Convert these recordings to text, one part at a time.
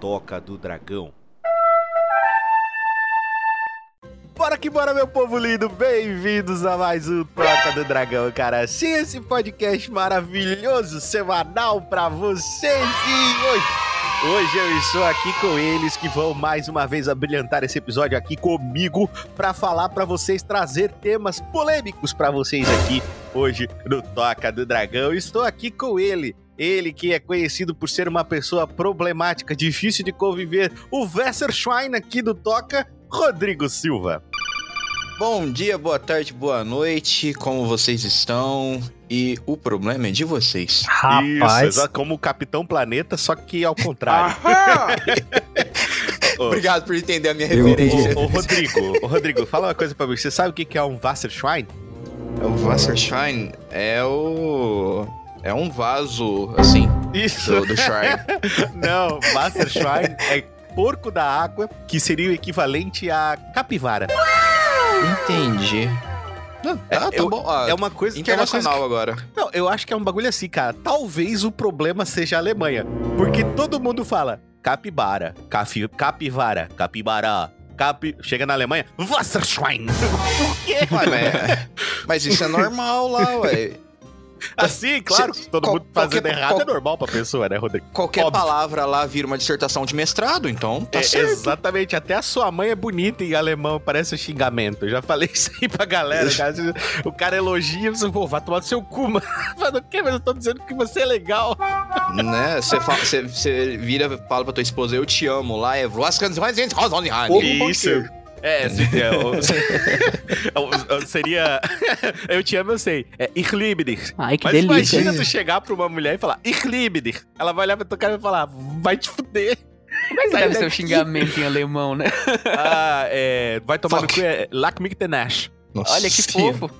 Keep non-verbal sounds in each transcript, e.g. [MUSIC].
Toca do Dragão. Bora que bora, meu povo lindo! Bem-vindos a mais um Toca do Dragão, cara. Sim, esse podcast maravilhoso, semanal pra vocês. E hoje, hoje eu estou aqui com eles que vão mais uma vez abrilhantar esse episódio aqui comigo pra falar pra vocês, trazer temas polêmicos pra vocês aqui hoje no Toca do Dragão. Estou aqui com ele, ele que é conhecido por ser uma pessoa problemática, difícil de conviver, o Schwein aqui do Toca, Rodrigo Silva. Bom dia, boa tarde, boa noite, como vocês estão? E o problema é de vocês. Rapaz. Isso, como o Capitão Planeta, só que ao contrário. [LAUGHS] [LAUGHS] [LAUGHS] Obrigado por entender a minha referência. Ô, Rodrigo, ô, Rodrigo, fala uma coisa pra mim. Você sabe o que é um Wasserschwein? O Wasserschwein é o... É um vaso, assim, Isso. do, do shrine. [LAUGHS] Não, Wasserschwein é porco da água, que seria o equivalente a capivara. Entendi. Não, é, tá, tá eu, bom. Ah, é uma coisa internacional é uma coisa que... agora. Não, eu acho que é um bagulho assim, cara. Talvez o problema seja a Alemanha. Porque todo mundo fala capibara, cafi, capivara, capibara. Capi... Chega na Alemanha, Wasserschwein. [LAUGHS] Por quê? Ué, mas, mas isso é normal lá, ué. [LAUGHS] Assim, claro, se, todo qual, mundo fazendo qualquer, errado qual, é normal pra pessoa, né, Rodrigo? Qualquer Óbvio. palavra lá vira uma dissertação de mestrado, então tá é, certo. Exatamente, até a sua mãe é bonita em alemão, parece um xingamento. Eu já falei [LAUGHS] isso aí pra galera, cara. O cara elogia, você, pô, vai tomar do seu cu, [LAUGHS] mano. Fala, o quê? Mas eu tô dizendo que você é legal. Né, você, fala, você, você vira e fala pra tua esposa, eu te amo, lá é... Isso. É, é [LAUGHS] seria. [LAUGHS] Eu te amo, eu sei. É Ich liebe dich. Ai, que Mas delícia. imagina tu chegar pra uma mulher e falar Ich liebe dich. Ela vai olhar pra tua cara e falar, vai te fuder. Como é que deve ser o xingamento em alemão, né? [LAUGHS] Ah, é. Vai tomar Fuck. no cu, é Lack mich den Arsch. Olha que fofo.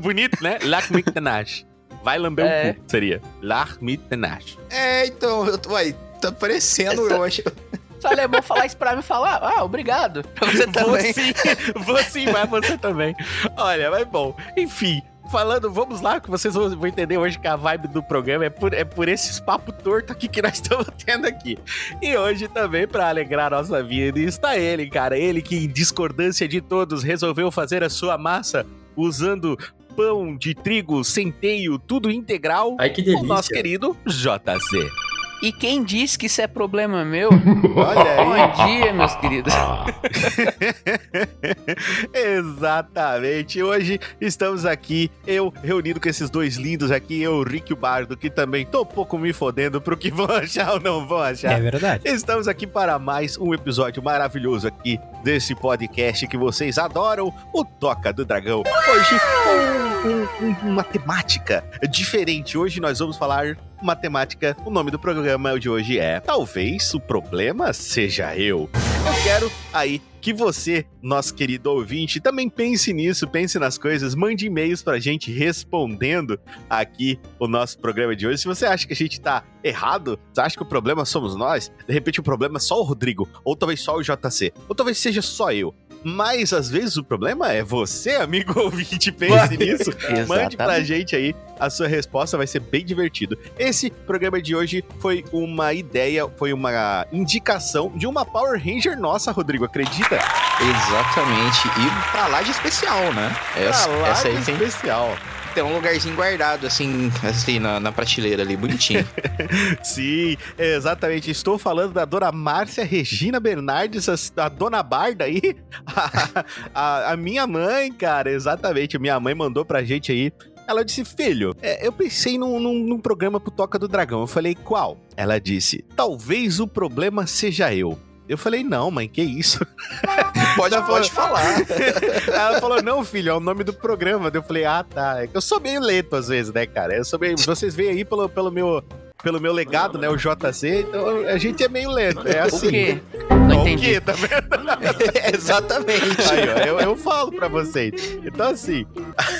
Bonito, né? Lack mich den Arsch. Vai lamber é. o cu, seria. Lack mich den Arsch. É, então, eu tô aí. Tá parecendo, Essa... eu acho. Se o alemão falar isso pra mim, falar, ah, obrigado. Pra você também. Vou sim, vou sim, mas você também. Olha, mas bom, enfim. Falando, vamos lá, que vocês vão entender hoje que a vibe do programa é por, é por esses papos tortos aqui que nós [LAUGHS] estamos tendo aqui. E hoje também, para alegrar a nossa vida, está ele, cara. Ele que, em discordância de todos, resolveu fazer a sua massa usando pão de trigo, centeio, tudo integral. Ai, que delícia. O nosso querido JZ. E quem diz que isso é problema meu? [LAUGHS] Olha aí. Bom dia, meus queridos. [LAUGHS] Exatamente. Hoje estamos aqui, eu reunido com esses dois lindos aqui, eu, Rick Bardo, que também tô um pouco me fodendo pro que [LAUGHS] vão achar ou não vão achar. É verdade. Estamos aqui para mais um episódio maravilhoso aqui desse podcast que vocês adoram, o Toca do Dragão. Hoje, um, um, uma temática diferente. Hoje nós vamos falar matemática. O nome do programa de hoje é Talvez o problema seja eu. Eu quero aí que você, nosso querido ouvinte, também pense nisso, pense nas coisas, mande e-mails pra gente respondendo aqui o nosso programa de hoje. Se você acha que a gente tá errado, você acha que o problema somos nós, de repente o problema é só o Rodrigo, ou talvez só o JC, ou talvez seja só eu. Mas às vezes o problema é você, amigo [LAUGHS] ouvinte, pense nisso. [LAUGHS] Mande pra gente aí a sua resposta, vai ser bem divertido. Esse programa de hoje foi uma ideia, foi uma indicação de uma Power Ranger nossa, Rodrigo, acredita? Exatamente. E pra lá de especial, né? Essa, pra lá essa aí de tem... especial tem um lugarzinho guardado, assim, assim, na, na prateleira ali, bonitinho. [LAUGHS] Sim, exatamente. Estou falando da dona Márcia Regina Bernardes, a, a dona Barda aí. A, [LAUGHS] a, a, minha mãe, cara, exatamente. Minha mãe mandou pra gente aí. Ela disse, filho, é, eu pensei num, num, num programa pro Toca do Dragão. Eu falei, qual? Ela disse, talvez o problema seja eu. Eu falei, não, mãe, que isso? [LAUGHS] Pode, pode falar. [LAUGHS] Ela falou, não, filho, é o nome do programa. Eu falei, ah, tá. É eu sou meio lento às vezes, né, cara? Eu sou meio... Vocês veem aí pelo, pelo meu pelo meu legado, né, o JC, então a gente é meio lento, é assim. O quê? Não o entendi. quê? Tá vendo? [LAUGHS] Exatamente. Aí, ó, eu, eu falo pra vocês. Então, assim,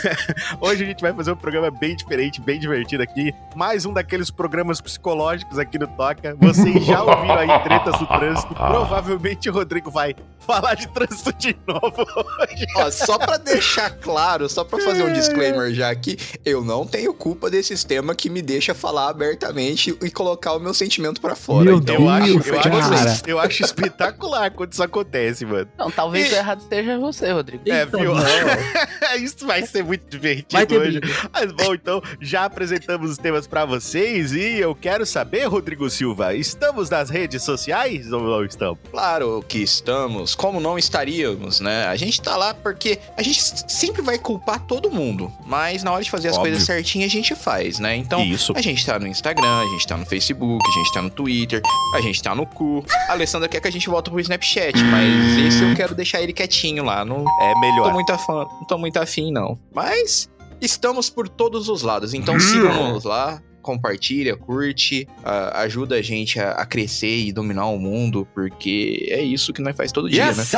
[LAUGHS] hoje a gente vai fazer um programa bem diferente, bem divertido aqui. Mais um daqueles programas psicológicos aqui no Toca. Vocês já ouviram aí tretas do trânsito. Provavelmente o Rodrigo vai falar de trânsito de novo hoje. Ó, só pra deixar claro, só pra fazer um disclaimer já aqui, eu não tenho culpa desse sistema que me deixa falar abertamente e colocar o meu sentimento pra fora. Meu então, Eu acho, Deus, eu, acho, eu acho espetacular quando isso acontece, mano. Não, talvez E- o errado seja você, Rodrigo. É, viu? [LAUGHS] isso vai ser muito divertido hoje. briga. Mas bom, então já apresentamos os temas pra vocês e eu quero saber, Rodrigo Silva, estamos nas redes sociais ou não estamos? Claro que estamos, como não estaríamos, né? A gente tá lá porque a gente sempre vai culpar todo mundo, mas na hora de fazer as Óbvio. coisas certinhas a gente faz, né? Então, Isso. a gente tá no Instagram, a gente tá no Facebook, a gente tá no Twitter, a gente tá no cu. A Alessandra quer que a gente volte pro Snapchat, mas esse eu quero deixar ele quietinho lá, não É tô melhor. muito afim, não tô muito afim não. Mas estamos por todos os lados, então sigam-nos lá. Compartilha, curte, ajuda a gente a, crescer e dominar o mundo, porque é isso que nós faz todo dia, Yes, né? sir.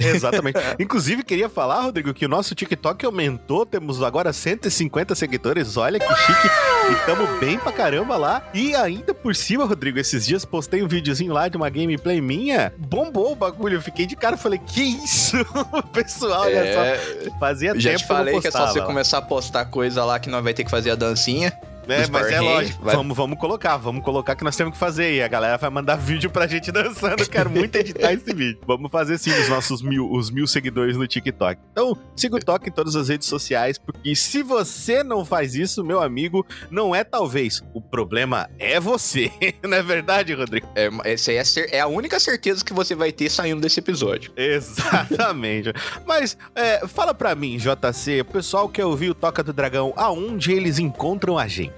É. Exatamente. Inclusive, queria falar, Rodrigo, que o nosso TikTok aumentou. Temos agora 150 seguidores. Olha que chique. E tamo bem pra caramba lá. E ainda por cima, Rodrigo, esses dias postei um videozinho lá de uma gameplay minha. Bombou o bagulho. Eu fiquei de cara. Falei, que isso? [LAUGHS] Pessoal, olha É, só. Fazia já tempo te falei que é só você lá. começar a postar coisa lá que nós vai ter que fazer a dancinha. É, dos mas é lógico. vai- Vamos, vamos colocar, vamos colocar que nós temos que fazer. E a galera vai mandar [LAUGHS] vídeo pra gente dançando. Quero muito editar esse vídeo. Vamos fazer sim os nossos mil, os mil seguidores no TikTok. Então, siga o Toque em todas as redes sociais, porque se você não faz isso, meu amigo, não é talvez. O problema é você. [LAUGHS] não é verdade, Rodrigo? É, essa é, é a única certeza que você vai ter saindo desse episódio. Exatamente. [LAUGHS] Mas é, fala pra mim, JC, o pessoal quer ouvir o Toca do Dragão, aonde eles encontram a gente?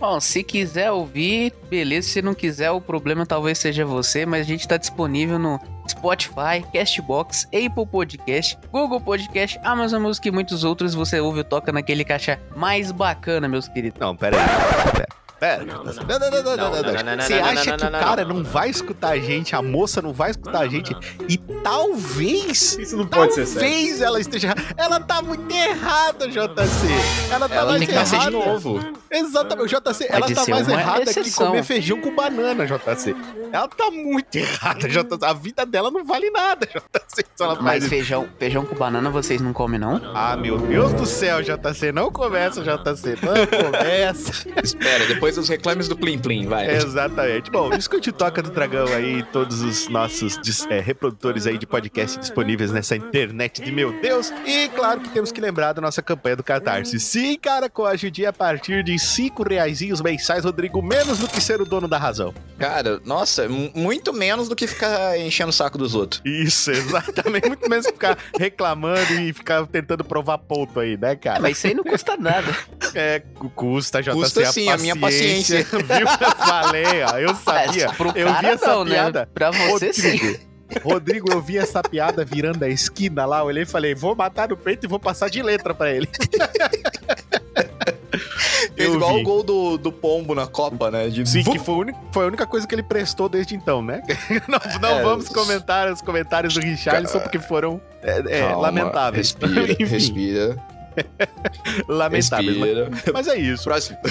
Bom, se quiser ouvir, beleza. Se não quiser, o problema talvez seja você, mas a gente tá disponível no Spotify, Castbox, Apple Podcast, Google Podcast, Amazon Music e muitos outros. Você ouve o Toca naquele caixa mais bacana, meus queridos. Não, pera aí. Pera. Pera. Não, não, não, não, não, não, não, não. Você acha que o cara não vai escutar a gente, a moça não vai escutar a gente e talvez, Isso não pode ser sério. talvez ela esteja errada. Ela tá muito errada, JC. Ela tá Ela mais tem que nascer de errada. novo. Exatamente, JC. Ela tá mais errada que comer feijão com banana, JC. Ela tá muito errada, JC. A vida dela não vale nada, JC. Mas feijão, feijão com banana vocês não comem, não? Ah, meu Deus do céu, JC. Não começa, JC. Não começa. [LAUGHS] Espera, depois dos reclames do Plim Plim, vai. Exatamente. Bom, escute o Toca do Dragão aí, todos os nossos é, reprodutores aí de podcast disponíveis nessa internet de meu Deus. E claro que temos que lembrar da nossa campanha do Catarse. Sim, cara, com a a partir de 5 reaisinhos mensais, Rodrigo, menos do que ser o dono da razão. Cara, nossa, mu- muito menos do que ficar enchendo o saco dos outros. Isso, [LAUGHS] exatamente. Muito menos que ficar reclamando e ficar tentando provar ponto aí, né, É, cara? mas isso aí não custa nada. É, cu- custa, JC, Custa a sim, a minha paciência. [LAUGHS] Viu? Eu falei, ó, eu sabia. É, pro eu vi cara essa não, piada. né? Pra você sim. Rodrigo, Rodrigo, eu vi essa piada virando a esquina lá, eu olhei e falei, vou matar no peito e vou passar de letra pra ele. [LAUGHS] Fez igual vi. o gol do, do Pombo na Copa, né? De Sim, que foi, foi a única coisa que ele prestou desde então, né? [LAUGHS] não não É, vamos comentar os comentários do Richarlison porque foram é, é, lamentáveis. Respira, respira, [LAUGHS] lamentáveis. Mas, mas é isso. Próximo. [LAUGHS]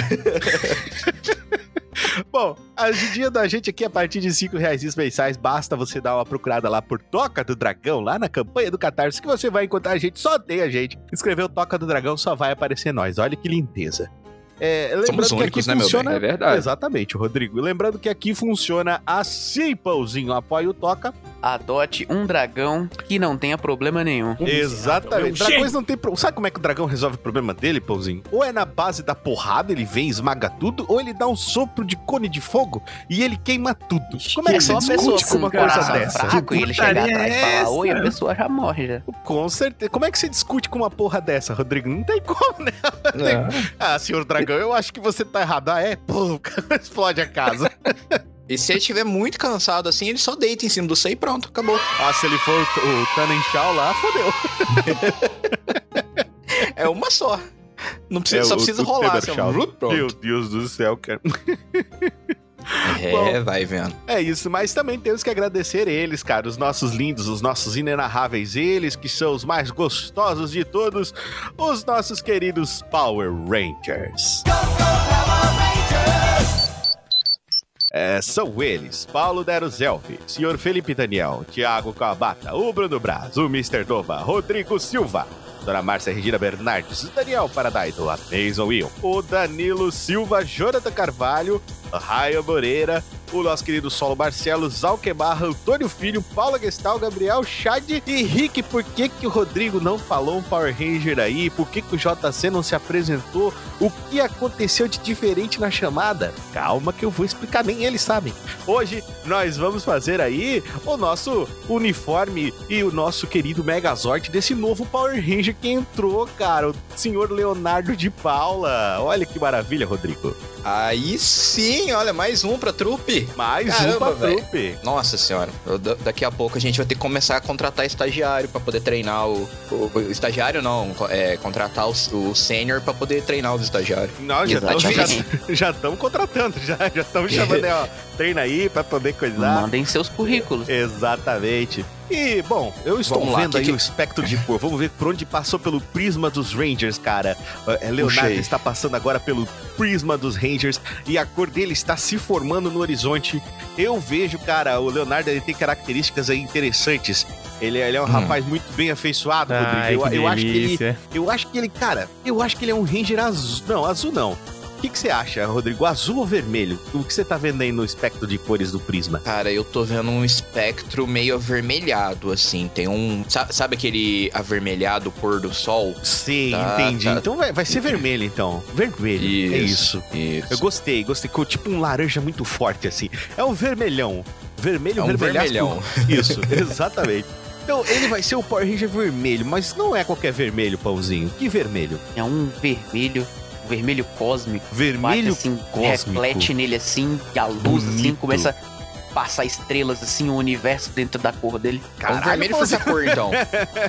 Bom, a ajudinha da gente aqui a partir de 5 reais mensais, basta você dar uma procurada lá por Toca do Dragão, lá na campanha do Catarse, que você vai encontrar a gente, só tem a gente. Escreveu Toca do Dragão, só vai aparecer nós. Olha que lindeza. É, lembrando Somos que únicos, aqui né, meu funciona... É verdade. Exatamente, Rodrigo. Lembrando que aqui funciona assim, Pãozinho. Apoia o Toca. Adote um dragão que não tenha problema nenhum. Exatamente. Dragões não tem pro... Sabe como é que o dragão resolve o problema dele, Pãozinho? Ou é na base da porrada, ele vem, esmaga tudo, ou ele dá um sopro de cone de fogo e ele queima tudo. Como é que É você uma discute com uma um coisa dessa? fraco e ele chegar putaria atrás e é falar essa? oi, a pessoa já morre já. Com certeza. Como é que você discute com uma porra dessa, Rodrigo? Não tem como, né? [LAUGHS] Ah, senhor dragão, eu acho que você tá errado. Ah, é? Pô, [LAUGHS] explode a casa. [LAUGHS] E se ele estiver muito cansado assim, ele só deita em cima do C e pronto, acabou. Ah, se ele for o, o Tannen Shao lá, fodeu. É uma só. Não precisa, É, só o- precisa o rolar. Assim, pronto. Meu Deus do céu, cara. [LAUGHS] É, Bom, vai vendo. É isso, mas também temos que agradecer eles, cara, os nossos lindos, os nossos inenarráveis, eles que são os mais gostosos de todos, os nossos queridos Power Rangers. É, são eles, Paulo Deruzelvi, Sr. Felipe Daniel, Thiago Cabata, o Bruno Braz, o Mr. Nova, Rodrigo Silva, Dona Márcia Regina Bernardes, Daniel Paradaido, a Mason Will, o Danilo Silva, Jonathan Carvalho, Raio Moreira, o nosso querido Solo Marcelo, Zalquebarra, Antônio Filho, Paula Gestal, Gabriel Chad e Rick. Por que, que o Rodrigo não falou um Power Ranger aí? Por que, que o JC não se apresentou? O que aconteceu de diferente na chamada? Calma que eu vou explicar, nem eles sabem. Hoje nós vamos fazer aí o nosso uniforme e o nosso querido Megazord desse novo Power Ranger que entrou, cara, o senhor Leonardo de Paula. Olha que maravilha, Rodrigo. Aí sim, olha, mais um pra trupe. Mais Caramba, um pra velho. trupe. Nossa senhora, eu- daqui a pouco a gente vai ter que começar a contratar estagiário pra poder treinar o, o- o estagiário não, é contratar o, o sênior pra poder treinar os estagiários. Nós já estamos já, já contratando, já estamos chamando, né, ó, treina aí pra poder coisar. Mandem seus currículos. Exatamente. E, bom, eu estou Vamos lá, vendo que aí que- o espectro de cor. Vamos ver por onde passou pelo prisma dos Rangers, cara. É, Leonardo Puxei. está passando agora pelo prisma dos Rangers e a cor dele está se formando no horizonte. Eu vejo, cara, o Leonardo ele tem características aí interessantes. Ele, ele é um Hum. rapaz muito bem afeiçoado, Ai, Rodrigo. Eu, eu acho que ele eu acho que ele, cara, eu acho que ele é um Ranger azul. Não, azul não. O que, que você acha, Rodrigo? Azul ou vermelho? O que você tá vendo aí no espectro de cores do Prisma? Cara, eu tô vendo um espectro meio avermelhado, assim. Tem um. sa- Sabe aquele avermelhado pôr do sol? Sim, Tá, entendi. tá. Então vai, vai ser vermelho, então. Vermelho. É isso. Isso. Eu gostei, gostei. Ficou tipo um laranja muito forte, assim. É um vermelhão. Vermelho, É um vermelhão. [LAUGHS] Isso, exatamente. Então, ele vai ser o Power Ranger vermelho, mas não é qualquer vermelho, pãozinho. Que vermelho? É um vermelho, vermelho cósmico. Vermelho bate, assim, cósmico. reflete nele assim, e a luz assim Bonito. começa a passar estrelas assim, o universo dentro da cor dele. É um Caralho, vermelho pãozinho. força cor, então. [LAUGHS]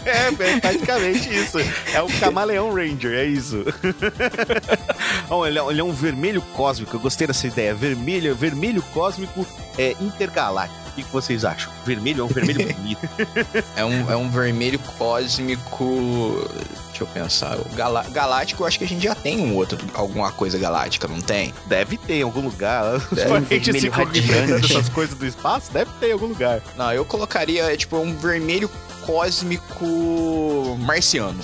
É, é praticamente isso. É o Camaleão Ranger, é isso. [LAUGHS] Bom, ele, é, ele é um vermelho cósmico, eu gostei dessa ideia. Vermelho, vermelho cósmico é intergaláctico. O que, que vocês acham? Vermelho é um vermelho bonito. É um, é um vermelho cósmico. Deixa eu pensar. O gala- galáctico, eu acho que a gente já tem um outro, alguma coisa galáctica, não tem? Deve ter em algum lugar. [LAUGHS] Deve, inventando essas coisas do espaço? Deve ter em algum lugar. Não, eu colocaria, é, tipo, um vermelho cósmico marciano.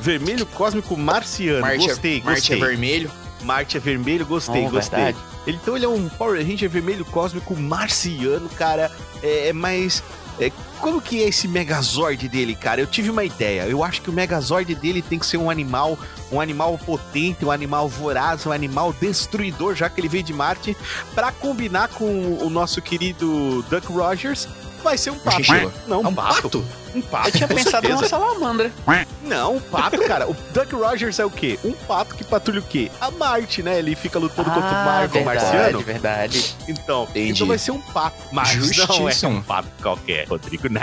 Vermelho cósmico marciano. Marte, gostei, é, Marte gostei. é vermelho. Marte é vermelho, gostei, Oh, gostei. verdade. Ele- Então ele é um Power Ranger vermelho cósmico marciano, cara. É, é mais. é, como que é esse Megazord dele, cara? Eu tive uma ideia. Eu acho que o Megazord dele tem que ser um animal, um animal potente, um animal voraz, um animal destruidor, já que ele veio de Marte, Pra combinar com o nosso querido Duck Rogers. Vai ser um pato. Não, É um pato? Um pato. Eu tinha com pensado certeza. numa salamandra. Não, um pato, cara. O Duck Rogers é o quê? Um pato que patrulha o quê? A Marte, né? Ele fica lutando contra o Ah, verdade, marciano. verdade. Então, Entendi. então vai ser um pato. Mas não é Justíssimo. um pato qualquer, Rodrigo. [LAUGHS] Não.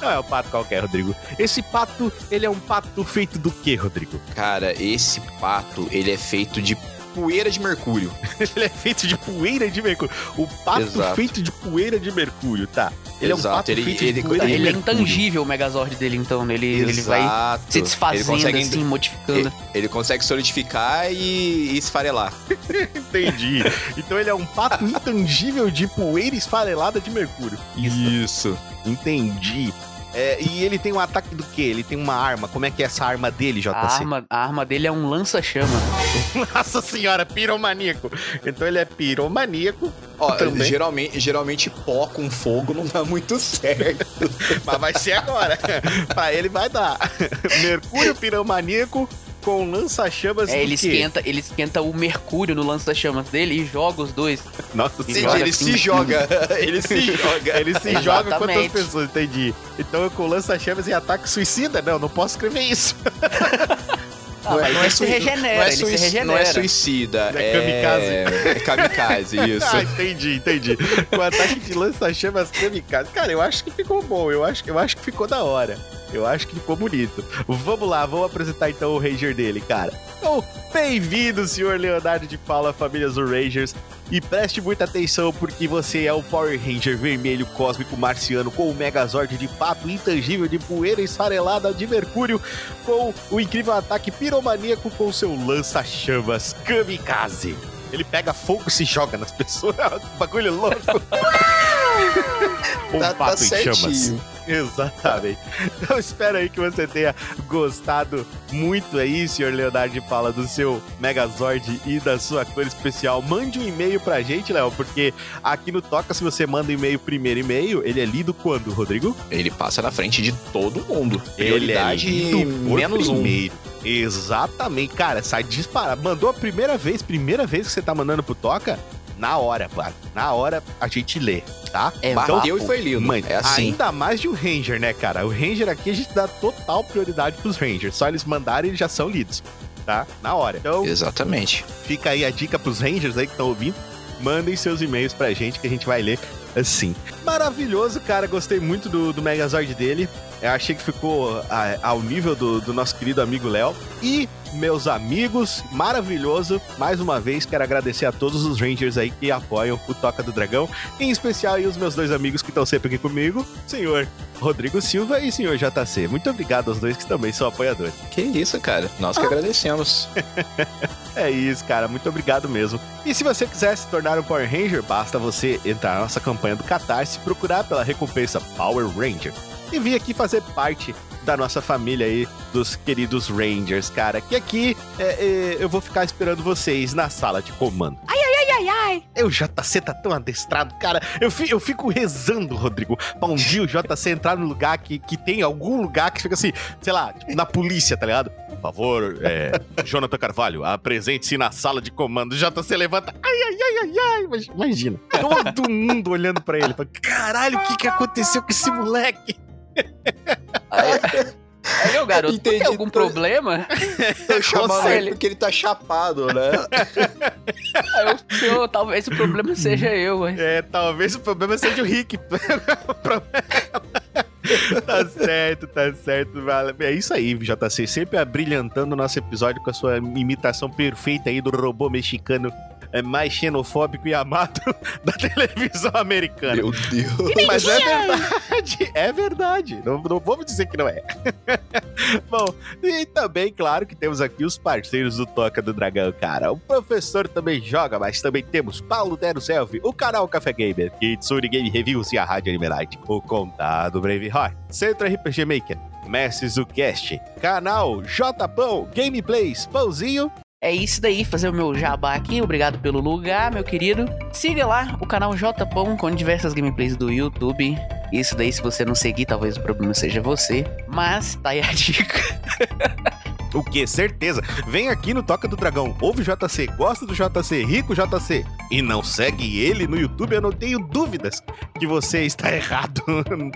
Não é um pato qualquer, Rodrigo. Esse pato, ele é um pato feito do quê, Rodrigo? Cara, esse pato, ele é feito de poeira de mercúrio. [LAUGHS] Ele é feito de poeira de mercúrio. O pato Exato. feito de poeira de mercúrio, tá? Ele é um Exato, pato ele- feito ele- de poeira de Ele é mercúrio. intangível o Megazord dele, então. Ele, ele vai Exato. se Ele desfazendo, consegue, assim, modificando. ele, ele consegue solidificar e, e esfarelar. [LAUGHS] Entendi. Então ele é um pato intangível de poeira esfarelada de mercúrio. Isso. Entendi. É, e ele tem um ataque do quê? Ele tem uma arma. Como é que é essa arma dele, JC? A arma, a arma dele é um lança-chama. [LAUGHS] Nossa senhora, piromaníaco. Então ele é piromaníaco, Ó, Também. geralmente, geralmente pó com fogo não dá muito [LAUGHS] certo. mas vai ser agora. pra ele vai dar. [LAUGHS] Mercúrio piromaníaco com lança-chamas É, ele esquenta, ele esquenta o mercúrio no lança-chamas dele e joga os dois. Nossa Entendi, senhora. ele assim, se joga. [LAUGHS] Ele se joga. Ele se joga quantas Exatamente. pessoas, entendi. Então eu com lança-chamas e ataque suicida? Não, não posso escrever isso. [LAUGHS] Ah, mas ele se sui- regenera, não é ele se regenera. Não é suicida, É é... É kamikaze, [LAUGHS] isso. Ah, entendi, entendi. Com ataque de lança-chamas kamikaze. Cara, eu acho que ficou bom. Eu acho, eu acho que ficou da hora. Eu acho que ficou bonito. Vamos lá, vamos apresentar então o Ranger dele, cara. Então, bem-vindo, senhor Leonardo de Paula, famílias do Rangers. E preste muita atenção porque você é o Power Ranger vermelho cósmico marciano com o Megazord de pato intangível de poeira esfarelada de mercúrio com o incrível ataque piromaníaco com seu lança-chamas Kamikaze. Ele pega fogo e se joga nas pessoas. [LAUGHS] um bagulho louco. um Tá- tá pato em chamas. [LAUGHS] Exatamente. Então espero aí que você tenha gostado muito aí, senhor Leonardo de Paula, do seu Megazord e da sua cor especial. Mande um e-mail pra gente, Léo, porque aqui no Toca, se você manda um e-mail primeiro e-mail, ele é lido quando, Rodrigo? Ele passa na frente de todo mundo. Ele é Prioridade lido por menos um. primeiro. Exatamente. Cara, sai disparado. Mandou a primeira vez, primeira vez que você tá mandando pro Toca, na hora, cara. Na hora a gente lê, tá? É, Bateu vapo. e foi lido. Mano, é assim. ainda mais de um Ranger, né, cara? O Ranger aqui a gente dá total prioridade pros Rangers. Só eles mandarem, eles já são lidos, tá? Na hora. Então, Exatamente. fica aí a dica pros Rangers aí que estão ouvindo. Mandem seus e-mails pra gente que a gente vai ler assim. Maravilhoso, cara. Gostei muito do, do Megazord dele. Eu achei que ficou ah, ao nível do, do nosso querido amigo Léo. E, meus amigos, maravilhoso. Mais uma vez, quero agradecer a todos os Rangers aí que apoiam o Toca do Dragão. Em especial aí os meus dois amigos que estão sempre aqui comigo, senhor Rodrigo Silva e senhor JC. Muito obrigado aos dois que também são apoiadores. Que isso, cara. Nós que agradecemos. [LAUGHS] É isso, cara. Muito obrigado mesmo. E se você quiser se tornar um Power Ranger, basta você entrar na nossa campanha do Catarse, procurar pela recompensa Power Ranger e vir aqui fazer parte da nossa família aí, dos queridos Rangers, cara. Que aqui é, é, eu vou ficar esperando vocês na sala de comando. Ai, ai, ai, ai, ai. O JC tá tão adestrado, cara. Eu, fi- eu fico rezando, Rodrigo, pra um dia o JC entrar no lugar que, que tem algum lugar que fica assim, sei lá, tipo, na polícia, tá ligado? Por favor, é, [LAUGHS] Jonathan Carvalho, apresente-se na sala de comando. O JC levanta. Ai, ai, ai, ai, ai. Imag- Imagina. Todo mundo olhando pra ele. Caralho, o que, que aconteceu com esse moleque? Aí, aí o garoto, Entendi, tem algum tô- problema? [LAUGHS] Tô chamando ele porque ele tá chapado, né? Aí eu, senhor, talvez o problema [LAUGHS] seja eu, mas... É, talvez o problema seja o Rick. [LAUGHS] O problema- tá certo, tá certo. vale. É isso aí, JC. Sempre abrilhantando o nosso episódio com a sua imitação perfeita aí do robô mexicano mais xenofóbico e amado [LAUGHS] da televisão americana. Meu Deus. Mas é verdade, é verdade. Não, não vamos dizer que não é. [LAUGHS] Bom, e também, claro, que temos aqui os parceiros do Toca do Dragão, cara. O professor também joga, mas também temos Paulo Dero Selfie, o canal Café Gamer, Kitsune Game Reviews e a Rádio Animelite, o Contado Braveheart, Centro RPG Maker, Mestres do Cast, canal Jpão, Gameplays, Pãozinho É isso daí, fazer o meu jabá aqui. Obrigado pelo lugar, meu querido. Siga lá o canal Jpão com diversas gameplays do YouTube. Isso daí, se você não seguir, talvez o problema seja você. Mas tá aí a [LAUGHS] dica. O que? Certeza. Vem aqui no Toca do Dragão, ouve o JC, gosta do JC, rico JC, e não segue ele no YouTube, eu não tenho dúvidas que você está [LAUGHS] errado.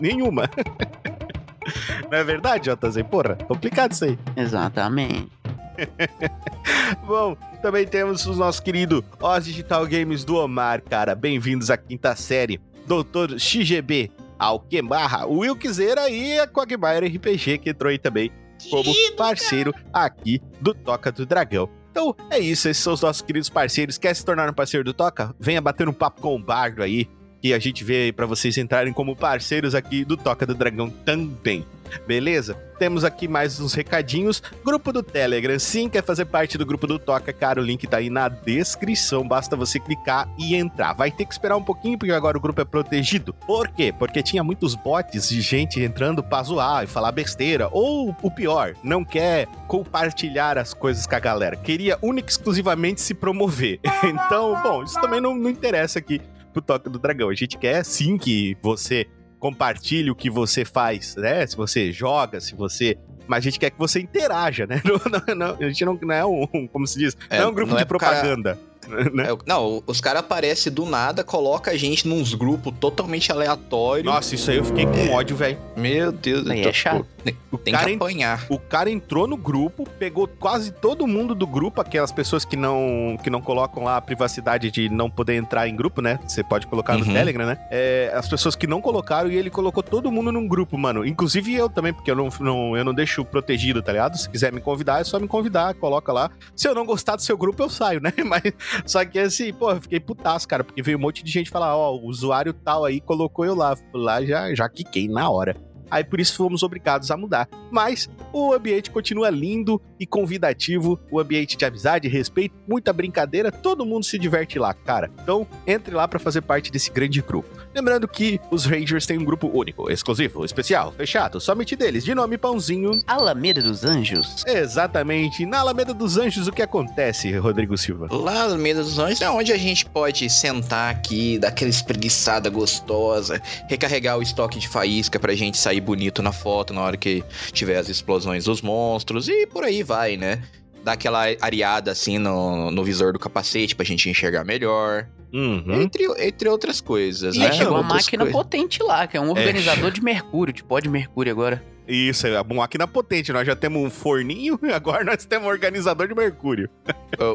Nenhuma. [LAUGHS] Não é verdade, JC? Porra, complicado isso aí. Exatamente. [LAUGHS] Bom, também temos o nosso querido Oz Digital Games do Omar, cara. Bem-vindos à quinta série. Doutor XGB, Alquemarra, o Wilkzeira e a Quagmire RPG que entrou aí também como parceiro aqui do Toca do Dragão. Então é isso, esses são os nossos queridos parceiros. Quer se tornar um parceiro do Toca? Venha bater um papo com o Bardo aí, que a gente vê aí pra vocês entrarem como parceiros aqui do Toca do Dragão também. Beleza? Temos aqui mais uns recadinhos. Grupo do Telegram. Sim, quer fazer parte do grupo do Toca, cara? O link tá aí na descrição. Basta você clicar e entrar. Vai ter que esperar um pouquinho, porque agora o grupo é protegido. Por quê? Porque tinha muitos bots de gente entrando pra zoar e falar besteira. Ou o pior, não quer compartilhar as coisas com a galera. Queria única e exclusivamente se promover. [LAUGHS] Então, bom, isso também não, não interessa aqui pro Toca do Dragão. A gente quer sim que você compartilhe o que você faz, né? Se você joga, se você. Mas a gente quer que você interaja, né? [LAUGHS] Não, não, não, a gente não, não é um, como se diz, É, não é um grupo não de é cara- propaganda. [LAUGHS] né? É, não, os caras aparecem do nada, coloca a gente nos grupos totalmente aleatórios. Nossa, isso aí eu fiquei com ódio, velho. Meu Deus, Aí então, é chato. Tem, O tem cara que en- apanhar. O cara entrou no grupo, pegou quase todo mundo do grupo, aquelas pessoas que não, que não colocam lá a privacidade de não poder entrar em grupo, né? Você pode colocar no Uhum. Telegram, né? É, as pessoas que não colocaram e ele colocou todo mundo num grupo, mano. Inclusive eu também, porque eu não, não- eu não deixo protegido, tá ligado? Se quiser me convidar, é só me convidar, coloca lá. Se eu não gostar do seu grupo, eu saio, né? [LAUGHS] Mas [LAUGHS] só que assim, pô, eu fiquei putaço, cara, porque veio um monte de gente falar, ó, o usuário tal aí colocou eu lá. Lá já, já quiquei na hora. Aí por isso fomos obrigados a mudar. Mas o ambiente continua lindo e convidativo, o ambiente de amizade, respeito, muita brincadeira, todo mundo se diverte lá, cara. Então, entre lá pra fazer parte desse grande grupo. Lembrando que os Rangers têm um grupo único, exclusivo, especial, fechado, somente deles, de nome Pãozinho. Alameda dos Anjos. Exatamente. Na Alameda dos Anjos, o que acontece, Rodrigo Silva? Lá no meio dos anjos é onde a gente pode sentar aqui, dar aquela espreguiçada gostosa, recarregar o estoque de faísca pra gente sair bonito na foto na hora que tiver as explosões dos monstros e por aí vai, né? Dar aquela areada assim no, no visor do capacete pra gente enxergar melhor. Uhum. Entre, entre outras coisas, E né? chegou uma Outras máquina coisas. potente lá, que é um organizador de mercúrio, de pó de mercúrio agora. Isso, é uma máquina potente. Nós já temos um forninho, [LAUGHS] agora nós temos um organizador de mercúrio.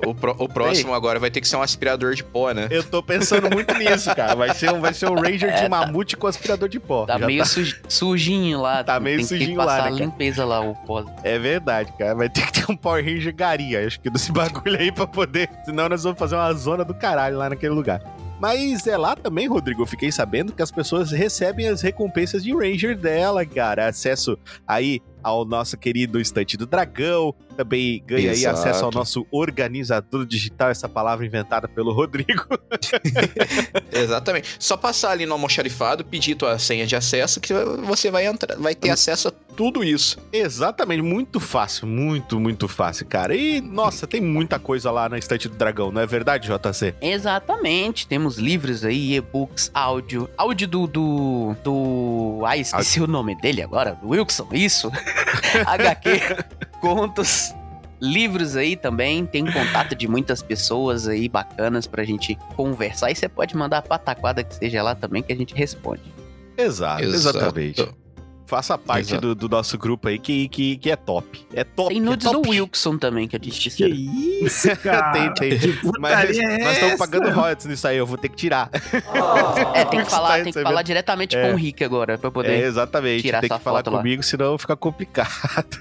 O, o pró- o próximo agora vai ter que ser um aspirador de pó, né? Eu tô pensando muito [LAUGHS] nisso, cara. Vai ser um, vai ser um Ranger de mamute com aspirador de pó. Tá Já meio suj- sujinho lá. Tá meio tem, tem sujinho que lá, passar né, cara? limpeza lá, o pó. É verdade, cara. Vai ter que ter um Power Ranger garia, acho que desse [LAUGHS] bagulho aí pra poder. Senão nós vamos fazer uma zona do caralho lá naquele lugar. Mas é lá também, Rodrigo, eu fiquei sabendo que as pessoas recebem as recompensas de Ranger dela, cara. Acesso aí ao nosso querido Estante do Dragão. Também ganha aí Exato. acesso ao nosso organizador digital, essa palavra inventada pelo Rodrigo. [LAUGHS] Exatamente. Só passar ali no almoxarifado, pedir tua senha de acesso, que você vai entrar, vai ter acesso a tudo isso. Exatamente, muito fácil, muito, muito fácil, cara. E, nossa, tem muita coisa lá na Estante do Dragão, não é verdade, JC? Exatamente. Temos livros aí, e-books, áudio. Áudio do. do. do. Ah, esqueci o nome dele agora. Do Wilson, isso. [LAUGHS] [LAUGHS] HQ, contos. Livros aí também, tem contato de muitas pessoas aí bacanas pra gente conversar. E você pode mandar a pataquada que seja lá também que a gente responde. Exato, Exato. Faça parte Exato. do, do nosso grupo aí que, que, que é top. É top. Tem nudes é do top. Wilson também que a gente Que isso, [LAUGHS] cara? Tem, tem. Que Mas é nós estamos pagando royalties nisso aí, eu vou ter que tirar. É, tem que falar, tem que falar diretamente É. com o Rick agora pra É, poder. exatamente. tirar Tem que falar lá. comigo, senão fica complicado.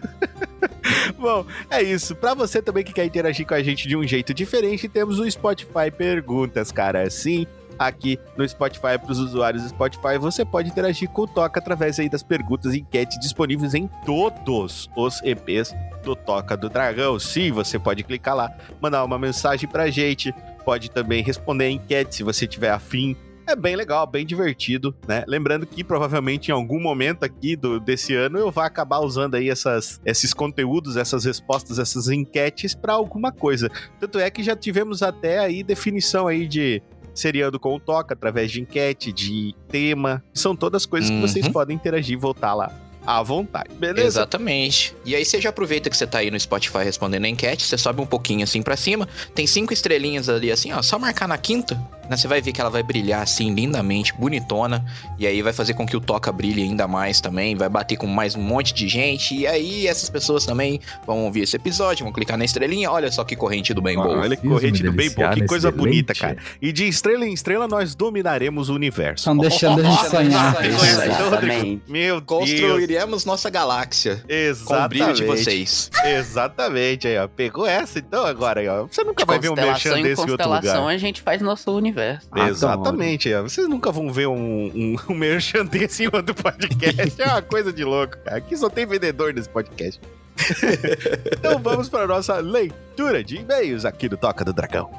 [LAUGHS] Bom, é isso. Pra você também que quer interagir com a gente de um jeito diferente, temos o Spotify Perguntas, cara. Sim, aqui no Spotify para os usuários do Spotify, você pode interagir com o Toca através aí das perguntas e enquetes disponíveis em todos os EPs do Toca do Dragão. Sim, você pode clicar lá, mandar uma mensagem pra gente, pode também responder a enquete se você tiver afim. É bem legal, bem divertido, né? Lembrando que provavelmente em algum momento aqui do, desse ano eu vou acabar usando aí essas, esses conteúdos, essas respostas, essas enquetes para alguma coisa. Tanto é que já tivemos até aí definição aí de seriando com o Toca através de enquete, de tema. São todas coisas que vocês Uhum. podem interagir e voltar lá à vontade. Beleza? Exatamente. E aí você já aproveita que você tá aí no Spotify respondendo a enquete, você sobe um pouquinho assim pra cima, tem cinco estrelinhas ali assim, ó, só marcar na quinta, né? Você vai ver que ela vai brilhar assim lindamente, bonitona, e aí vai fazer com que o Toca brilhe ainda mais também, vai bater com mais um monte de gente, e aí essas pessoas também vão ouvir esse episódio, vão clicar na estrelinha, olha só que corrente do bem boa. Olha que corrente do bem bom, deliciar que coisa deleite. bonita, cara. E de estrela em estrela nós dominaremos o universo. Estão deixando [LAUGHS] a gente sonhar. Isso, Isso, então, Rodrigo, exatamente. Meu Deus. Construiremos nossa galáxia com o Exatamente. brilho de vocês. Exatamente, aí, ó. Pegou essa então agora, aí, ó. Você nunca vai ver um constelação merchan desse em outro lugar. a gente faz nosso universo. Ah, Exatamente, aí, ó. Vocês nunca vão ver um, um, [LAUGHS] um merchan desse em outro podcast. É uma coisa de louco, cara. Aqui só tem vendedor nesse podcast. [LAUGHS] então vamos para a nossa leitura de e-mails aqui do Toca do Dragão.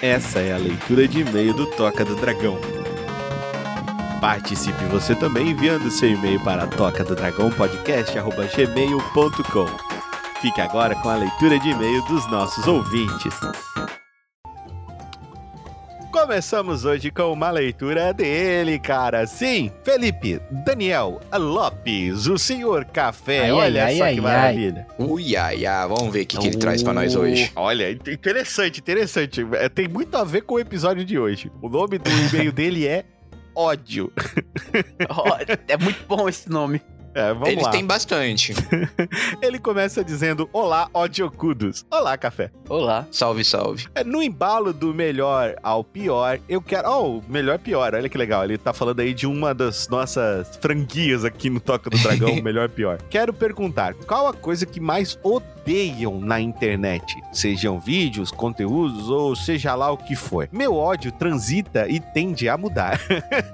Essa é a leitura de e-mail do Toca do Dragão. Participe você também enviando seu e-mail para toca do dragão podcast@gmail.com. Fique agora com a leitura de e-mail dos nossos ouvintes. Começamos hoje com uma leitura dele, cara. Sim, Felipe Daniel Lopes, o senhor Café. Ai, Olha ai, só ai, que ai. maravilha. Uiaiá, vamos ver o que, que ele traz pra nós hoje. Olha, interessante, interessante. É, Tem muito a ver com o episódio de hoje. O nome do e-mail dele é ódio. É muito bom esse nome. É, vamos Eles lá. têm bastante. [LAUGHS] Ele começa dizendo: Olá, odiocudos. Olá, café. Olá. Salve, salve. É, No embalo do melhor ao pior, eu quero. Oh, melhor pior, olha que legal. Ele tá falando aí de uma das nossas franquias aqui no Toca do Dragão, [LAUGHS] melhor pior. Quero perguntar: qual a coisa que mais odeiam na internet? Sejam vídeos, conteúdos ou seja lá o que for. Meu ódio transita e tende a mudar.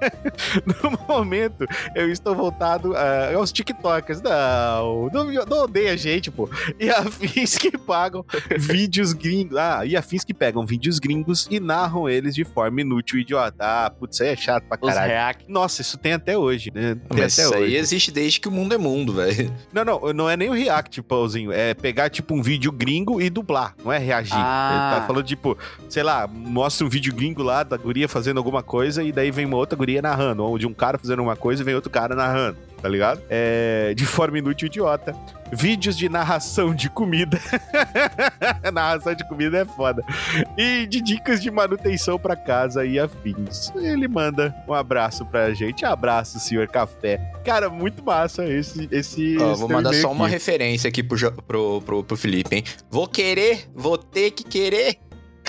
[LAUGHS] no momento, eu estou voltado ah, aos TikTokers. Não, não, não odeia a gente, pô. E afins que pagam vídeos gringos. Ah, e afins que pegam vídeos gringos e narram eles de forma inútil e idiota. Ah, putz, isso aí é chato pra Os caralho. react. Nossa, isso tem até hoje, né? Tem Mas até isso aí hoje. existe desde que o mundo é mundo, velho. Não, não, não é nem o react, Pauzinho. É pegar, tipo, um vídeo gringo e dublar. Não é reagir. Ah. Ele tá falando, tipo, sei lá, mostra um vídeo gringo lá da guria fazendo alguma coisa e daí vem uma outra guria narrando. Ou de um cara fazendo uma coisa e vem outro cara narrando. Tá ligado? É, de forma inútil e idiota. Vídeos de narração de comida. [LAUGHS] narração de comida é foda. E de dicas de manutenção pra casa e afins. Ele manda um abraço pra gente. Abraço, senhor Café. Cara, muito massa esse. esse vou mandar só uma aqui. referência aqui pro, pro, pro, pro Felipe, hein? Vou querer, vou ter que querer.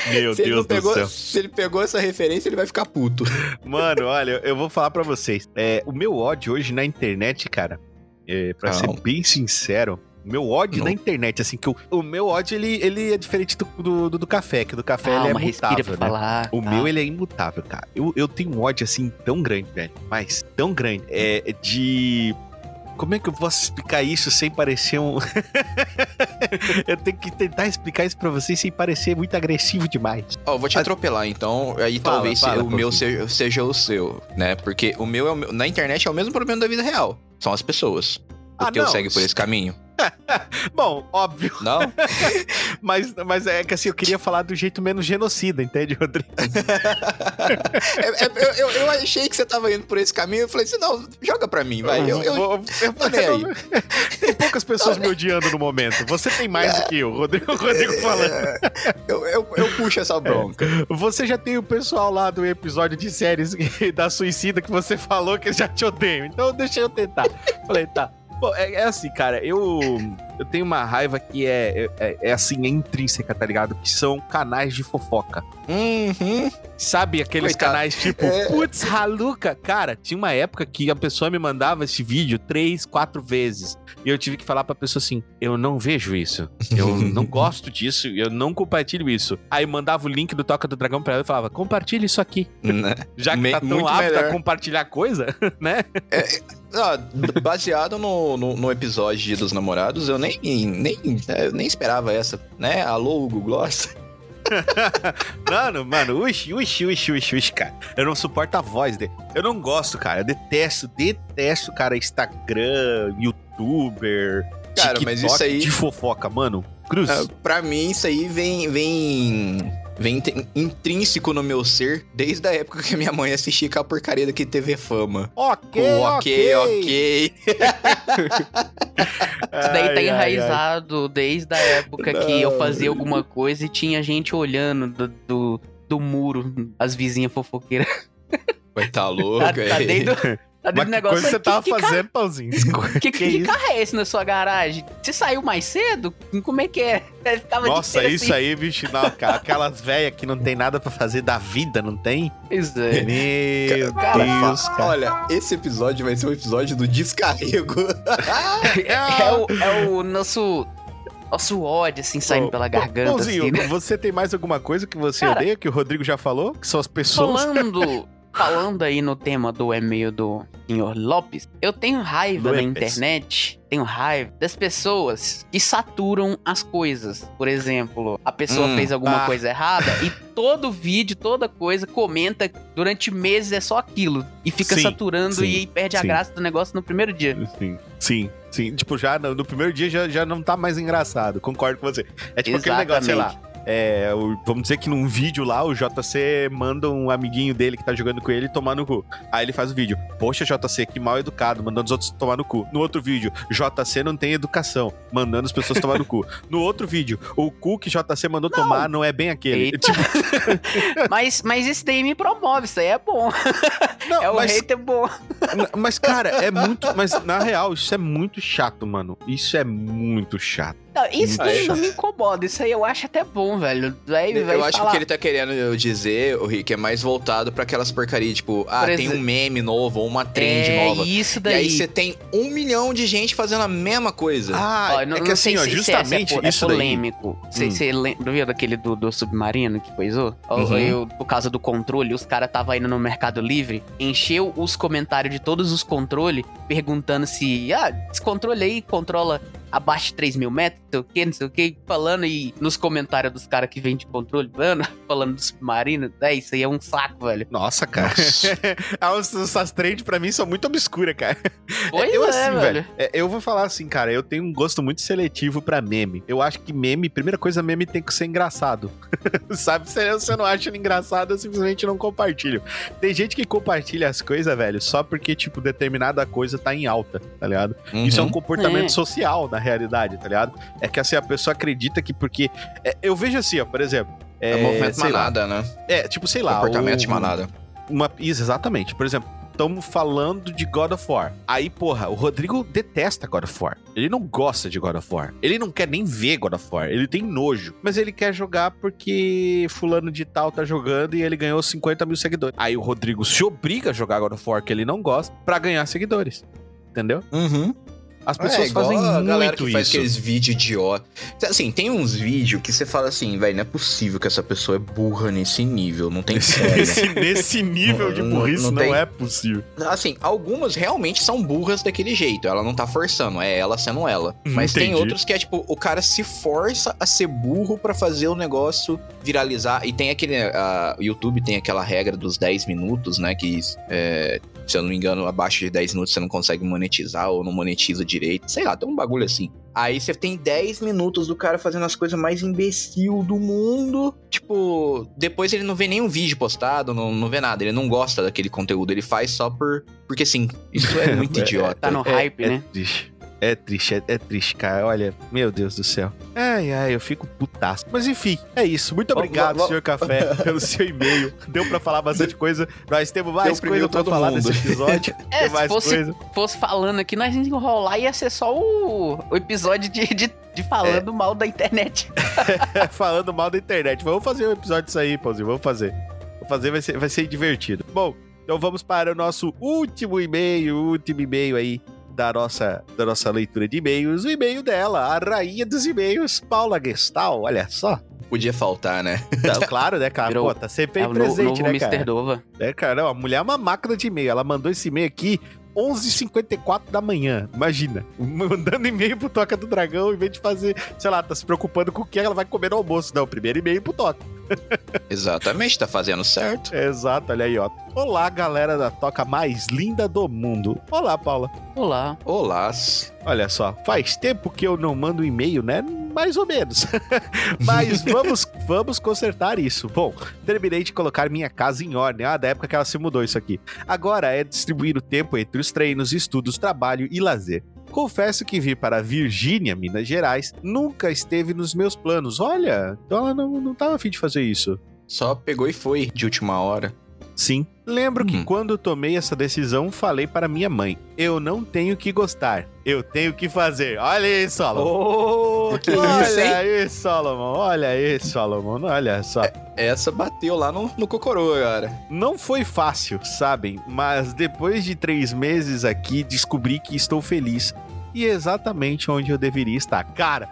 Meu se, Deus do pegou, céu. se ele pegou essa referência, ele vai ficar puto. [LAUGHS] Mano, olha, eu vou falar pra vocês. É, o meu ódio hoje na internet, cara, é, pra ser bem sincero, o meu ódio Não. na internet, assim, que o, o meu ódio, ele, ele é diferente do, do, do- do café, que do café ele é Calma, mutável, né? falar. O tá? meu, ele é imutável, cara. Eu, eu tenho um ódio, assim, tão grande, velho. Mas tão grande. É de... Como é que eu posso explicar isso sem parecer um... [LAUGHS] eu tenho que tentar explicar isso pra vocês sem parecer muito agressivo demais. Ó, eu vou te atropelar, então, aí Fala, talvez fala, o meu seja, seja o seu, né? Porque o meu, é o meu- na internet é o mesmo problema da vida real. São as pessoas. O Ah, teu não. segue por esse caminho? [LAUGHS] Bom, óbvio. Não? [LAUGHS] Mas, mas é que assim, eu queria falar do jeito menos genocida, entende, Rodrigo? [LAUGHS] É- é- eu, eu- eu achei que você tava indo por esse caminho. Eu falei assim: não, joga pra mim, vai. Eu, eu, eu- tô nem aí. Tem poucas pessoas me odiando no momento. Você tem mais do que eu, Rodrigo, Rodrigo falando. eu, eu, eu puxo essa bronca. Você já tem o pessoal lá do episódio de séries da suicida que você falou que já te odeiam. Então deixa eu tentar. Falei, tá. Bom, é, é assim, cara, eu, eu tenho uma raiva que é, é, é assim, é intrínseca, tá ligado? Que são canais de fofoca. Uhum. Sabe aqueles Coitado. canais tipo, É. putz, Haluca? Cara, tinha uma época que a pessoa me mandava esse vídeo três, quatro vezes. E eu tive que falar pra pessoa assim: eu não vejo isso. Eu [LAUGHS] não gosto disso. Eu não compartilho isso. Aí mandava o link do Toca do Dragão pra ela e falava: compartilha isso aqui. Né? Já que Me- tá tão apto a melhor. compartilhar coisa, [LAUGHS] né? Ah, baseado no, no, no episódio de dos namorados, eu nem, nem, eu nem esperava essa, né? Alô, Hugo Gloss. [LAUGHS] Mano, mano, uxi, uxi, uxi, uxi, uxi, cara. Eu não suporto a voz dele. Eu não gosto, cara. Eu detesto, detesto, cara, Instagram, youtuber. Cara, mas isso aí- De fofoca, mano. Cruz. Ah, pra mim, isso aí vem, vem, vem intrínseco no meu ser desde a época que minha mãe assistia com a porcaria daqui TV Fama. Ok, ok, ok. [LAUGHS] Isso daí tá enraizado desde a época que eu Não. fazia alguma coisa e tinha gente olhando do, do, do muro, as vizinhas fofoqueiras. Vai [LAUGHS] tá louco, Tá, tá é. [LAUGHS] tá Mas dentro do que negócio. coisa você que, tava que fazendo, Pauzinho? [LAUGHS] Que, que, Que que isso? carro é esse na sua garagem? Você saiu mais cedo? Como é que é? [LAUGHS] Nossa, de isso aí, bicho, não, cara. Aquelas velhas que não tem nada pra fazer da vida, não tem? Pois é. Meu Cara, Deus, cara. Olha, esse episódio vai ser um episódio do descarrego. [LAUGHS] É o, é o nosso, nosso ódio, assim, saindo Ô, pela garganta, Pãozinho, assim, né? você tem mais alguma coisa que você Cara- odeia, que o Rodrigo já falou? Que são as pessoas? Falando, falando aí no tema do e-mail do senhor Lopes, eu tenho raiva na Lopes. internet, tenho raiva das pessoas que saturam as coisas. Por exemplo, a pessoa Hum, fez alguma ah. coisa errada e [LAUGHS] todo vídeo, toda coisa, comenta durante meses é só aquilo. E fica Sim, saturando sim, e perde a sim. graça do negócio no primeiro dia. Sim, sim, sim. Tipo, já no, no primeiro dia já, já não tá mais engraçado. Concordo com você. É tipo aquele negócio, sei lá. É, o- vamos dizer que num vídeo lá, o JC manda um amiguinho dele que tá jogando com ele tomar no cu. Aí ele faz o vídeo. Poxa, JC, que mal educado, mandando os outros tomar no cu. No outro vídeo, JC não tem educação, mandando as pessoas tomar no cu. [LAUGHS] No outro vídeo, o cu que JC mandou tomar não é bem aquele. Tipo, [LAUGHS] Mas, mas isso daí me promove, isso aí é bom. [LAUGHS] não, é o mas, hater bom. mas, cara, é muito. Mas na real, isso é muito chato, mano. Isso é muito chato. Não, isso daí é. não me incomoda, isso aí eu acho até bom, velho. Vai, vai Eu acho falar, que ele tá querendo dizer, o Rick, é mais voltado pra aquelas porcarias, tipo, ah, Por tem exemplo- um meme novo ou uma trend é nova. isso E daí. aí você tem um milhão de gente fazendo a mesma coisa. Ah, Ó, não, é que não assim, sei ó, se- se justamente essa é, po- isso é daí. polêmico. Você Hum. lembra viu daquele do, do submarino que coisou? Uhum. eu, por causa do controle, os caras tava indo no Mercado Livre, encheu os comentários de todos os controles, perguntando se, ah, esse controle aí controla abaixo de 3 mil metros, não sei o que, não sei o que, falando e nos comentários dos caras que vendem controle, mano, [LAUGHS] falando do submarino, é, isso aí é um saco, velho. Nossa, cara. [LAUGHS] As- Essas trends pra mim são muito obscuras, cara. Pois eu é, assim, velho. velho. é, eu vou falar assim, cara, eu tenho um gosto muito seletivo pra meme. Eu acho que meme, primeira coisa, meme tem que ser engraçado. [LAUGHS] Sabe? Se você não acha ele engraçado, eu simplesmente não compartilho. Tem gente que compartilha as coisas, velho, só porque, tipo, determinada coisa tá em alta, tá ligado? Isso é um Uhum. comportamento É. social na realidade, tá ligado? É que assim, a pessoa acredita que porque. é, eu vejo assim, ó, por exemplo. É, movimento sei lá, manada, né? É, tipo, sei lá. Comportamento de manada. Uma, isso, exatamente. Por exemplo, estamos falando de God of War. Aí, porra, o Rodrigo detesta God of War. Ele não gosta de God of War. Ele não quer nem ver God of War. Ele tem nojo. Mas ele quer jogar porque fulano de tal tá jogando e ele ganhou 50 mil seguidores. Aí o Rodrigo se obriga a jogar God of War que ele não gosta pra ganhar seguidores. Entendeu? Uhum. As pessoas é, fazem a galera muito que faz isso. aqueles vídeos idiota. Assim, tem uns vídeos que você fala assim, velho, não é possível que essa pessoa é burra nesse nível, não tem. [LAUGHS] Nesse, nesse nível de Não- burrice não não, tem- é possível. Assim, algumas realmente são burras daquele jeito. Ela não tá forçando, é ela sendo ela. Hum, Mas tem entendi. outros que é tipo, o cara se força a ser burro pra fazer o negócio viralizar. E tem aquele. a- O YouTube tem aquela regra dos 10 minutos, né? Que, é, se eu não me engano, abaixo de 10 minutos você não consegue monetizar ou não monetiza direito. Sei lá, tem um bagulho assim. Aí você tem 10 minutos do cara fazendo as coisas mais imbecil do mundo. Tipo, depois ele não vê nenhum vídeo postado, não, não vê nada. Ele não gosta daquele conteúdo. Ele faz só por. Porque assim, isso é [LAUGHS] muito É, idiota. Tá no É- hype, é né? Triste. É triste, é, é triste, cara. Olha, meu Deus do céu. Ai, ai, eu fico putaço. Mas enfim, é isso. Muito obrigado, senhor Café, [LAUGHS] pelo seu e-mail. Deu pra falar bastante coisa. Nós temos mais Deprimiu coisa pra todo falar mundo. nesse episódio. [LAUGHS] É, Tem se mais fosse, coisa. fosse falando aqui, nós íamos enrolar ia ser só o, o episódio de, de, de falando mal da internet. [LAUGHS] Falando mal da internet. Vamos fazer um episódio disso aí, Pãozinho. Vamos fazer. Vamos fazer, vai ser, vai ser divertido. Bom, então vamos para o nosso último e-mail, último e-mail aí da nossa, da nossa leitura de e-mails. O e-mail dela, a rainha dos e-mails, Paula Gestal. Olha só. Podia faltar, né? Então, claro, né, cara? Virou- Pô, tá sempre É presente, novo né, Mr. cara? Dova. É, cara, ó, a mulher é uma máquina de e-mail. Ela mandou esse e-mail aqui 11h54 da manhã. Imagina. Mandando e-mail pro Toca do Dragão, em vez de fazer, sei lá, tá se preocupando com o que ela vai comer no almoço. Não, primeiro e-mail pro Toca. [LAUGHS] Exatamente, tá fazendo certo. Exato, olha aí, ó. Olá, galera da Toca mais linda do mundo. Olá, Paula. Olá. Olá. Olha só, faz tempo que eu não mando e-mail, né? Mais ou menos. [LAUGHS] Mas vamos, vamos consertar isso. Bom, terminei de colocar minha casa em ordem. Ah, da época que ela se mudou isso aqui. Agora é distribuir o tempo entre os treinos, estudos, trabalho e lazer. Confesso que vir para Virgínia, Minas Gerais, nunca esteve nos meus planos. Olha, então ela não, não tava afim de fazer isso. Só pegou e foi de última hora. Sim. Lembro que Hum. quando tomei essa decisão, falei para minha mãe: eu não tenho que gostar, eu tenho que fazer. Olha aí, Solomon. Oh, [LAUGHS] que olha isso, hein? aí, Solomon. Olha aí, Solomon. Olha só. Essa bateu lá no, no Cocorô, cara. Não foi fácil, sabem? Mas depois de três meses aqui, descobri que estou feliz. E exatamente onde eu deveria estar. Cara,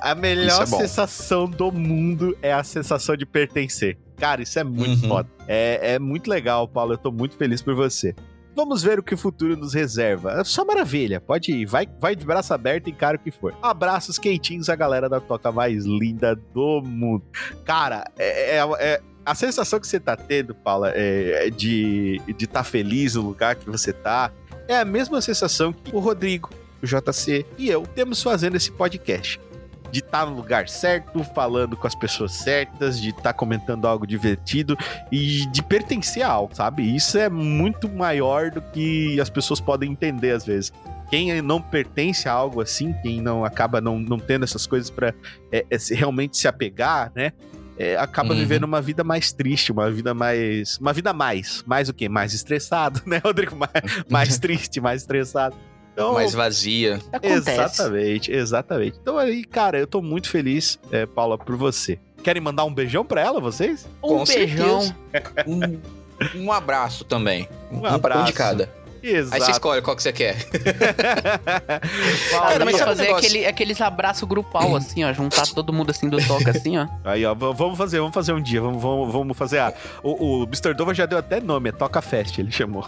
a melhor é sensação do mundo é a sensação de pertencer. Cara, isso é muito Uhum. foda. É, é muito legal, Paulo. Eu tô muito feliz por você. Vamos ver o que o futuro nos reserva. É só maravilha. Pode ir. Vai, vai de braço aberto e encara o que for. Abraços quentinhos à galera da toca mais linda do mundo. Cara, é, é- é- a sensação que você tá tendo, Paula, é, é de estar tá feliz no lugar que você tá. É a mesma sensação que o Rodrigo, o JC e eu temos fazendo esse podcast. De estar no lugar certo, falando com as pessoas certas, de estar comentando algo divertido e de pertencer a algo, sabe? Isso é muito maior do que as pessoas podem entender às vezes. Quem não pertence a algo assim, quem não acaba não, não tendo essas coisas pra é, é, realmente se apegar, né? é, acaba Uhum. vivendo uma vida mais triste, uma vida mais. Uma vida mais. Mais o quê? Mais estressado, [LAUGHS] né, Rodrigo? Mais, mais [LAUGHS] triste, mais estressado. Então, Mais vazia. Acontece. Exatamente, exatamente. Então aí, cara, eu tô muito feliz, é, Paula, por você. Querem mandar um beijão pra ela, vocês? Um Com beijão. certeza. [LAUGHS] Um, um abraço também. Um abraço. Um de cada. Aí você Exato. escolhe qual que você quer. Cara, mas fazer negócio? aquele, aqueles abraços grupal, [CLEARS THROAT] assim, ó. Juntar todo mundo assim do toca, assim, ó. Aí, ó, vamos fazer, vamos fazer um dia, vamos, vamos, vamos fazer. Ah, o, o Mr. Dova já deu até nome, é Toca Fest, ele chamou.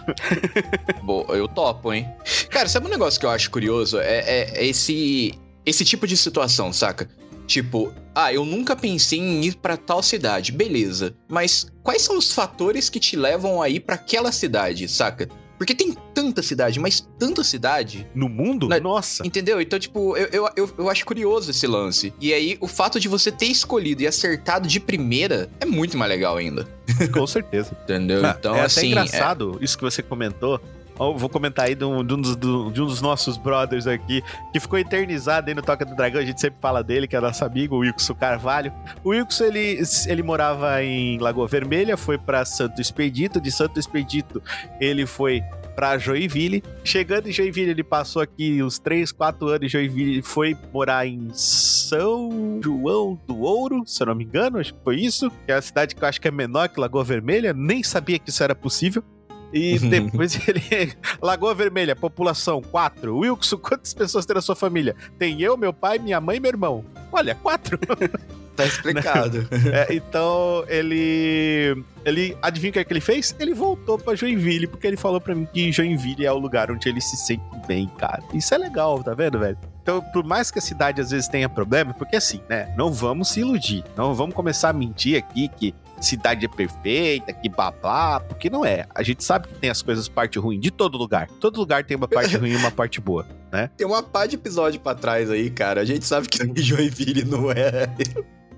[LAUGHS] Boa, eu topo, hein? Cara, sabe um negócio que eu acho curioso? É, é- é esse, esse tipo de situação, saca? Tipo, ah, eu nunca pensei em ir pra tal cidade, beleza. Mas quais são os fatores que te levam a ir pra aquela cidade, saca? Porque tem tanta cidade, mas tanta cidade, No mundo? Na- Nossa. entendeu? Então, tipo, eu, eu, eu, eu acho curioso esse lance. E aí, o fato de você ter escolhido e acertado de primeira é muito mais legal ainda. [LAUGHS] Com certeza. Entendeu? Ah, então, é até assim. engraçado isso que você comentou. Vou comentar aí de um, de um dos, do- de um dos nossos brothers aqui, que ficou eternizado aí no Toca do Dragão. A gente sempre fala dele, que é nosso amigo, o Wilson Carvalho. O Wilson, ele, ele morava em Lagoa Vermelha, foi pra Santo Expedito. De Santo Expedito, ele foi pra Joinville. Chegando em Joinville, ele passou aqui uns 3, 4 anos em Joinville. Foi morar em São João do Ouro, se eu não me engano, acho que foi isso. Que é a cidade que eu acho que é menor que Lagoa Vermelha. Nem sabia que isso era possível. E [LAUGHS] depois ele. [LAUGHS] Lagoa Vermelha, população 4. Wilson, quantas pessoas tem na sua família? Tem eu, meu pai, minha mãe e meu irmão. Olha, quatro. [LAUGHS] Tá explicado. É, então, ele. Ele. Adivinha o que, é que ele fez? Ele voltou pra Joinville, porque ele falou pra mim que Joinville é o lugar onde ele se sente bem, cara. Isso é legal, tá vendo, velho? Então, por mais que a cidade às vezes tenha problema, porque assim, né? Não vamos se iludir. Não vamos começar a mentir aqui que cidade é perfeita, que babá, porque não é. A gente sabe que tem as coisas parte ruim de todo lugar. Todo lugar tem uma parte [LAUGHS] ruim e uma parte boa. Tem uma pá de episódio pra trás aí, cara. A gente sabe que [LAUGHS] Joinville não é.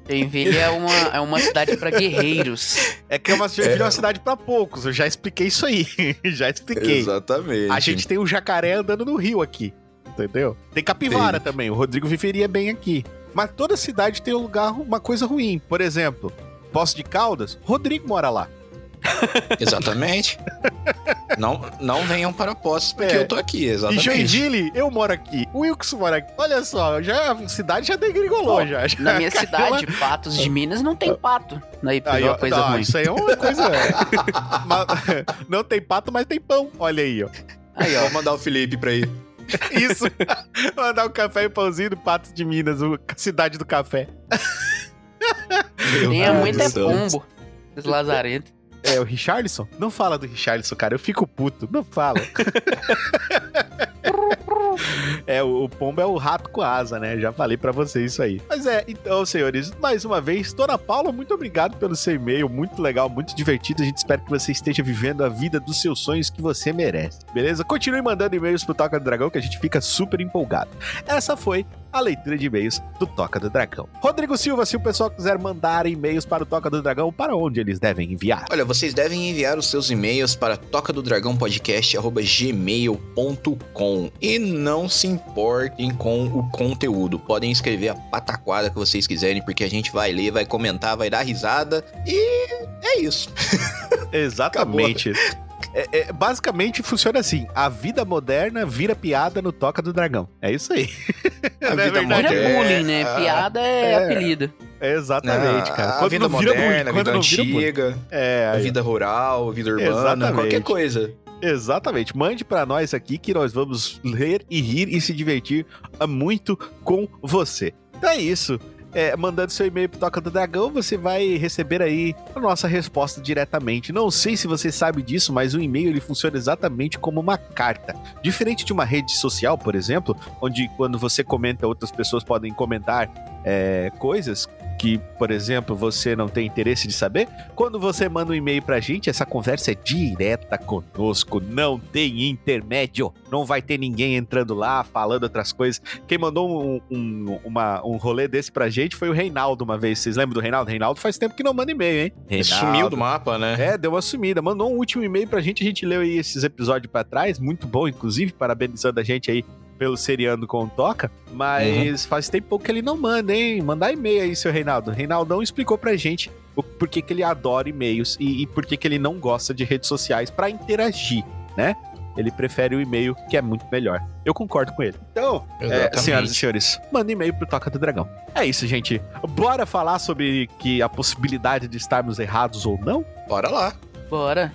Joinville é uma, é uma cidade pra guerreiros. É que é uma, Joinville é uma cidade pra poucos. Eu já expliquei isso aí. [LAUGHS] já expliquei. Exatamente. A gente tem um jacaré andando no rio aqui. Entendeu? Tem capivara também. O Rodrigo viveria bem aqui. Mas toda cidade tem um lugar, uma coisa ruim. Por exemplo, Poço de Caldas, Rodrigo mora lá. [LAUGHS] Exatamente. não, não venham para postos porque É. eu tô aqui, E exatamente. Joinville, eu moro aqui. O Wilkson mora aqui. Olha só, já, a cidade já degringolou, já. já Na minha cidade, lá. Patos de Minas, não tem pato. Aí Aí, uma coisa não, ruim. Isso aí é uma coisa. [LAUGHS] Mas- [LAUGHS] não tem pato, mas tem pão. Olha aí, ó. Aí, ó. Vou mandar o Felipe pra ir. Isso. Mandar um café e pãozinho do Patos de Minas, cidade do café. [LAUGHS] Tem a Deus muito é pombo. Os lazarentos. É o Richarlison? Não fala do Richarlison, cara. Eu fico puto. Não fala. [LAUGHS] é, o, o pombo é o rato com asa, né? Já falei pra vocês isso aí. Mas é, então, senhores, mais uma vez, Dona Paula, muito obrigado pelo seu e-mail. Muito legal, muito divertido. A gente espera que você esteja vivendo a vida dos seus sonhos que você merece. Beleza? Continue mandando e-mails pro Toca do Dragão, que a gente fica super empolgado. Essa foi a leitura de e-mails do Toca do Dragão. Rodrigo Silva, se o pessoal quiser mandar e-mails para o Toca do Dragão, para onde eles devem enviar? Olha, vocês devem enviar os seus e-mails para toca do dragão podcast@gmail.com e não se importem com o conteúdo. Podem escrever a pataquada que vocês quiserem, porque a gente vai ler, vai comentar, vai dar risada e é isso. [LAUGHS] Exatamente. É, é, basicamente funciona assim: a vida moderna vira piada no Toca do Dragão. É isso aí. [LAUGHS] A Não é vida verdade? Vira É, bullying, né? a- Piada é, é. apelido. É exatamente, cara. a Quando vida não vira moderna, bullying, a quando vida não vira bullying. antiga, É, a vida rural, a vida urbana, Exatamente. qualquer coisa. Exatamente. Mande pra nós aqui que nós vamos ler e rir e se divertir ah, muito com você. Então é isso. É, mandando seu e-mail pro Toca do Dragão, você vai receber aí a nossa resposta diretamente. Não sei se você sabe disso, mas o e-mail ele funciona exatamente como uma carta. Diferente de uma rede social, por exemplo, onde quando você comenta, outras pessoas podem comentar é, coisas que, por exemplo, você não tem interesse de saber, quando você manda um e-mail pra gente, essa conversa é direta conosco, não tem intermédio, não vai ter ninguém entrando lá falando outras coisas. Quem mandou um, um, uma, um rolê desse pra gente foi o Reinaldo uma vez. Vocês lembram do Reinaldo? Reinaldo faz tempo que não manda e-mail, hein? Reinaldo. Sumiu do mapa, né? É, deu uma sumida. Mandou um último e-mail pra gente, a gente leu aí esses episódios pra trás, muito bom, inclusive, parabenizando a gente aí pelo seriando com o Toca, mas faz tempo que ele não manda, hein? Mandar e-mail aí, seu Reinaldo. Reinaldão explicou pra gente o porquê que ele adora e-mails e, e por que que ele não gosta de redes sociais pra interagir, né? Ele prefere o e-mail, que é muito melhor. Eu concordo com ele. Então, é, senhoras e senhores, manda e-mail pro Toca do Dragão. É isso, gente. Bora falar sobre que a possibilidade de estarmos errados ou não? Bora lá. Bora.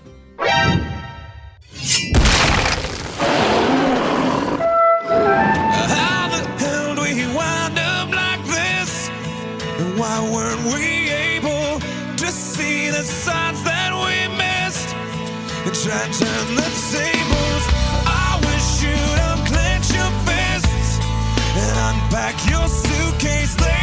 How the hell do we wind up like this? And why weren't we able to see the signs that we missed? And try to turn the tables. I wish you'd unclench your fists and unpack your suitcase.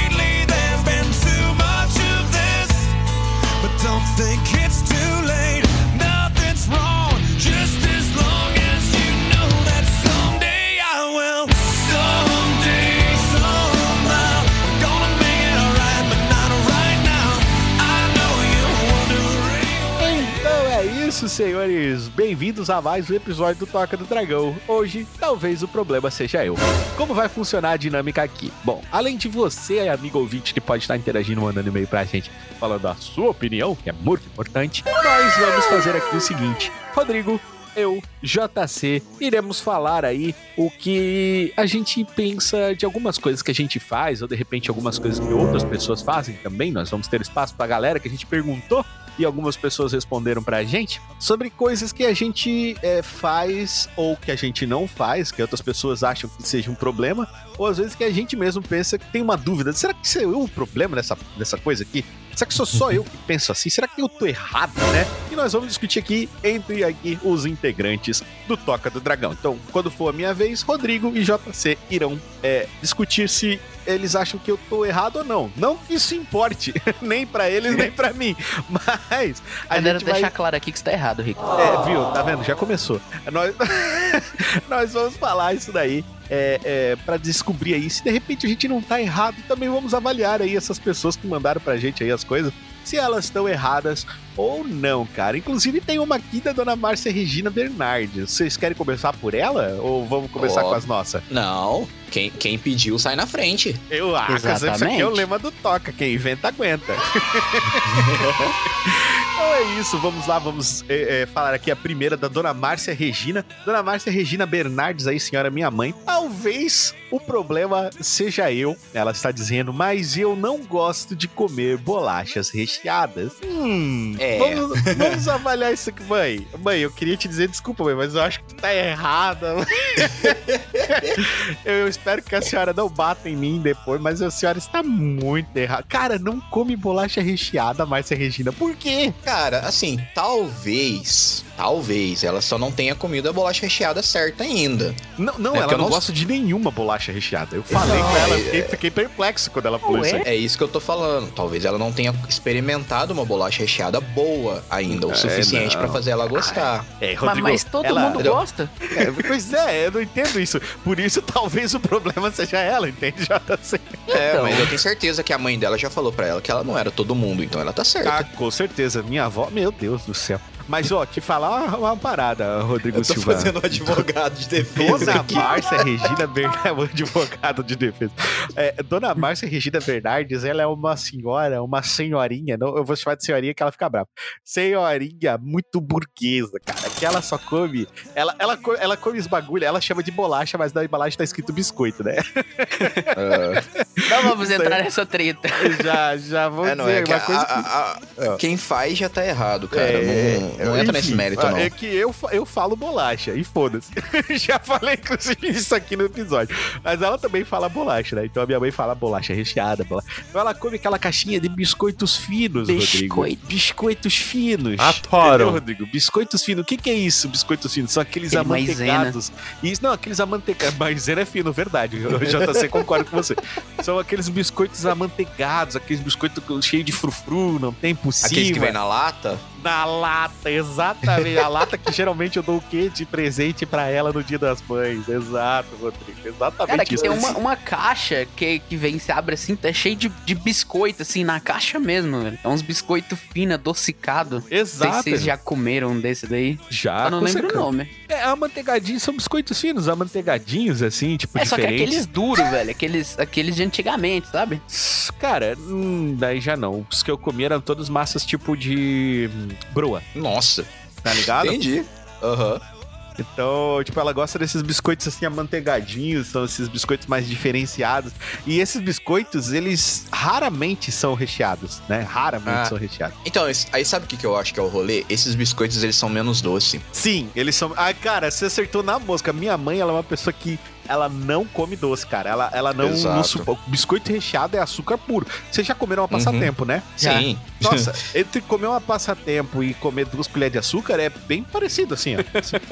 Bem-vindos a mais um episódio do Toca do Dragão. Hoje, talvez o problema seja eu. Como vai funcionar a dinâmica aqui? Bom, além de você, amigo ouvinte, que pode estar interagindo, mandando e-mail pra gente, falando a sua opinião, que é muito importante, nós vamos fazer aqui o seguinte. Rodrigo, eu, JC, iremos falar aí o que a gente pensa de algumas coisas que a gente faz, ou de repente algumas coisas que outras pessoas fazem também. Nós vamos ter espaço pra galera que a gente perguntou e algumas pessoas responderam pra gente sobre coisas que a gente é, faz ou que a gente não faz, que outras pessoas acham que seja um problema, ou às vezes que a gente mesmo pensa que tem uma dúvida. Será que sou eu o problema nessa, nessa coisa aqui? Será que sou só eu que penso assim? Será que eu tô errado, né? E nós vamos discutir aqui entre aqui os integrantes do Toca do Dragão. Então, quando for a minha vez, Rodrigo e JC irão é, discutir se eles acham que eu tô errado ou não. Não que isso importe, [LAUGHS] nem pra eles, nem pra mim. Mas a Eu quero gente vai... deixar claro aqui que você tá errado, Rico. É, viu? Tá vendo? Já começou. Nós, [LAUGHS] nós vamos falar isso daí é, é, para descobrir aí se de repente a gente não tá errado. Também vamos avaliar aí essas pessoas que mandaram pra gente aí as coisas, se elas estão erradas ou não, cara. Inclusive tem uma aqui da dona Márcia Regina Bernardes. Vocês querem começar por ela ou vamos começar Ó. com as nossas? Não, quem, quem pediu sai na frente. Eu acho que isso aqui é o Exatamente. lema do Toca. Quem inventa, aguenta. [LAUGHS] então é isso, vamos lá, vamos é, é, falar aqui a primeira da Dona Márcia Regina. Dona Márcia Regina Bernardes aí, senhora minha mãe. Talvez o problema seja eu, ela está dizendo, mas eu não gosto de comer bolachas recheadas. Hum, É. vamos, vamos avaliar isso aqui, mãe. Mãe, eu queria te dizer desculpa, mãe, mas eu acho que tu tá errada. [LAUGHS] Eu espero que a senhora não bata em mim depois, mas a senhora está muito errada. Cara, não come bolacha recheada, Márcia Regina. Por quê? Cara, assim, talvez, talvez ela só não tenha comido a bolacha recheada certa ainda. Não, não É ela não não- gosta de nenhuma bolacha recheada. Eu falei Não, com ela, é- fiquei, fiquei perplexo quando ela falou isso aí. É isso que eu tô falando. Talvez ela não tenha experimentado uma bolacha recheada boa ainda, o É, suficiente pra fazer ela gostar. É, Mas, mas todo ela- mundo gosta. É, pois é, eu não entendo isso. Por isso, talvez o problema seja ela, entende, JC? É, Então. mas eu tenho certeza que a mãe dela já falou pra ela que ela não era todo mundo, então ela tá certa. Ah, com certeza. Minha avó, meu Deus do céu. Mas, ó, te falar uma, uma parada, Rodrigo eu tô Silva. fazendo um advogado de defesa Dona aqui. Márcia Regina Bernardes, [LAUGHS] advogado de defesa. É, Dona Márcia Regina Bernardes, ela é uma senhora, uma senhorinha, não, eu vou chamar de senhorinha que ela fica brava. Senhorinha muito burguesa, cara, que ela só come, ela, ela, ela come os bagulho, ela chama de bolacha, mas na embalagem tá escrito biscoito, né? Ah, [LAUGHS] Não vamos entrar nessa treta. Já, já vou é, não, dizer é que uma a- a- a- quem faz já tá errado, cara. É, não não entra enfim, nesse mérito, ah, não. É que eu, eu falo bolacha, e foda-se. [LAUGHS] Já falei, inclusive, isso aqui no episódio. Mas ela também fala bolacha, né? Então a minha mãe fala bolacha recheada. Bolacha. Então ela come aquela caixinha de biscoitos finos, Rodrigo. Biscoito. Biscoitos finos. Adoro. Entendeu, Rodrigo? Biscoitos finos. O que, que é isso, biscoitos finos? São aqueles Aquele maisena. amantecados. Isso, não, aqueles amantecados. [LAUGHS] Maisena é fino, verdade. Eu já sei, concordo com você. São aqueles biscoitos amanteigados, aqueles biscoitos cheios de frufru, não tem cima. Aqueles que vem na lata. Na lata, exatamente. a lata que geralmente eu dou o quê de presente pra ela no dia das mães. Exato, Rodrigo. Exatamente Cara, aqui isso. tem uma, uma caixa que, que vem, se abre assim, tá cheio de, de biscoito, assim, na caixa mesmo, velho. É uns biscoito fino, adocicado. Não sei Exato. se vocês já comeram um desse daí. Já, eu não com lembro o nome. É, amanteigadinhos são biscoitos finos, amanteigadinhos, assim, tipo, É, só que diferentes. aqueles duros, velho. Aqueles, aqueles de antigamente, sabe? Cara, hum, daí já não. Os que eu comi eram todos massas tipo de hum, broa, Nossa. tá ligado? Entendi. Aham. Então, tipo, ela gosta desses biscoitos assim amanteigadinhos, são esses biscoitos mais diferenciados. E esses biscoitos, eles raramente são recheados, né? Raramente Ah. são recheados. Então, aí sabe o que, que eu acho que é o rolê? Esses biscoitos, eles são menos doces. Sim, eles são. Ah, cara, você acertou na mosca. Minha mãe, ela é uma pessoa que. Ela não come doce, cara. Ela, ela não, não supo- Biscoito recheado é açúcar puro. Vocês já comeram uma passatempo, né? Já. Sim. Nossa, [LAUGHS] entre comer uma passatempo e comer duas colheres de açúcar é bem parecido, assim, ó.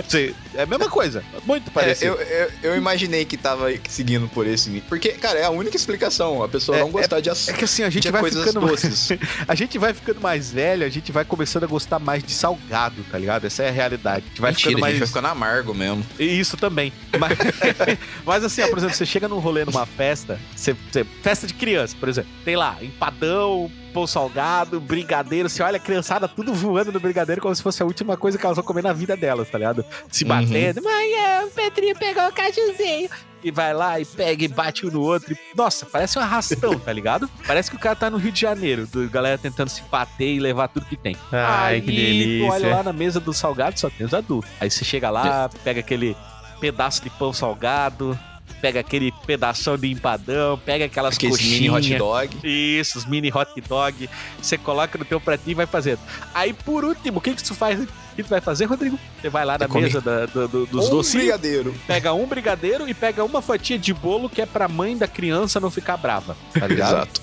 Cê- é a mesma coisa. Muito É, parecido. eu, eu, eu imaginei que tava seguindo por esse. Porque, cara, é a única explicação. A pessoa É- não gostar de É açúcar. que assim, a gente de vai ficando mais, doces. [LAUGHS] a gente vai ficando mais velho, a gente vai começando a gostar mais de salgado, tá ligado? Essa é a realidade. A gente vai Mentira, ficando a mais gente vai ficando amargo mesmo. E Isso também. Mas, [LAUGHS] mas assim, ó, por exemplo, você chega num rolê numa festa, você, você- festa de criança, por exemplo, tem lá empadão, pão salgado, brigadeiro, você olha a criançada tudo voando no brigadeiro como se fosse a última coisa que elas vão comer na vida delas, tá ligado? Se Uhum. batendo, mãe, é, o Petrinho pegou o cajuzinho. E vai lá e pega e bate um no outro. E, nossa, parece um arrastão, tá ligado? Parece que o cara tá no Rio de Janeiro, do, galera tentando se bater e levar tudo que tem. Ai, Aí que tu delícia. olha lá na mesa do salgado, só tem os adultos. Aí você chega lá, pega aquele pedaço de pão salgado, pega aquele pedação de empadão, pega aquelas Aqueles coxinhas. mini hot dog. Isso, os mini hot dog. Você coloca no teu pratinho e vai fazendo. Aí, por último, o que que tu faz? O que tu vai fazer, Rodrigo? Você vai lá na come mesa da- do- do- dos um docinhos, brigadeiro. pega um brigadeiro e pega uma fatia de bolo que é pra mãe da criança não ficar brava, tá ligado? Exato.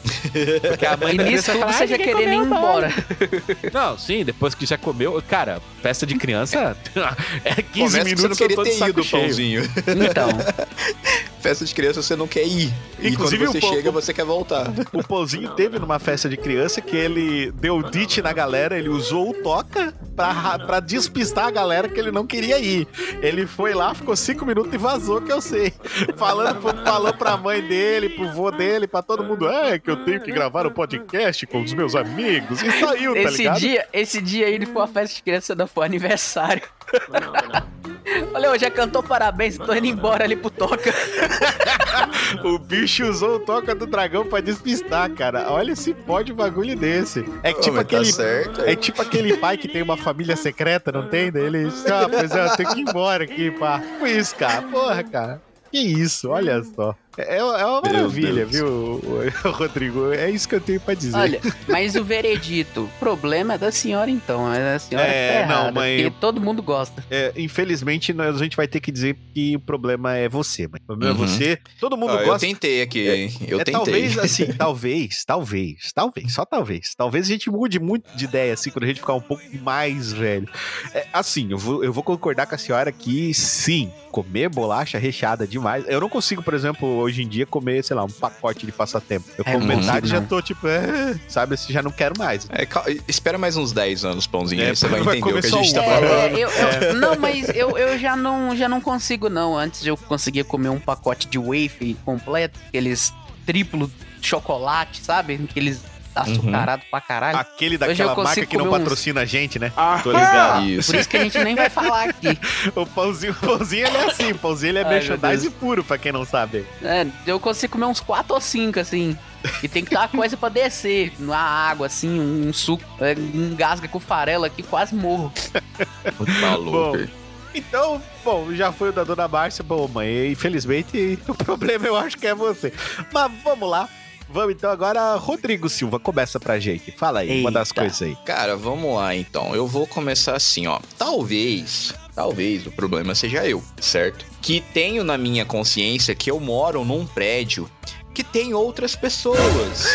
Porque a mãe [LAUGHS] da nisso criança fala, você "Ai, já querendo ir o bolo." embora. Não, sim, depois que já comeu. Cara, festa de criança é 15 Começa que você minutos não eu queria ter ido, cheio. pãozinho. Então, [LAUGHS] Festa de criança você não quer ir. Inclusive, e quando você o pão- chega, você quer voltar. O Pãozinho teve numa festa de criança que ele deu dit na galera, ele usou o toca pra, ra- pra despistar a galera que ele não queria ir. Ele foi lá, ficou cinco minutos e vazou, que eu sei. Falando, falou pra mãe dele, pro vô dele, pra todo mundo. É, que eu tenho que gravar um podcast com os meus amigos. E saiu, tá esse ligado? dia, esse dia aí ele foi uma festa de criança, não foi aniversário. Olha, eu já cantou parabéns, tô indo embora ali pro Toca. [LAUGHS] O bicho usou o toca do dragão pra despistar, cara. Olha se pode um bagulho desse. É tipo tá aquele. certo. É tipo aquele pai que tem uma família secreta, não tem? Daí ele diz, ah, pois é, eu tenho que ir embora aqui, pá. Tipo isso, cara. Porra, cara. Que isso, olha só. É, é uma maravilha, viu, Rodrigo? É isso que eu tenho pra dizer. Olha, mas o veredito, o problema é da senhora então, é a senhora É, tá não, errada, mãe, porque todo mundo gosta. É, infelizmente, nós, a gente vai ter que dizer que o problema é você, mãe. O problema Uhum. é você. Todo mundo Ah, eu gosta. tentei aqui, hein? Eu é, tentei. talvez, assim, [LAUGHS] talvez, talvez, talvez, só talvez. Talvez a gente mude muito de ideia, assim, quando a gente ficar um pouco mais velho. É, assim, eu vou, eu vou concordar com a senhora que, sim, comer bolacha recheada demais. Eu não consigo, por exemplo, hoje em dia, comer, sei lá, um pacote de passatempo. Eu É, como metade já não. tô, tipo, é, sabe, assim, já não quero mais. É, espera mais uns 10 anos, pãozinho, É, aí você [LAUGHS] vai vai entender o que a gente tá um. falando. É, eu, eu- não, mas eu, eu já, não, já não consigo, não. Antes eu conseguia comer um pacote de wafer completo, aqueles triplo chocolate, sabe? Aqueles açucarados pra caralho. Aquele daquela marca que não comer uns- patrocina a gente, né? Ah, Tô ligado. Isso. Por isso que a gente nem vai falar aqui. [LAUGHS] O pãozinho, o pãozinho ele é assim, o pãozinho ele é merchandising puro, pra quem não sabe. É, eu consigo comer uns 4 ou 5, assim. E tem que ter uma coisa pra descer. Uma água, assim, um suco. É, engasga com farelo aqui, quase morro. [LAUGHS] Tá louco. Então, bom, já foi o da Dona Márcia, bom, mãe, infelizmente [LAUGHS] o problema eu acho que é você. Mas vamos lá. Vamos então agora, Rodrigo Silva, começa pra gente. Fala aí, uma das Eita. coisas aí. Cara, vamos lá então. Eu vou começar assim, ó. Talvez, talvez o problema seja eu, certo? Que tenho na minha consciência que eu moro num prédio que tem outras pessoas.